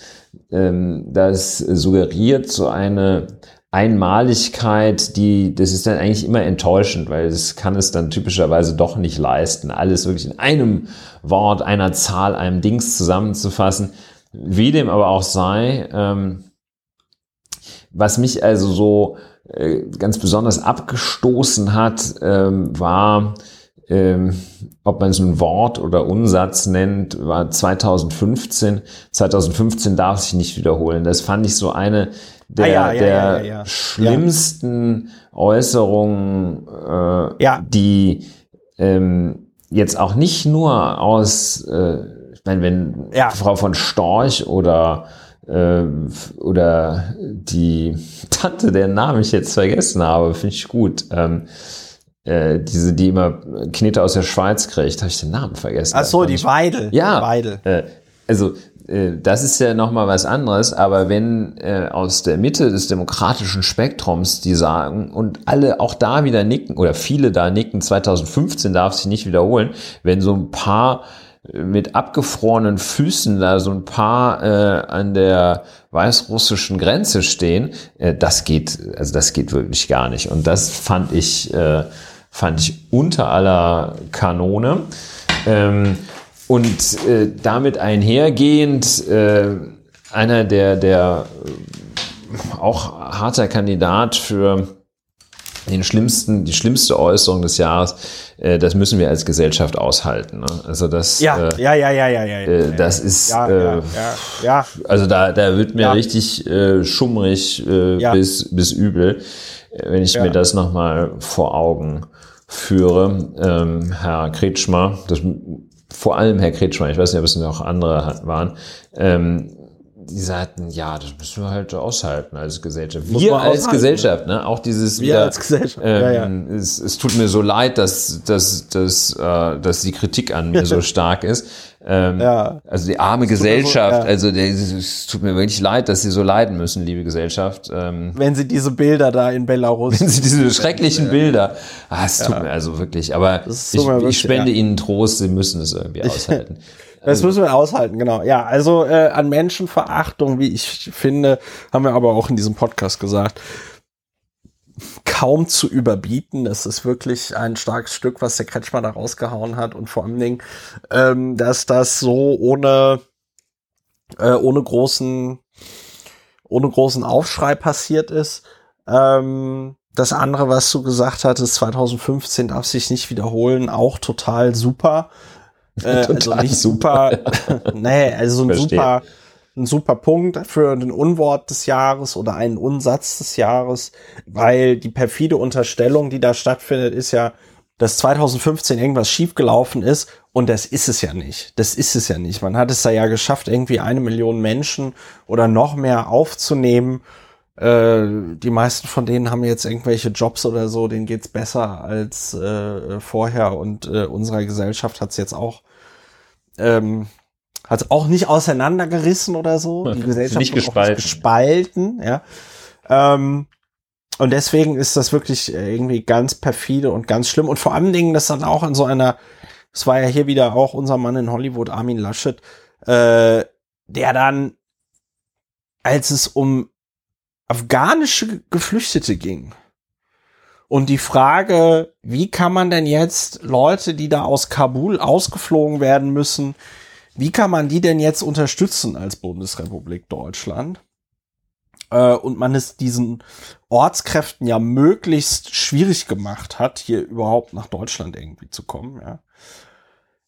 das suggeriert so eine Einmaligkeit, die, das ist dann eigentlich immer enttäuschend, weil es kann es dann typischerweise doch nicht leisten, alles wirklich in einem Wort, einer Zahl, einem Dings zusammenzufassen. Wie dem aber auch sei, ähm, was mich also so äh, ganz besonders abgestoßen hat, ähm, war ähm, ob man es ein Wort oder Unsatz nennt, war 2015. 2015 darf sich nicht wiederholen. Das fand ich so eine der, ah, ja, ja, der ja, schlimmsten Äußerungen, äh, die ähm, jetzt auch nicht nur aus, äh, ich meine, wenn Frau von Storch oder äh, oder die Tante, deren Namen ich jetzt vergessen habe, finde ich gut. Ähm, äh, diese, die immer Knete aus der Schweiz kriegt, habe ich den Namen vergessen. Ach so, die Weidel. Ja, Weidel. Äh, also äh, das ist ja noch mal was anderes, aber wenn äh, aus der Mitte des demokratischen Spektrums die sagen und alle auch da wieder nicken oder viele da nicken, 2015 darf sich nicht wiederholen, wenn so ein paar mit abgefrorenen Füßen da so ein paar äh, an der weißrussischen Grenze stehen, äh, das geht, also das geht wirklich gar nicht. Und das fand ich äh, fand ich unter aller Kanone. Ähm, und äh, damit einhergehend äh, einer der, der äh, auch harter Kandidat für den schlimmsten, die schlimmste Äußerung des Jahres, äh, das müssen wir als Gesellschaft aushalten. Ne? Also das, ja, äh, ja, ja, ja, ja, ja, äh, das ist, ja, äh, ja, ja, also da, da wird mir richtig äh, schummrig äh, bis, bis übel, wenn ich mir das nochmal vor Augen führe, ähm, Herr Kretschmer, das, vor allem Herr Kretschmer, ich weiß nicht, ob es noch andere waren, ähm, die sagten, ja, das müssen wir halt aushalten als Gesellschaft. Wir als Gesellschaft, ne? Auch dieses wir wieder, als Gesellschaft. Ähm, ja, ja. Es, es tut mir so leid, dass, dass, dass, äh, dass die Kritik an mir so stark ist. Ähm, ja. Also die arme Gesellschaft, so, ja. also es tut mir wirklich leid, dass sie so leiden müssen, liebe Gesellschaft. Ähm, wenn sie diese Bilder da in Belarus. Wenn sie diese schrecklichen ja. Bilder. Ah, es tut mir also wirklich, aber ich, wirklich, ich, spende ihnen Trost, sie müssen es irgendwie aushalten. Das müssen wir aushalten, genau. Ja, also äh, an Menschenverachtung, wie ich finde, haben wir aber auch in diesem Podcast gesagt, kaum zu überbieten. Das ist wirklich ein starkes Stück, was der Kretschmer da rausgehauen hat und vor allen Dingen, ähm, dass das so ohne, äh, ohne großen, ohne großen Aufschrei passiert ist. Ähm, das andere, was du gesagt hattest, 2015 darf sich nicht wiederholen, auch total super. Äh, also nicht super, nee, also ein Verstehe. super ein super Punkt für den Unwort des Jahres oder einen Unsatz des Jahres, weil die perfide Unterstellung, die da stattfindet, ist ja, dass 2015 irgendwas schiefgelaufen ist und das ist es ja nicht. Das ist es ja nicht. Man hat es da ja geschafft, irgendwie eine Million Menschen oder noch mehr aufzunehmen. Äh, die meisten von denen haben jetzt irgendwelche Jobs oder so, denen geht's besser als äh, vorher und äh, unserer Gesellschaft hat's jetzt auch ähm, hat auch nicht auseinandergerissen oder so. Die Gesellschaft nicht gespalten. gespalten, ja. Ähm, und deswegen ist das wirklich irgendwie ganz perfide und ganz schlimm. Und vor allen Dingen, das dann auch in so einer, es war ja hier wieder auch unser Mann in Hollywood, Armin Laschet, äh, der dann, als es um afghanische Geflüchtete ging, und die Frage, wie kann man denn jetzt Leute, die da aus Kabul ausgeflogen werden müssen, wie kann man die denn jetzt unterstützen als Bundesrepublik Deutschland? Äh, und man es diesen Ortskräften ja möglichst schwierig gemacht hat, hier überhaupt nach Deutschland irgendwie zu kommen, ja.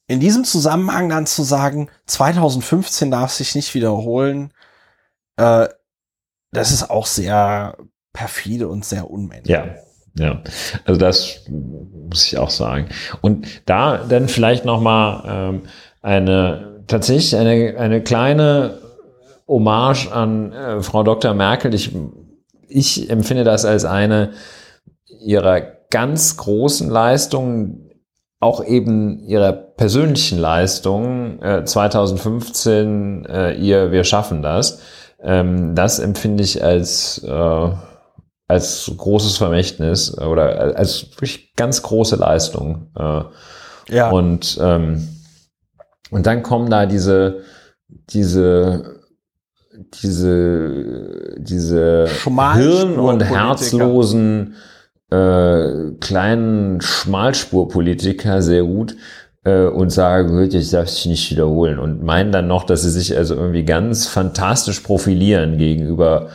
In diesem Zusammenhang dann zu sagen, 2015 darf sich nicht wiederholen, äh, das ist auch sehr perfide und sehr unmännlich. Ja, ja, also das muss ich auch sagen. Und da dann vielleicht noch mal ähm, eine tatsächlich eine, eine kleine Hommage an äh, Frau Dr. Merkel. Ich, ich empfinde das als eine ihrer ganz großen Leistungen, auch eben ihrer persönlichen Leistungen äh, 2015 äh, ihr Wir schaffen das. Ähm, das empfinde ich als, äh, als großes Vermächtnis oder als wirklich ganz große Leistung. Äh, ja. Und ähm, und dann kommen da diese, diese, diese, diese Hirn- und herzlosen äh, kleinen Schmalspurpolitiker sehr gut äh, und sagen, ich darf sich nicht wiederholen. Und meinen dann noch, dass sie sich also irgendwie ganz fantastisch profilieren gegenüber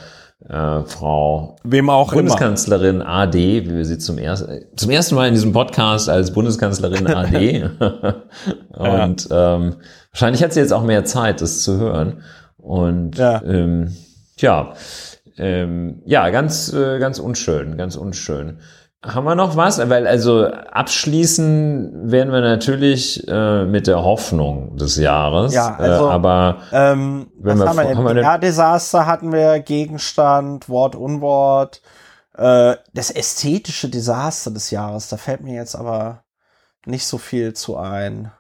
äh, Frau Wem auch Bundeskanzlerin immer. AD, wie wir sie zum, ersten zum ersten Mal in diesem Podcast als Bundeskanzlerin AD. und ja. ähm, wahrscheinlich hat sie jetzt auch mehr Zeit, das zu hören. Und ja, ähm, ja, ähm, ja ganz, äh, ganz unschön, ganz unschön. Haben wir noch was? Weil also abschließen werden wir natürlich äh, mit der Hoffnung des Jahres. Ja, also, äh, aber ähm, wenn was wir, haben wir, haben Desaster hatten wir, Gegenstand, Wort, Unwort. Äh, das ästhetische Desaster des Jahres, da fällt mir jetzt aber nicht so viel zu ein.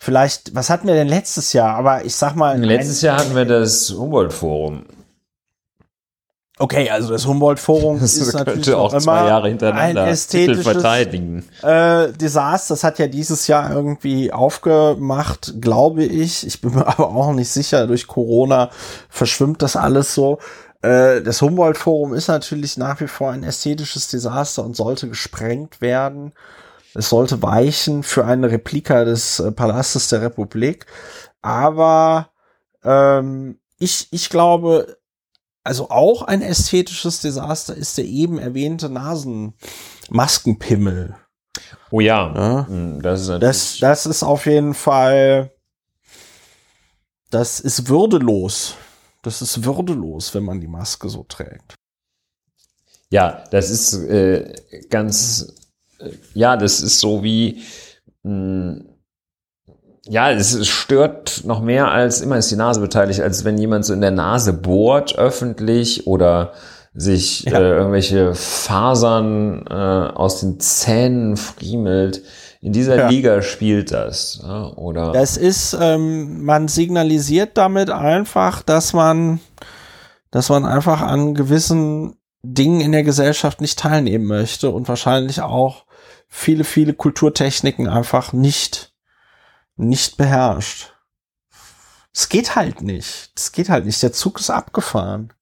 Vielleicht, was hatten wir denn letztes Jahr? Aber ich sag mal. Letztes Jahr hatten wir das Humboldt-Forum. Okay, also das Humboldt-Forum ist natürlich auch immer zwei Jahre hintereinander ein ästhetisches verteidigen. Äh, Desaster. Das hat ja dieses Jahr irgendwie aufgemacht, glaube ich. Ich bin mir aber auch nicht sicher. Durch Corona verschwimmt das alles so. Äh, das Humboldt-Forum ist natürlich nach wie vor ein ästhetisches Desaster und sollte gesprengt werden. Es sollte weichen für eine Replika des äh, Palastes der Republik. Aber ähm, ich, ich glaube, also auch ein ästhetisches Desaster ist der eben erwähnte Nasenmaskenpimmel. Oh ja, ja? Hm, das, ist das, das ist auf jeden Fall, das ist würdelos. Das ist würdelos, wenn man die Maske so trägt. Ja, das ist äh, ganz ja, das ist so wie, mh, hm, ja, es stört noch mehr als immer ist die Nase beteiligt, als wenn jemand so in der Nase bohrt öffentlich oder sich ja. äh, irgendwelche Fasern äh, aus den Zähnen friemelt. In dieser ja. Liga spielt das, oder? Das ist, ähm, man signalisiert damit einfach, dass man, dass man einfach an gewissen Dingen in der Gesellschaft nicht teilnehmen möchte und wahrscheinlich auch viele, viele Kulturtechniken einfach nicht, nicht beherrscht. Es geht halt nicht. Es geht halt nicht. Der Zug ist abgefahren.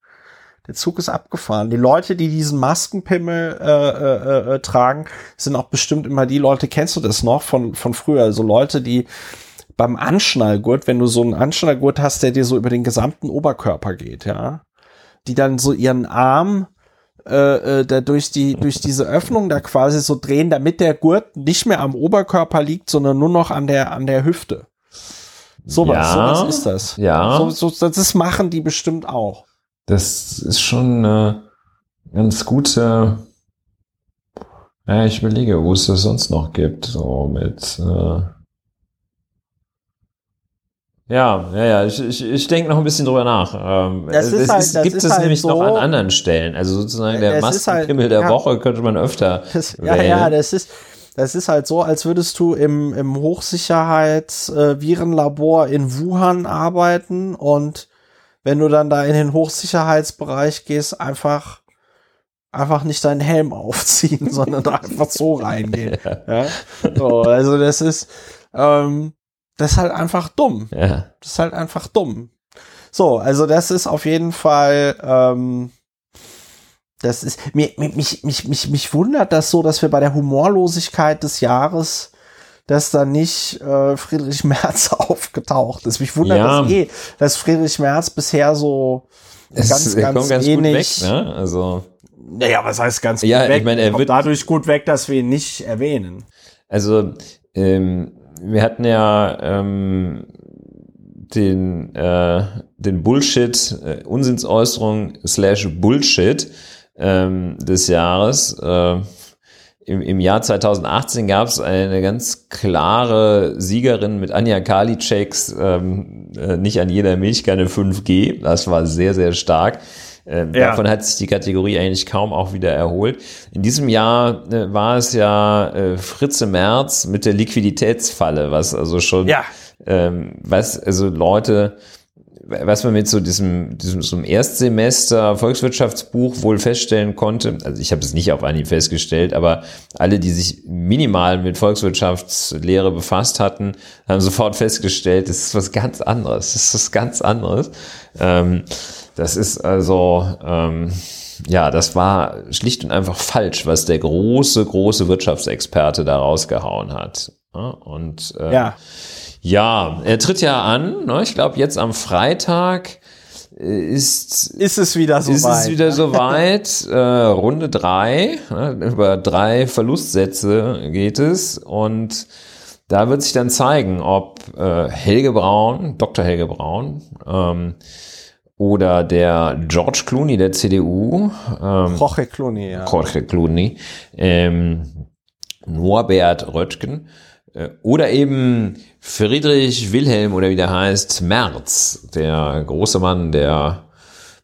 Der Zug ist abgefahren. Die Leute, die diesen Maskenpimmel äh, äh, äh, tragen, sind auch bestimmt immer die Leute, kennst du das noch von, von früher? Also Leute, die beim Anschnallgurt, wenn du so einen Anschnallgurt hast, der dir so über den gesamten Oberkörper geht, ja, die dann so ihren Arm äh, äh, da durch die durch diese Öffnung da quasi so drehen, damit der Gurt nicht mehr am Oberkörper liegt, sondern nur noch an der an der Hüfte. Sowas, ja, sowas ist das. Ja. So, so, das machen die bestimmt auch. Das ist schon eine ganz gute. Ja, ich überlege, wo es das sonst noch gibt, so mit. Äh ja, ja, ja, ich, ich, ich denke noch ein bisschen drüber nach. Ähm, das ist halt, das gibt ist es halt nämlich so, noch an anderen Stellen. Also sozusagen der Maskenkimmel halt, der ja, Woche könnte man öfter. Das, ja, ja, das ist, das ist halt so, als würdest du im, im Hochsicherheits-Virenlabor äh, in Wuhan arbeiten und wenn du dann da in den Hochsicherheitsbereich gehst, einfach einfach nicht deinen Helm aufziehen, sondern einfach so reingehen. Ja. So, also das ist ähm, das ist halt einfach dumm. Ja. Das ist halt einfach dumm. So, also das ist auf jeden Fall ähm, das ist mir, mich, mich, mich, mich wundert das so, dass wir bei der Humorlosigkeit des Jahres dass da nicht äh, Friedrich Merz aufgetaucht ist. Mich wundert ja. das eh, dass Friedrich Merz bisher so es, ganz, ganz, ganz wenig. Weg, ne? Also naja, was heißt ganz ja, gut weg? Ich meine, er wird dadurch gut weg, dass wir ihn nicht erwähnen. Also ähm, wir hatten ja ähm, den äh, den Bullshit äh, Unsinnsäußerung slash Bullshit ähm, des Jahres. Äh, im, im Jahr 2018 gab es eine ganz klare Siegerin mit Anja Karliczeks, ähm, äh, nicht an jeder Milchkanne 5G. Das war sehr, sehr stark. Ähm, ja. Davon hat sich die Kategorie eigentlich kaum auch wieder erholt. In diesem Jahr äh, war es ja äh, Fritze Merz mit der Liquiditätsfalle, was also schon, ja. ähm, was also Leute was man mit so diesem, diesem so einem Erstsemester Volkswirtschaftsbuch wohl feststellen konnte, also ich habe es nicht auf Anhieb festgestellt, aber alle, die sich minimal mit Volkswirtschaftslehre befasst hatten, haben sofort festgestellt, das ist was ganz anderes. Das ist was ganz anderes. Ähm, das ist also, ähm, ja, das war schlicht und einfach falsch, was der große, große Wirtschaftsexperte da rausgehauen hat. Und äh, ja. Ja, er tritt ja an. Ne? Ich glaube, jetzt am Freitag äh, ist, ist es wieder so ist weit. es wieder so weit. äh, Runde drei, ne? über drei Verlustsätze geht es und da wird sich dann zeigen, ob äh, Helge Braun, Dr. Helge Braun, ähm, oder der George Clooney der CDU, ähm, Jorge Clooney, ja. Jorge Clooney, ähm, Norbert Röttgen äh, oder eben Friedrich Wilhelm oder wie der heißt, Merz, der große Mann, der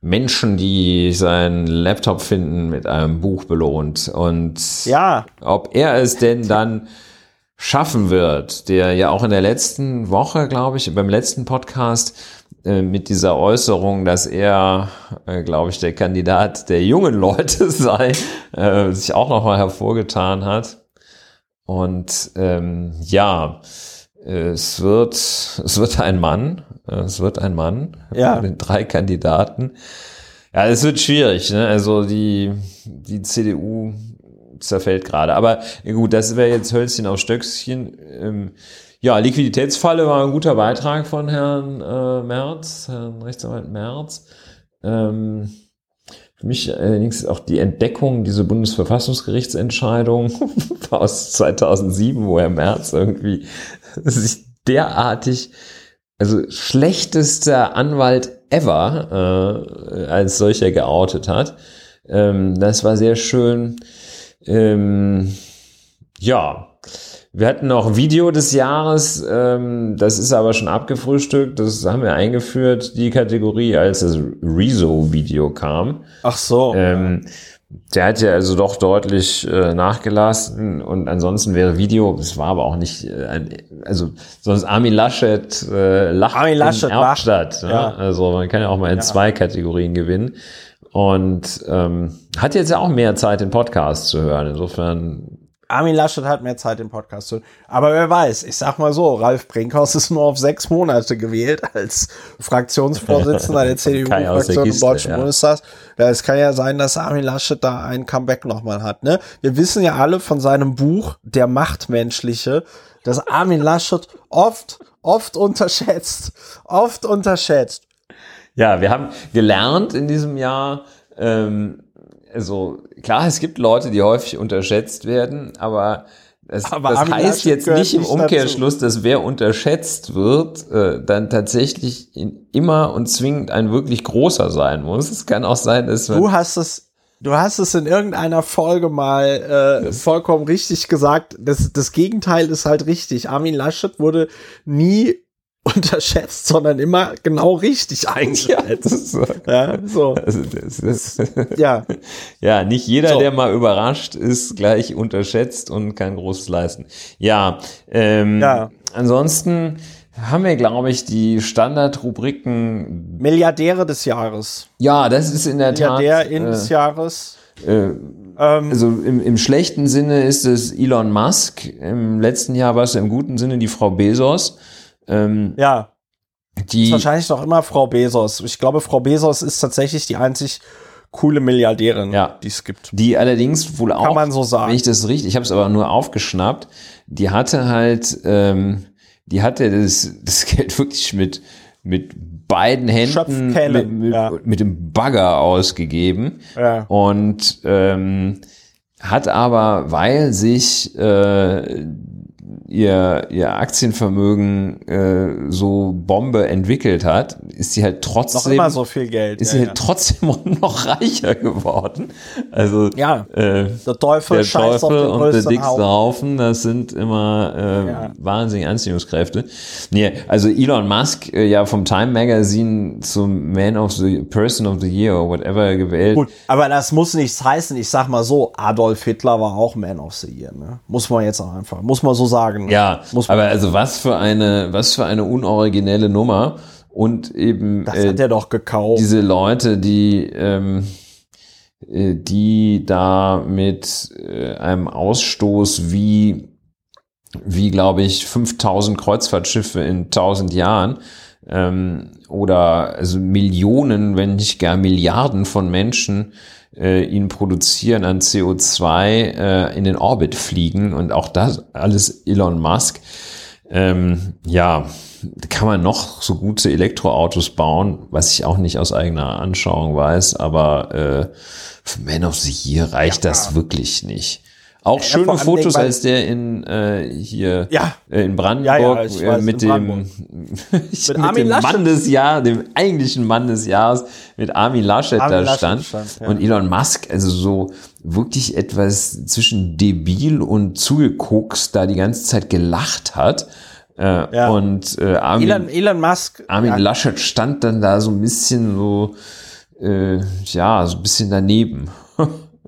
Menschen, die seinen Laptop finden, mit einem Buch belohnt. Und ja. ob er es denn dann schaffen wird, der ja auch in der letzten Woche, glaube ich, beim letzten Podcast mit dieser Äußerung, dass er, äh, glaube ich, der Kandidat der jungen Leute sei, äh, sich auch nochmal hervorgetan hat. Und ähm, ja, es wird, es wird ein Mann, es wird ein Mann ja. von den drei Kandidaten. Ja, es wird schwierig, ne? Also die, die CDU zerfällt gerade. Aber gut, das wäre jetzt Hölzchen auf Stöckchen. Ähm, ja, Liquiditätsfalle war ein guter Beitrag von Herrn äh, Merz, Herrn Rechtsanwalt Merz. Ähm, für mich allerdings auch die Entdeckung, diese Bundesverfassungsgerichtsentscheidung aus 2007, wo Herr Merz irgendwie sich derartig, also schlechtester Anwalt ever äh, als solcher geoutet hat. Ähm, das war sehr schön. Ähm, Ja, wir hatten noch Video des Jahres, ähm, das ist aber schon abgefrühstückt. Das haben wir eingeführt, die Kategorie, als das Rezo-Video kam. Ach so. Ähm, der hat ja also doch deutlich äh, nachgelassen und ansonsten wäre Video, es war aber auch nicht, äh, also sonst Armin Laschet äh, lacht Armin Laschet in Erbstadt. lacht, ja. Also man kann ja auch mal in Ja. zwei Kategorien gewinnen. Und ähm, hat jetzt ja auch mehr Zeit, den Podcast zu hören. Insofern Armin Laschet hat mehr Zeit im Podcast zu. Aber wer weiß, ich sag mal so, Ralf Brinkhaus ist nur auf sechs Monate gewählt als Fraktionsvorsitzender der CDU-Fraktion im Deutschen ja. Bundestag. Ja, es kann ja sein, dass Armin Laschet da ein Comeback nochmal hat. Ne? Wir wissen ja alle von seinem Buch Der Machtmenschliche, dass Armin Laschet oft, oft unterschätzt, oft unterschätzt. Ja, wir haben gelernt in diesem Jahr, ähm, also klar, es gibt Leute, die häufig unterschätzt werden, aber das, das heißt jetzt nicht im Umkehrschluss, dass wer unterschätzt wird, äh, dann tatsächlich immer und zwingend ein wirklich großer sein muss. Es kann auch sein, dass Du hast es, du hast es in irgendeiner Folge mal äh, vollkommen richtig gesagt. Das, das Gegenteil ist halt richtig. Armin Laschet wurde nie unterschätzt, sondern immer genau richtig eingeschätzt. Ja, so. Also Ja, ja, nicht jeder, So. der mal überrascht ist, gleich unterschätzt und kann Großes leisten. Ja, ähm, Ja. ansonsten haben wir, glaube ich, die Standardrubriken. Milliardäre des Jahres. Ja, das ist in der Tat. Milliardär in des Jahres. äh, Ähm, also im, im schlechten Sinne ist es Elon Musk. Im letzten Jahr war es im guten Sinne die Frau Bezos. Ähm, ja, die ist wahrscheinlich noch immer Frau Bezos. Ich glaube, Frau Bezos ist tatsächlich die einzig coole Milliardärin, Ja. die es gibt. Die allerdings wohl auch, man so sagen. wenn ich das richtig, ich habe es aber nur aufgeschnappt, die hatte halt, ähm, die hatte das, das Geld wirklich mit, mit beiden Händen mit, mit, ja. mit dem Bagger ausgegeben Ja. und ähm, hat aber, weil sich äh, ihr, ihr Aktienvermögen äh, so Bombe entwickelt hat, ist sie halt Noch trotzdem immer so viel Geld. ist ja, sie ja. halt trotzdem noch reicher geworden. Also Ja. äh, Der Teufel der scheißt auf Teufel den und der dickste Haufen. Haufen, das sind immer äh, Ja. wahnsinnige Anziehungskräfte. Nee, also Elon Musk äh, ja vom Time Magazine zum Man of the Person of the Year or whatever gewählt. Gut, aber das muss nichts heißen. Ich sag mal so, Adolf Hitler war auch Man of the Year. Ne? Muss man jetzt auch einfach, muss man so sagen. Ja, muss man, aber also was für eine, was für eine unoriginelle Nummer. Und eben das äh, hat er doch gekauft. diese Leute, die, ähm, äh, die da mit äh, einem Ausstoß wie, wie glaube ich, 5000 Kreuzfahrtschiffe in 1000 Jahren ähm, oder also Millionen, wenn nicht gar Milliarden von Menschen äh, ihn produzieren an CO2 äh, in den Orbit fliegen und auch das alles Elon Musk. Ähm, ja, kann man noch so gute Elektroautos bauen, was ich auch nicht aus eigener Anschauung weiß, aber äh, für Man of the Year reicht das wirklich nicht. Auch vor schöne Fotos, Dingen, als der in äh, hier Ja. äh, in Brandenburg Ja, ja, äh, weiß, mit in dem Brandenburg. mit, Armin dem Laschet. Mann des Jahres, dem eigentlichen Mann des Jahres, mit Armin Laschet Armin da Laschet stand, stand, ja. und Elon Musk, also so wirklich etwas zwischen debil und zugekokst da die ganze Zeit gelacht hat. Äh, Ja. Und äh, Armin, Elon, Elon Musk. Armin ja, Laschet stand dann da so ein bisschen so, äh, ja, so ein bisschen daneben.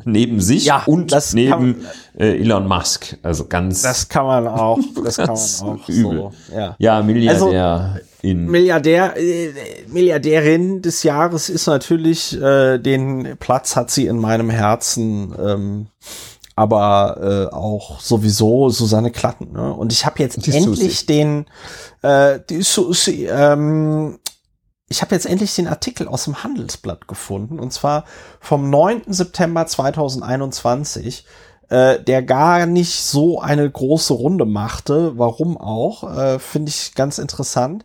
Neben sich Ja, und neben kann- äh, Elon Musk. Also ganz Das kann man auch. Das kann man auch übel. so. Ja. ja, Milliardär in. Milliardär, äh, Milliardärin des Jahres ist natürlich, äh, den Platz hat sie in meinem Herzen, ähm, aber äh, auch sowieso Susanne Klatten. Ne? Und ich habe jetzt Die endlich Susi. den, äh, die Susi, ähm, ich habe jetzt endlich den Artikel aus dem Handelsblatt gefunden, und zwar vom 9. September 2021, äh, der gar nicht so eine große Runde machte. Warum auch? Äh, Finde ich ganz interessant.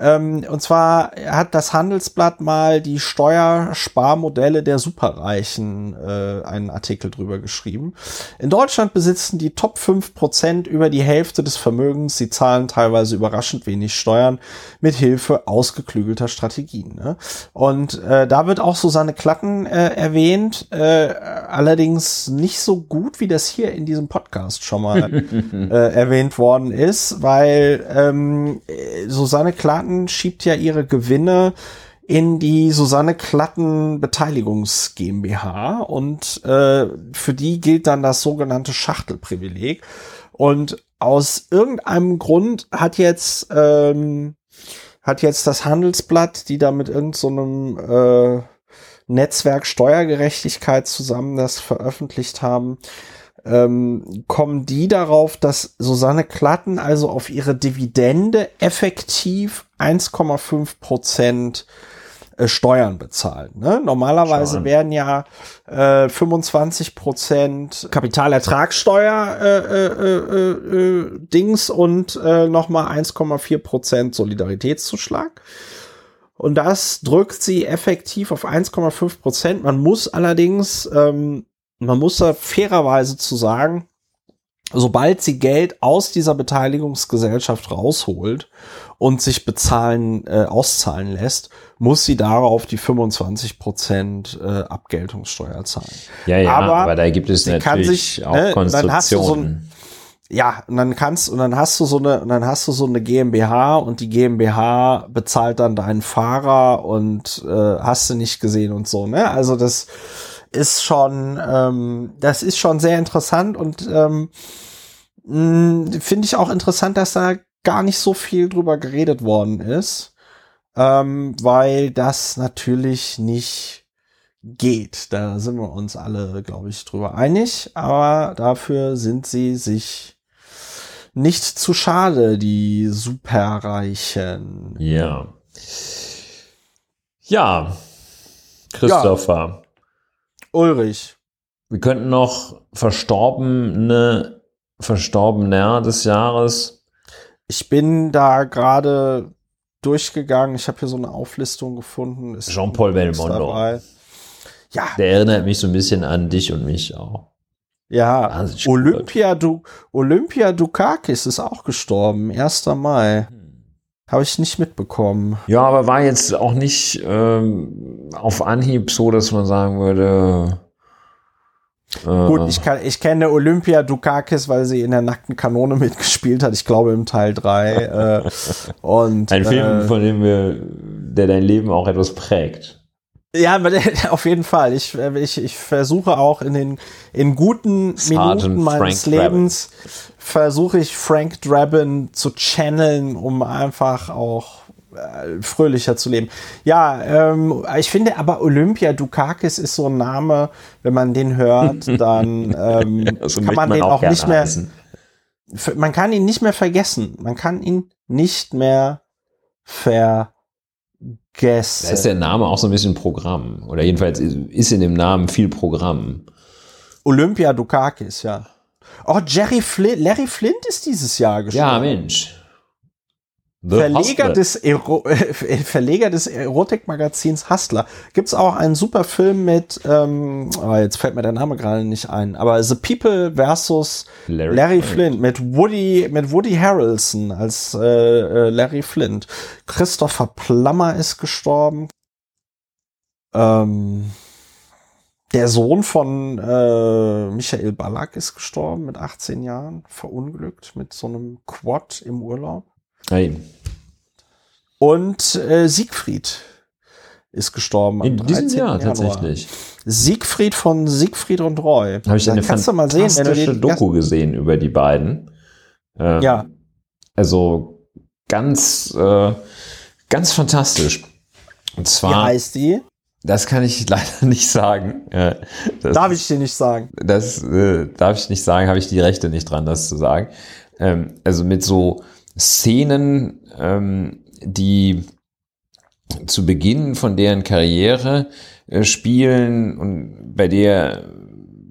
Ähm, und zwar hat das Handelsblatt mal die Steuersparmodelle der Superreichen äh, einen Artikel drüber geschrieben. In Deutschland besitzen die Top 5% über die Hälfte des Vermögens. Sie zahlen teilweise überraschend wenig Steuern mit Hilfe ausgeklügelter Strategien. Ne? Und äh, da wird auch Susanne Klatten äh, erwähnt, äh, allerdings nicht so gut, wie das hier in diesem Podcast schon mal äh, erwähnt worden ist, weil ähm, Susanne Klatten Klatten schiebt ja ihre Gewinne in die Susanne Klatten Beteiligungs GmbH und äh, für die gilt dann das sogenannte Schachtelprivileg. Und aus irgendeinem Grund hat jetzt ähm, hat jetzt das Handelsblatt, die da mit irgendeinem so äh, Netzwerk Steuergerechtigkeit zusammen das veröffentlicht haben, ähm, kommen die darauf, dass Susanne Klatten also auf ihre Dividende effektiv 1,5 Prozent äh, Steuern bezahlt. Ne? Normalerweise Schauen. werden ja äh, 25 Prozent Kapitalertragssteuer äh, äh, äh, äh, Dings und äh, nochmal 1,4 Prozent Solidaritätszuschlag. Und das drückt sie effektiv auf 1,5 Prozent. Man muss allerdings ähm, man muss da fairerweise zu sagen, sobald sie Geld aus dieser Beteiligungsgesellschaft rausholt und sich bezahlen, äh, auszahlen lässt, muss sie darauf die 25 Prozent äh, Abgeltungssteuer zahlen. Ja, ja, aber, aber da gibt es natürlich sich, auch ne, Konstruktionen. Ja, und dann kannst und dann hast du so eine und dann hast du so eine GmbH und die GmbH bezahlt dann deinen Fahrer und äh, hast du nicht gesehen und so, ne? Also das ist schon, ähm, das ist schon sehr interessant und ähm, finde ich auch interessant, dass da gar nicht so viel drüber geredet worden ist, ähm, weil das natürlich nicht geht. Da sind wir uns alle, glaube ich, drüber einig, aber dafür sind sie sich nicht zu schade, die Superreichen. Ja. Ja, Christopher. Ulrich. Wir könnten noch verstorbene, verstorbener des Jahres. Ich bin da gerade durchgegangen. Ich habe hier so eine Auflistung gefunden. Jean-Paul Belmondo. Ja. Der erinnert mich so ein bisschen an dich und mich auch. Ja, Olympia, du Olympia Dukakis ist auch gestorben, 1. Mai. Hm. Habe ich nicht mitbekommen. Ja, aber war jetzt auch nicht ähm, auf Anhieb so, dass man sagen würde. Äh, Gut, ich, kann, ich kenne Olympia Dukakis, weil sie in der nackten Kanone mitgespielt hat. Ich glaube im Teil 3. äh, und, Ein Film, äh, von dem wir, der dein Leben auch etwas prägt. Ja, auf jeden Fall. Ich, ich, ich versuche auch in den in guten Sergeant Minuten meines Frank Lebens versuche ich Frank Drabin zu channeln, um einfach auch äh, fröhlicher zu leben. Ja, ähm, ich finde aber Olympia Dukakis ist so ein Name, wenn man den hört, dann ähm, also kann man, man den auch, nicht mehr. Heißen. Man kann ihn nicht mehr vergessen. Man kann ihn nicht mehr vergessen. Da ist der Name auch so ein bisschen Programm. Oder jedenfalls ist in dem Namen viel Programm. Olympia Dukakis, ja. Oh, Jerry Flint, Larry Flint ist dieses Jahr gestorben. Ja, Mensch. Verleger des, Ero Verleger des Erotikmagazins Hustler. Gibt's auch einen super Film mit, ähm, oh, jetzt fällt mir der Name gerade nicht ein, aber The People versus Larry, Larry Flint. Flint. mit Woody, mit Woody Harrelson als äh, äh, Larry Flint. Christopher Plummer ist gestorben. Ähm, der Sohn von äh, Michael Ballack ist gestorben mit 18 Jahren, verunglückt mit so einem Quad im Urlaub. Hey. Und äh, Siegfried ist gestorben. In diesem Jahr Januar. tatsächlich. Siegfried von Siegfried und Roy. Habe ich eine fantastische sehen, Doku gesehen über die beiden. Ähm, ja. Also ganz, äh, ganz fantastisch. Und zwar. Wie heißt die? Das kann ich leider nicht sagen. Das, darf ich dir nicht sagen? Das äh, darf ich nicht sagen, habe ich die Rechte nicht dran, das zu sagen. Ähm, also mit so Szenen, ähm, die zu Beginn von deren Karriere äh, spielen und bei der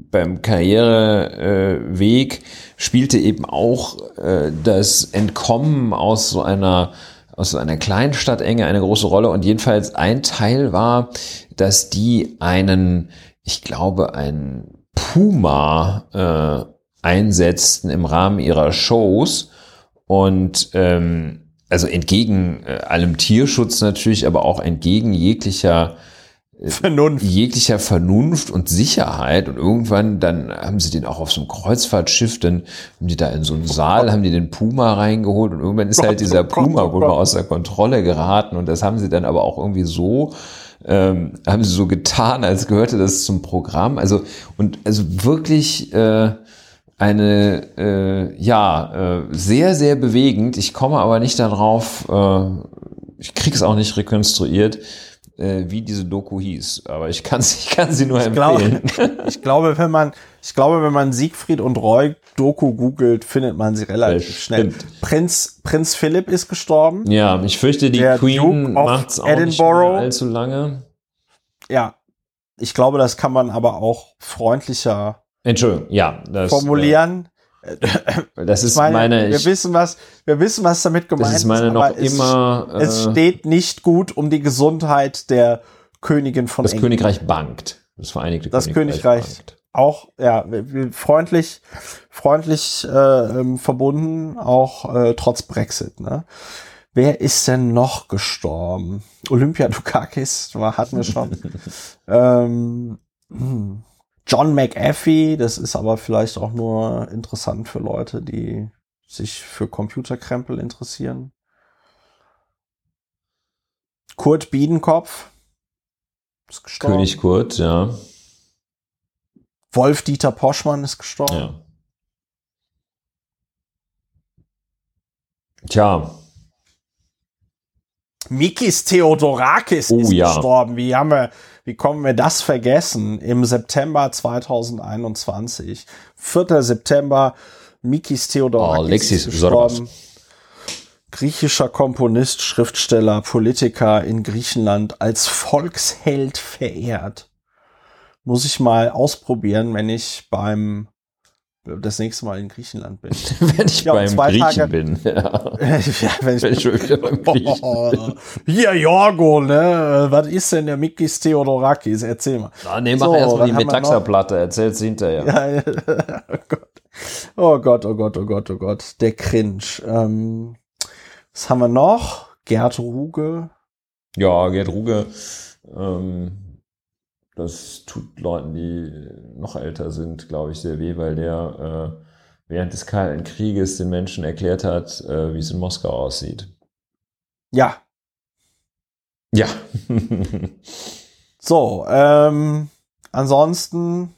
beim Karriereweg äh, spielte eben auch äh, das Entkommen aus so einer aus so einer kleinen Stadtenge eine große Rolle. Und jedenfalls ein Teil war, dass die einen, ich glaube, einen Puma äh, einsetzten im Rahmen ihrer Shows und ähm, also entgegen äh, allem Tierschutz natürlich, aber auch entgegen jeglicher äh, Vernunft. jeglicher Vernunft und Sicherheit. Und irgendwann, dann haben sie den auch auf so einem Kreuzfahrtschiff, dann haben die da in so einen Saal, haben die den Puma reingeholt und irgendwann ist halt dieser Puma wohl mal aus der Kontrolle geraten und das haben sie dann aber auch irgendwie so ähm, haben sie so getan, als gehörte das zum Programm. Also und also wirklich äh, eine, äh, ja, äh, sehr, sehr bewegend. Ich komme aber nicht darauf, äh, ich krieg's auch nicht rekonstruiert, äh, wie diese Doku hieß. Aber ich kann ich kann sie nur ich empfehlen. Glaube, ich glaube, wenn man, ich glaube, wenn man Siegfried und Roy Doku googelt, findet man sie relativ schnell. Prinz, Prinz Philipp ist gestorben. Ja, ich fürchte, die Der Queen macht's auch Edinburgh. nicht allzu lange. Ja, ich glaube, das kann man aber auch freundlicher Entschuldigung, ja. Das, formulieren. Äh, das ist meine, meine wir wissen was, wir wissen was damit gemeint ist. Das ist meine noch es, immer. Äh, es steht nicht gut um die Gesundheit der Königin von Das England. Königreich bangt. Das Vereinigte das Königreich. Das Königreich bangt. auch, ja, freundlich, freundlich äh, ähm, verbunden, auch äh, trotz Brexit. Ne? Wer ist denn noch gestorben? Olympia Dukakis war, hatten wir schon. ähm, hm. John McAfee, das ist aber vielleicht auch nur interessant für Leute, die sich für Computerkrempel interessieren. Kurt Biedenkopf ist gestorben. König Kurt, ja. Wolf Dieter Poschmann ist gestorben. Ja. Tja. Mikis Theodorakis oh, ist ja. gestorben. Wie haben wir, wie kommen wir das vergessen? Im September 2021, 4. September, Mikis Theodorakis oh, gestorben. Griechischer Komponist, Schriftsteller, Politiker in Griechenland als Volksheld verehrt. Muss ich mal ausprobieren, wenn ich beim das nächste Mal in Griechenland bin. wenn ich ja, beim Griechen Tage, bin. Ja. ja wenn ich, wenn ich schon beim Griechen oh, bin. Hier, Jorgo, ne? Was ist denn der Mikis Theodorakis? Erzähl mal. Ah, nee, mach so, erstmal die Metaxa-Platte, erzähl's hinterher. Ja, oh Gott. Oh Gott, oh Gott, oh Gott, oh Gott. Der Cringe. Ähm, was haben wir noch? Gerd Ruge. Ja, Gerd Ruge. Ähm, das tut Leuten, die noch älter sind, glaube ich, sehr weh, weil der äh, während des Kalten Krieges den Menschen erklärt hat, äh, wie es in Moskau aussieht. Ja. Ja. so, ähm, ansonsten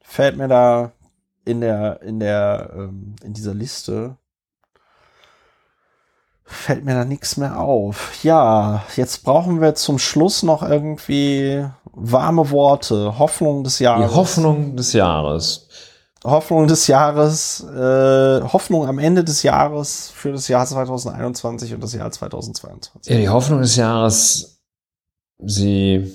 fällt mir da in der, in der, ähm, in dieser Liste fällt mir da nichts mehr auf. Ja, jetzt brauchen wir zum Schluss noch irgendwie warme Worte. Hoffnung des Jahres. Die Hoffnung des Jahres. Hoffnung des Jahres, äh, Hoffnung am Ende des Jahres für das Jahr 2021 und das Jahr 2022. Ja, die Hoffnung des Jahres, sie,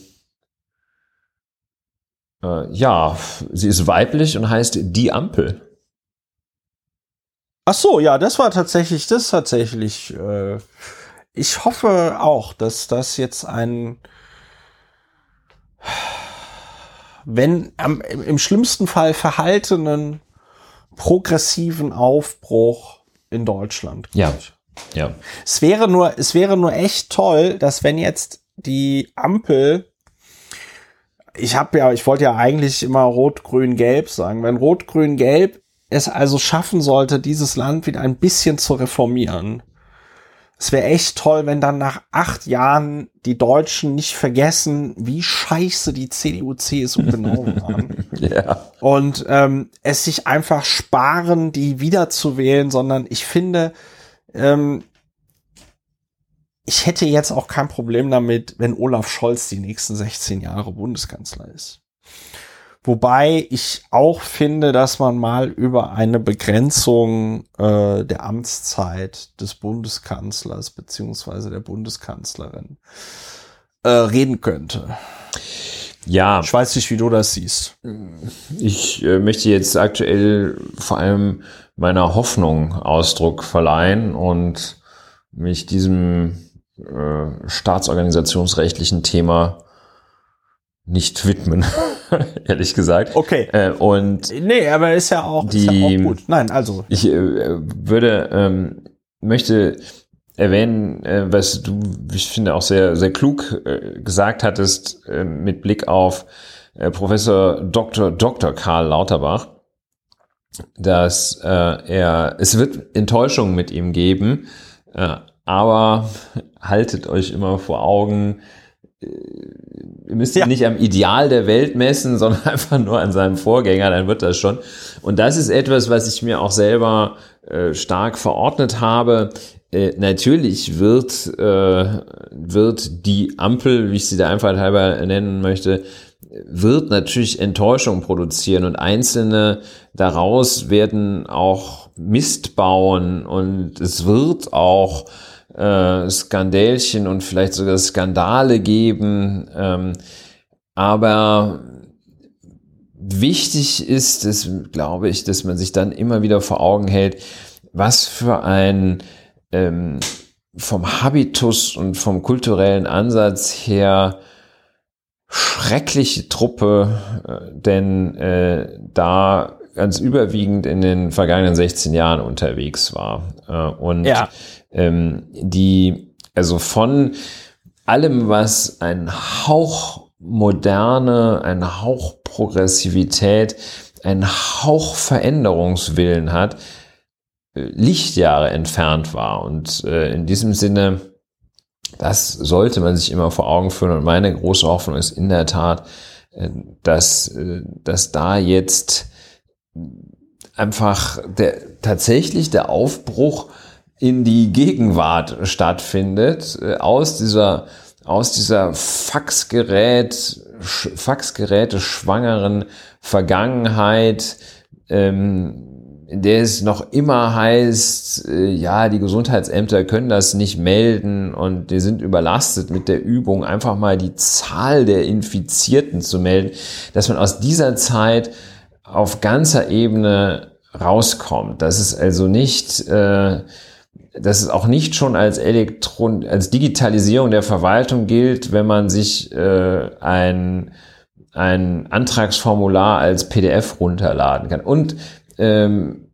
äh, ja, sie ist weiblich und heißt die Ampel. Ach so, ja, das war tatsächlich, das tatsächlich. Äh, ich hoffe auch, dass das jetzt ein, wenn am, im schlimmsten Fall verhaltenen progressiven Aufbruch in Deutschland. Ja, ja. Es wäre nur, es wäre nur echt toll, dass wenn jetzt die Ampel ich habe ja, ich wollte ja eigentlich immer rot, grün, gelb sagen. Wenn rot, grün, gelb es also schaffen sollte, dieses Land wieder ein bisschen zu reformieren. Es wäre echt toll, wenn dann nach acht Jahren die Deutschen nicht vergessen, wie scheiße die CDU, CSU genau waren. ja. Und ähm, es sich einfach sparen, die wiederzuwählen, sondern ich finde, ähm, ich hätte jetzt auch kein Problem damit, wenn Olaf Scholz die nächsten 16 Jahre Bundeskanzler ist. Wobei ich auch finde, dass man mal über eine Begrenzung äh, der Amtszeit des Bundeskanzlers beziehungsweise der Bundeskanzlerin äh, reden könnte. Ja. Ich weiß nicht, wie du das siehst. Ich äh, möchte jetzt aktuell vor allem meiner Hoffnung Ausdruck verleihen und mich diesem äh, staatsorganisationsrechtlichen Thema nicht widmen, ehrlich gesagt. Okay. Äh, und nee, aber ist ja auch, die, ja auch gut. Nein, also ich äh, würde ähm, möchte erwähnen, äh, was du, ich finde, auch sehr sehr klug äh, gesagt hattest äh, mit Blick auf äh, Professor Dr. Dr. Karl Lauterbach, dass er es wird Enttäuschung mit ihm geben, aber haltet euch immer vor Augen, ihr müsst ja. nicht am Ideal der Welt messen, sondern einfach nur an seinem Vorgänger, dann wird das schon. Und das ist etwas, was ich mir auch selber äh, stark verordnet habe. Äh, natürlich wird, äh, wird die Ampel, wie ich sie da einfach halber nennen möchte, wird natürlich Enttäuschung produzieren und einzelne daraus werden auch Mist bauen und es wird auch äh, Skandälchen und vielleicht sogar Skandale geben. Ähm, aber wichtig ist es, glaube ich, dass man sich dann immer wieder vor Augen hält, was für ein ähm, vom Habitus und vom kulturellen Ansatz her schreckliche Truppe, äh, denn äh, da ganz überwiegend in den vergangenen 16 Jahren unterwegs war. Äh, und ja ähm, die, also von allem, was ein Hauch moderne, ein Hauch Progressivität, ein Hauch Veränderungswillen hat, äh, Lichtjahre entfernt war. Und äh, in diesem Sinne, das sollte man sich immer vor Augen führen. Und meine große Hoffnung ist in der Tat, äh, dass, äh, dass da jetzt einfach der, tatsächlich der Aufbruch in die Gegenwart stattfindet, äh, aus dieser, aus dieser Faxgerät, Faxgeräte schwangeren Vergangenheit, ähm, in der es noch immer heißt, äh, ja, die Gesundheitsämter können das nicht melden und die sind überlastet mit der Übung, einfach mal die Zahl der Infizierten zu melden, dass man aus dieser Zeit auf ganzer Ebene rauskommt. Das ist also nicht äh, dass es auch nicht schon als Elektron, als Digitalisierung der Verwaltung gilt, wenn man sich äh, ein, ein Antragsformular als PDF runterladen kann. Und ähm,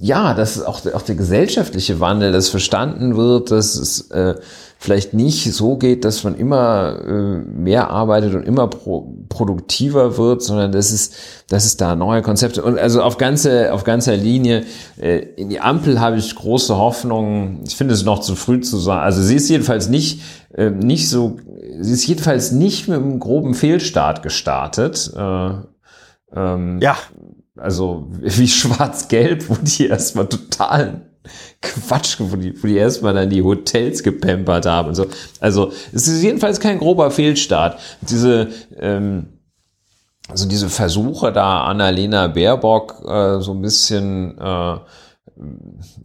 ja, dass auch, auch der gesellschaftliche Wandel, das verstanden wird, dass es äh, vielleicht nicht so geht, dass man immer äh, mehr arbeitet und immer pro, produktiver wird, sondern dass es, dass es da neue Konzepte und also auf ganze auf ganzer Linie äh, in die Ampel habe ich große Hoffnungen. Ich finde es noch zu früh zu sagen. Also sie ist jedenfalls nicht äh, nicht so, sie ist jedenfalls nicht mit einem groben Fehlstart gestartet. Äh, ähm, ja. Also wie schwarz-gelb, wo die erstmal total Quatsch, wo die, wo die erstmal dann die Hotels gepampert haben und so. Also es ist jedenfalls kein grober Fehlstart. Diese, ähm, also diese Versuche da Annalena Baerbock äh, so ein bisschen äh,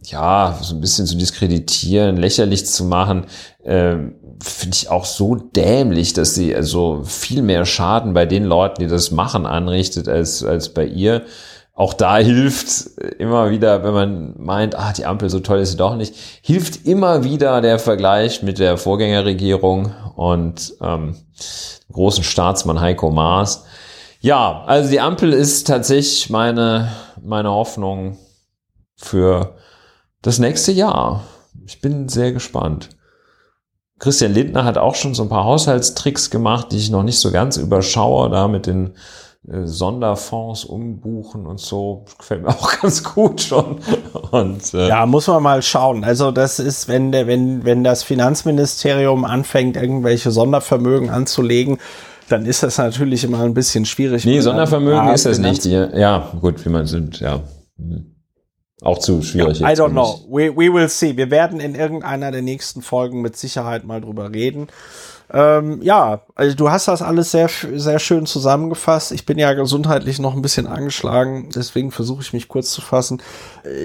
ja, so ein bisschen zu diskreditieren, lächerlich zu machen, äh, finde ich auch so dämlich, dass sie also viel mehr Schaden bei den Leuten, die das machen, anrichtet, als, als bei ihr auch da hilft immer wieder, wenn man meint, ah, die Ampel so toll ist sie doch nicht, hilft immer wieder der Vergleich mit der Vorgängerregierung und ähm, großen Staatsmann Heiko Maas. Ja, also die Ampel ist tatsächlich meine, meine Hoffnung für das nächste Jahr. Ich bin sehr gespannt. Christian Lindner hat auch schon so ein paar Haushaltstricks gemacht, die ich noch nicht so ganz überschaue, da mit den äh, Sonderfonds umbuchen und so. Gefällt mir auch ganz gut schon. Und, äh ja, muss man mal schauen. Also das ist, wenn der, wenn, wenn das Finanzministerium anfängt, irgendwelche Sondervermögen anzulegen, dann ist das natürlich immer ein bisschen schwierig. Nee, Sondervermögen ist das nicht. Ja, gut, wie man sind, ja. Mhm. Auch zu schwierig. Ja, I don't know. We, we will see. Wir werden in irgendeiner der nächsten Folgen mit Sicherheit mal drüber reden. Ähm, ja, also du hast das alles sehr, sehr schön zusammengefasst. Ich bin ja gesundheitlich noch ein bisschen angeschlagen, deswegen versuche ich mich kurz zu fassen.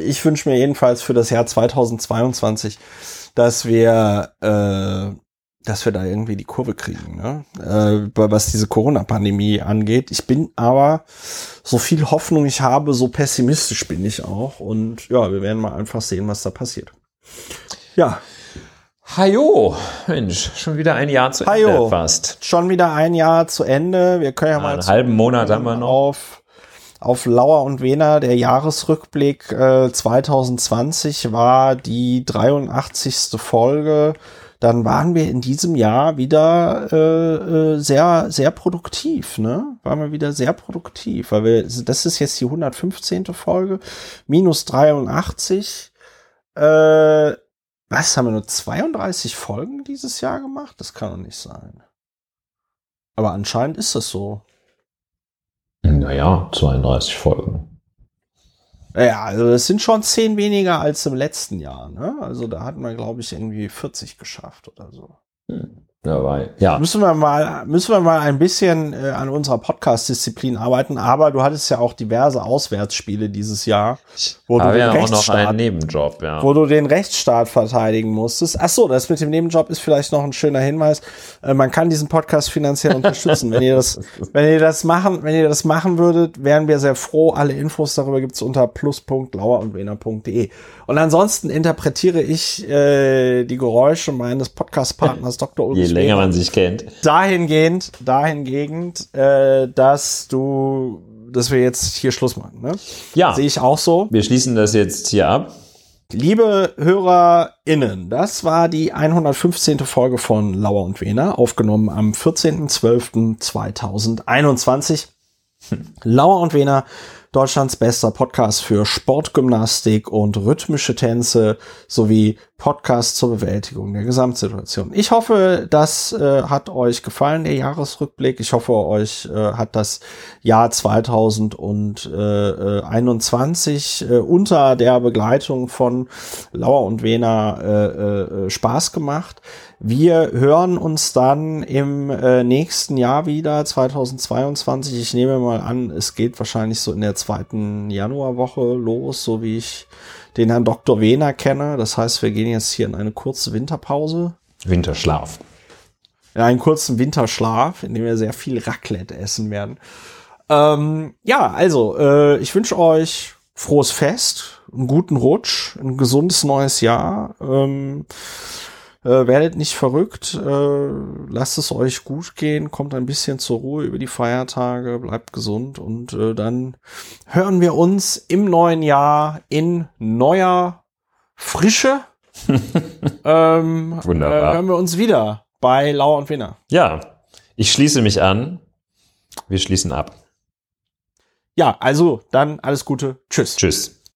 Ich wünsche mir jedenfalls für das Jahr 2022, dass wir, äh, dass wir da irgendwie die Kurve kriegen, ne? äh, was diese Corona-Pandemie angeht. Ich bin aber, so viel Hoffnung ich habe, so pessimistisch bin ich auch. Und ja, wir werden mal einfach sehen, was da passiert. Ja. Hajo, Mensch, schon wieder ein Jahr zu Hajo, Ende fast. Schon wieder ein Jahr zu Ende. Wir können ja, ja mal einen halben Monat haben wir noch auf auf Lauer und Wena der Jahresrückblick äh, 2020 war die 83. Folge dann waren wir in diesem Jahr wieder äh, äh, sehr, sehr produktiv, ne? Waren wir wieder sehr produktiv, weil wir, das ist jetzt die 115. Folge, minus 83. Äh, was, haben wir nur 32 Folgen dieses Jahr gemacht? Das kann doch nicht sein. Aber anscheinend ist das so. Naja, 32 Folgen. Ja, also das sind schon zehn weniger als im letzten Jahr. Ne? Also da hatten wir, glaube ich, irgendwie 40 geschafft oder so. Hm dabei. Ja. Müssen wir mal, müssen wir mal ein bisschen äh, an unserer Podcast-Disziplin arbeiten. Aber du hattest ja auch diverse Auswärtsspiele dieses Jahr, wo du den ja einen Nebenjob, ja. wo du den Rechtsstaat verteidigen musstest. Ach so, das mit dem Nebenjob ist vielleicht noch ein schöner Hinweis. Äh, man kann diesen Podcast finanziell unterstützen. wenn ihr das, wenn ihr das machen, wenn ihr das machen würdet, wären wir sehr froh. Alle Infos darüber gibt's unter plus.lauerundwener.de. Und ansonsten interpretiere ich äh, die Geräusche meines Podcast-Partners Dr. Ulrich Je länger man sich kennt. Dahingehend, dahingehend, äh, dass du, dass wir jetzt hier Schluss machen. Ne? Ja. Sehe ich auch so. Wir schließen das jetzt hier ab. Liebe HörerInnen, das war die 115. Folge von Lauer und Wehner, aufgenommen am 14.12.2021. Hm. Lauer und Wehner Deutschlands bester Podcast für Sportgymnastik und rhythmische Tänze sowie Podcast zur Bewältigung der Gesamtsituation. Ich hoffe, das äh, hat euch gefallen, der Jahresrückblick. Ich hoffe, euch äh, hat das Jahr 2021 äh, unter der Begleitung von Lauer und Wena äh, äh, Spaß gemacht. Wir hören uns dann im äh, nächsten Jahr wieder, 2022. Ich nehme mal an, es geht wahrscheinlich so in der zweiten Januarwoche los, so wie ich den Herrn Dr. Wehner kenne. Das heißt, wir gehen jetzt hier in eine kurze Winterpause. Winterschlaf. In einen kurzen Winterschlaf, in dem wir sehr viel Raclette essen werden. Ähm, ja, also, äh, ich wünsche euch frohes Fest, einen guten Rutsch, ein gesundes neues Jahr. Ähm, äh, werdet nicht verrückt, äh, lasst es euch gut gehen, kommt ein bisschen zur Ruhe über die Feiertage, bleibt gesund und äh, dann hören wir uns im neuen Jahr in neuer Frische. ähm, Wunderbar. Äh, hören wir uns wieder bei Lauer und Winner. Ja, ich schließe mich an. Wir schließen ab. Ja, also dann alles Gute. Tschüss. Tschüss.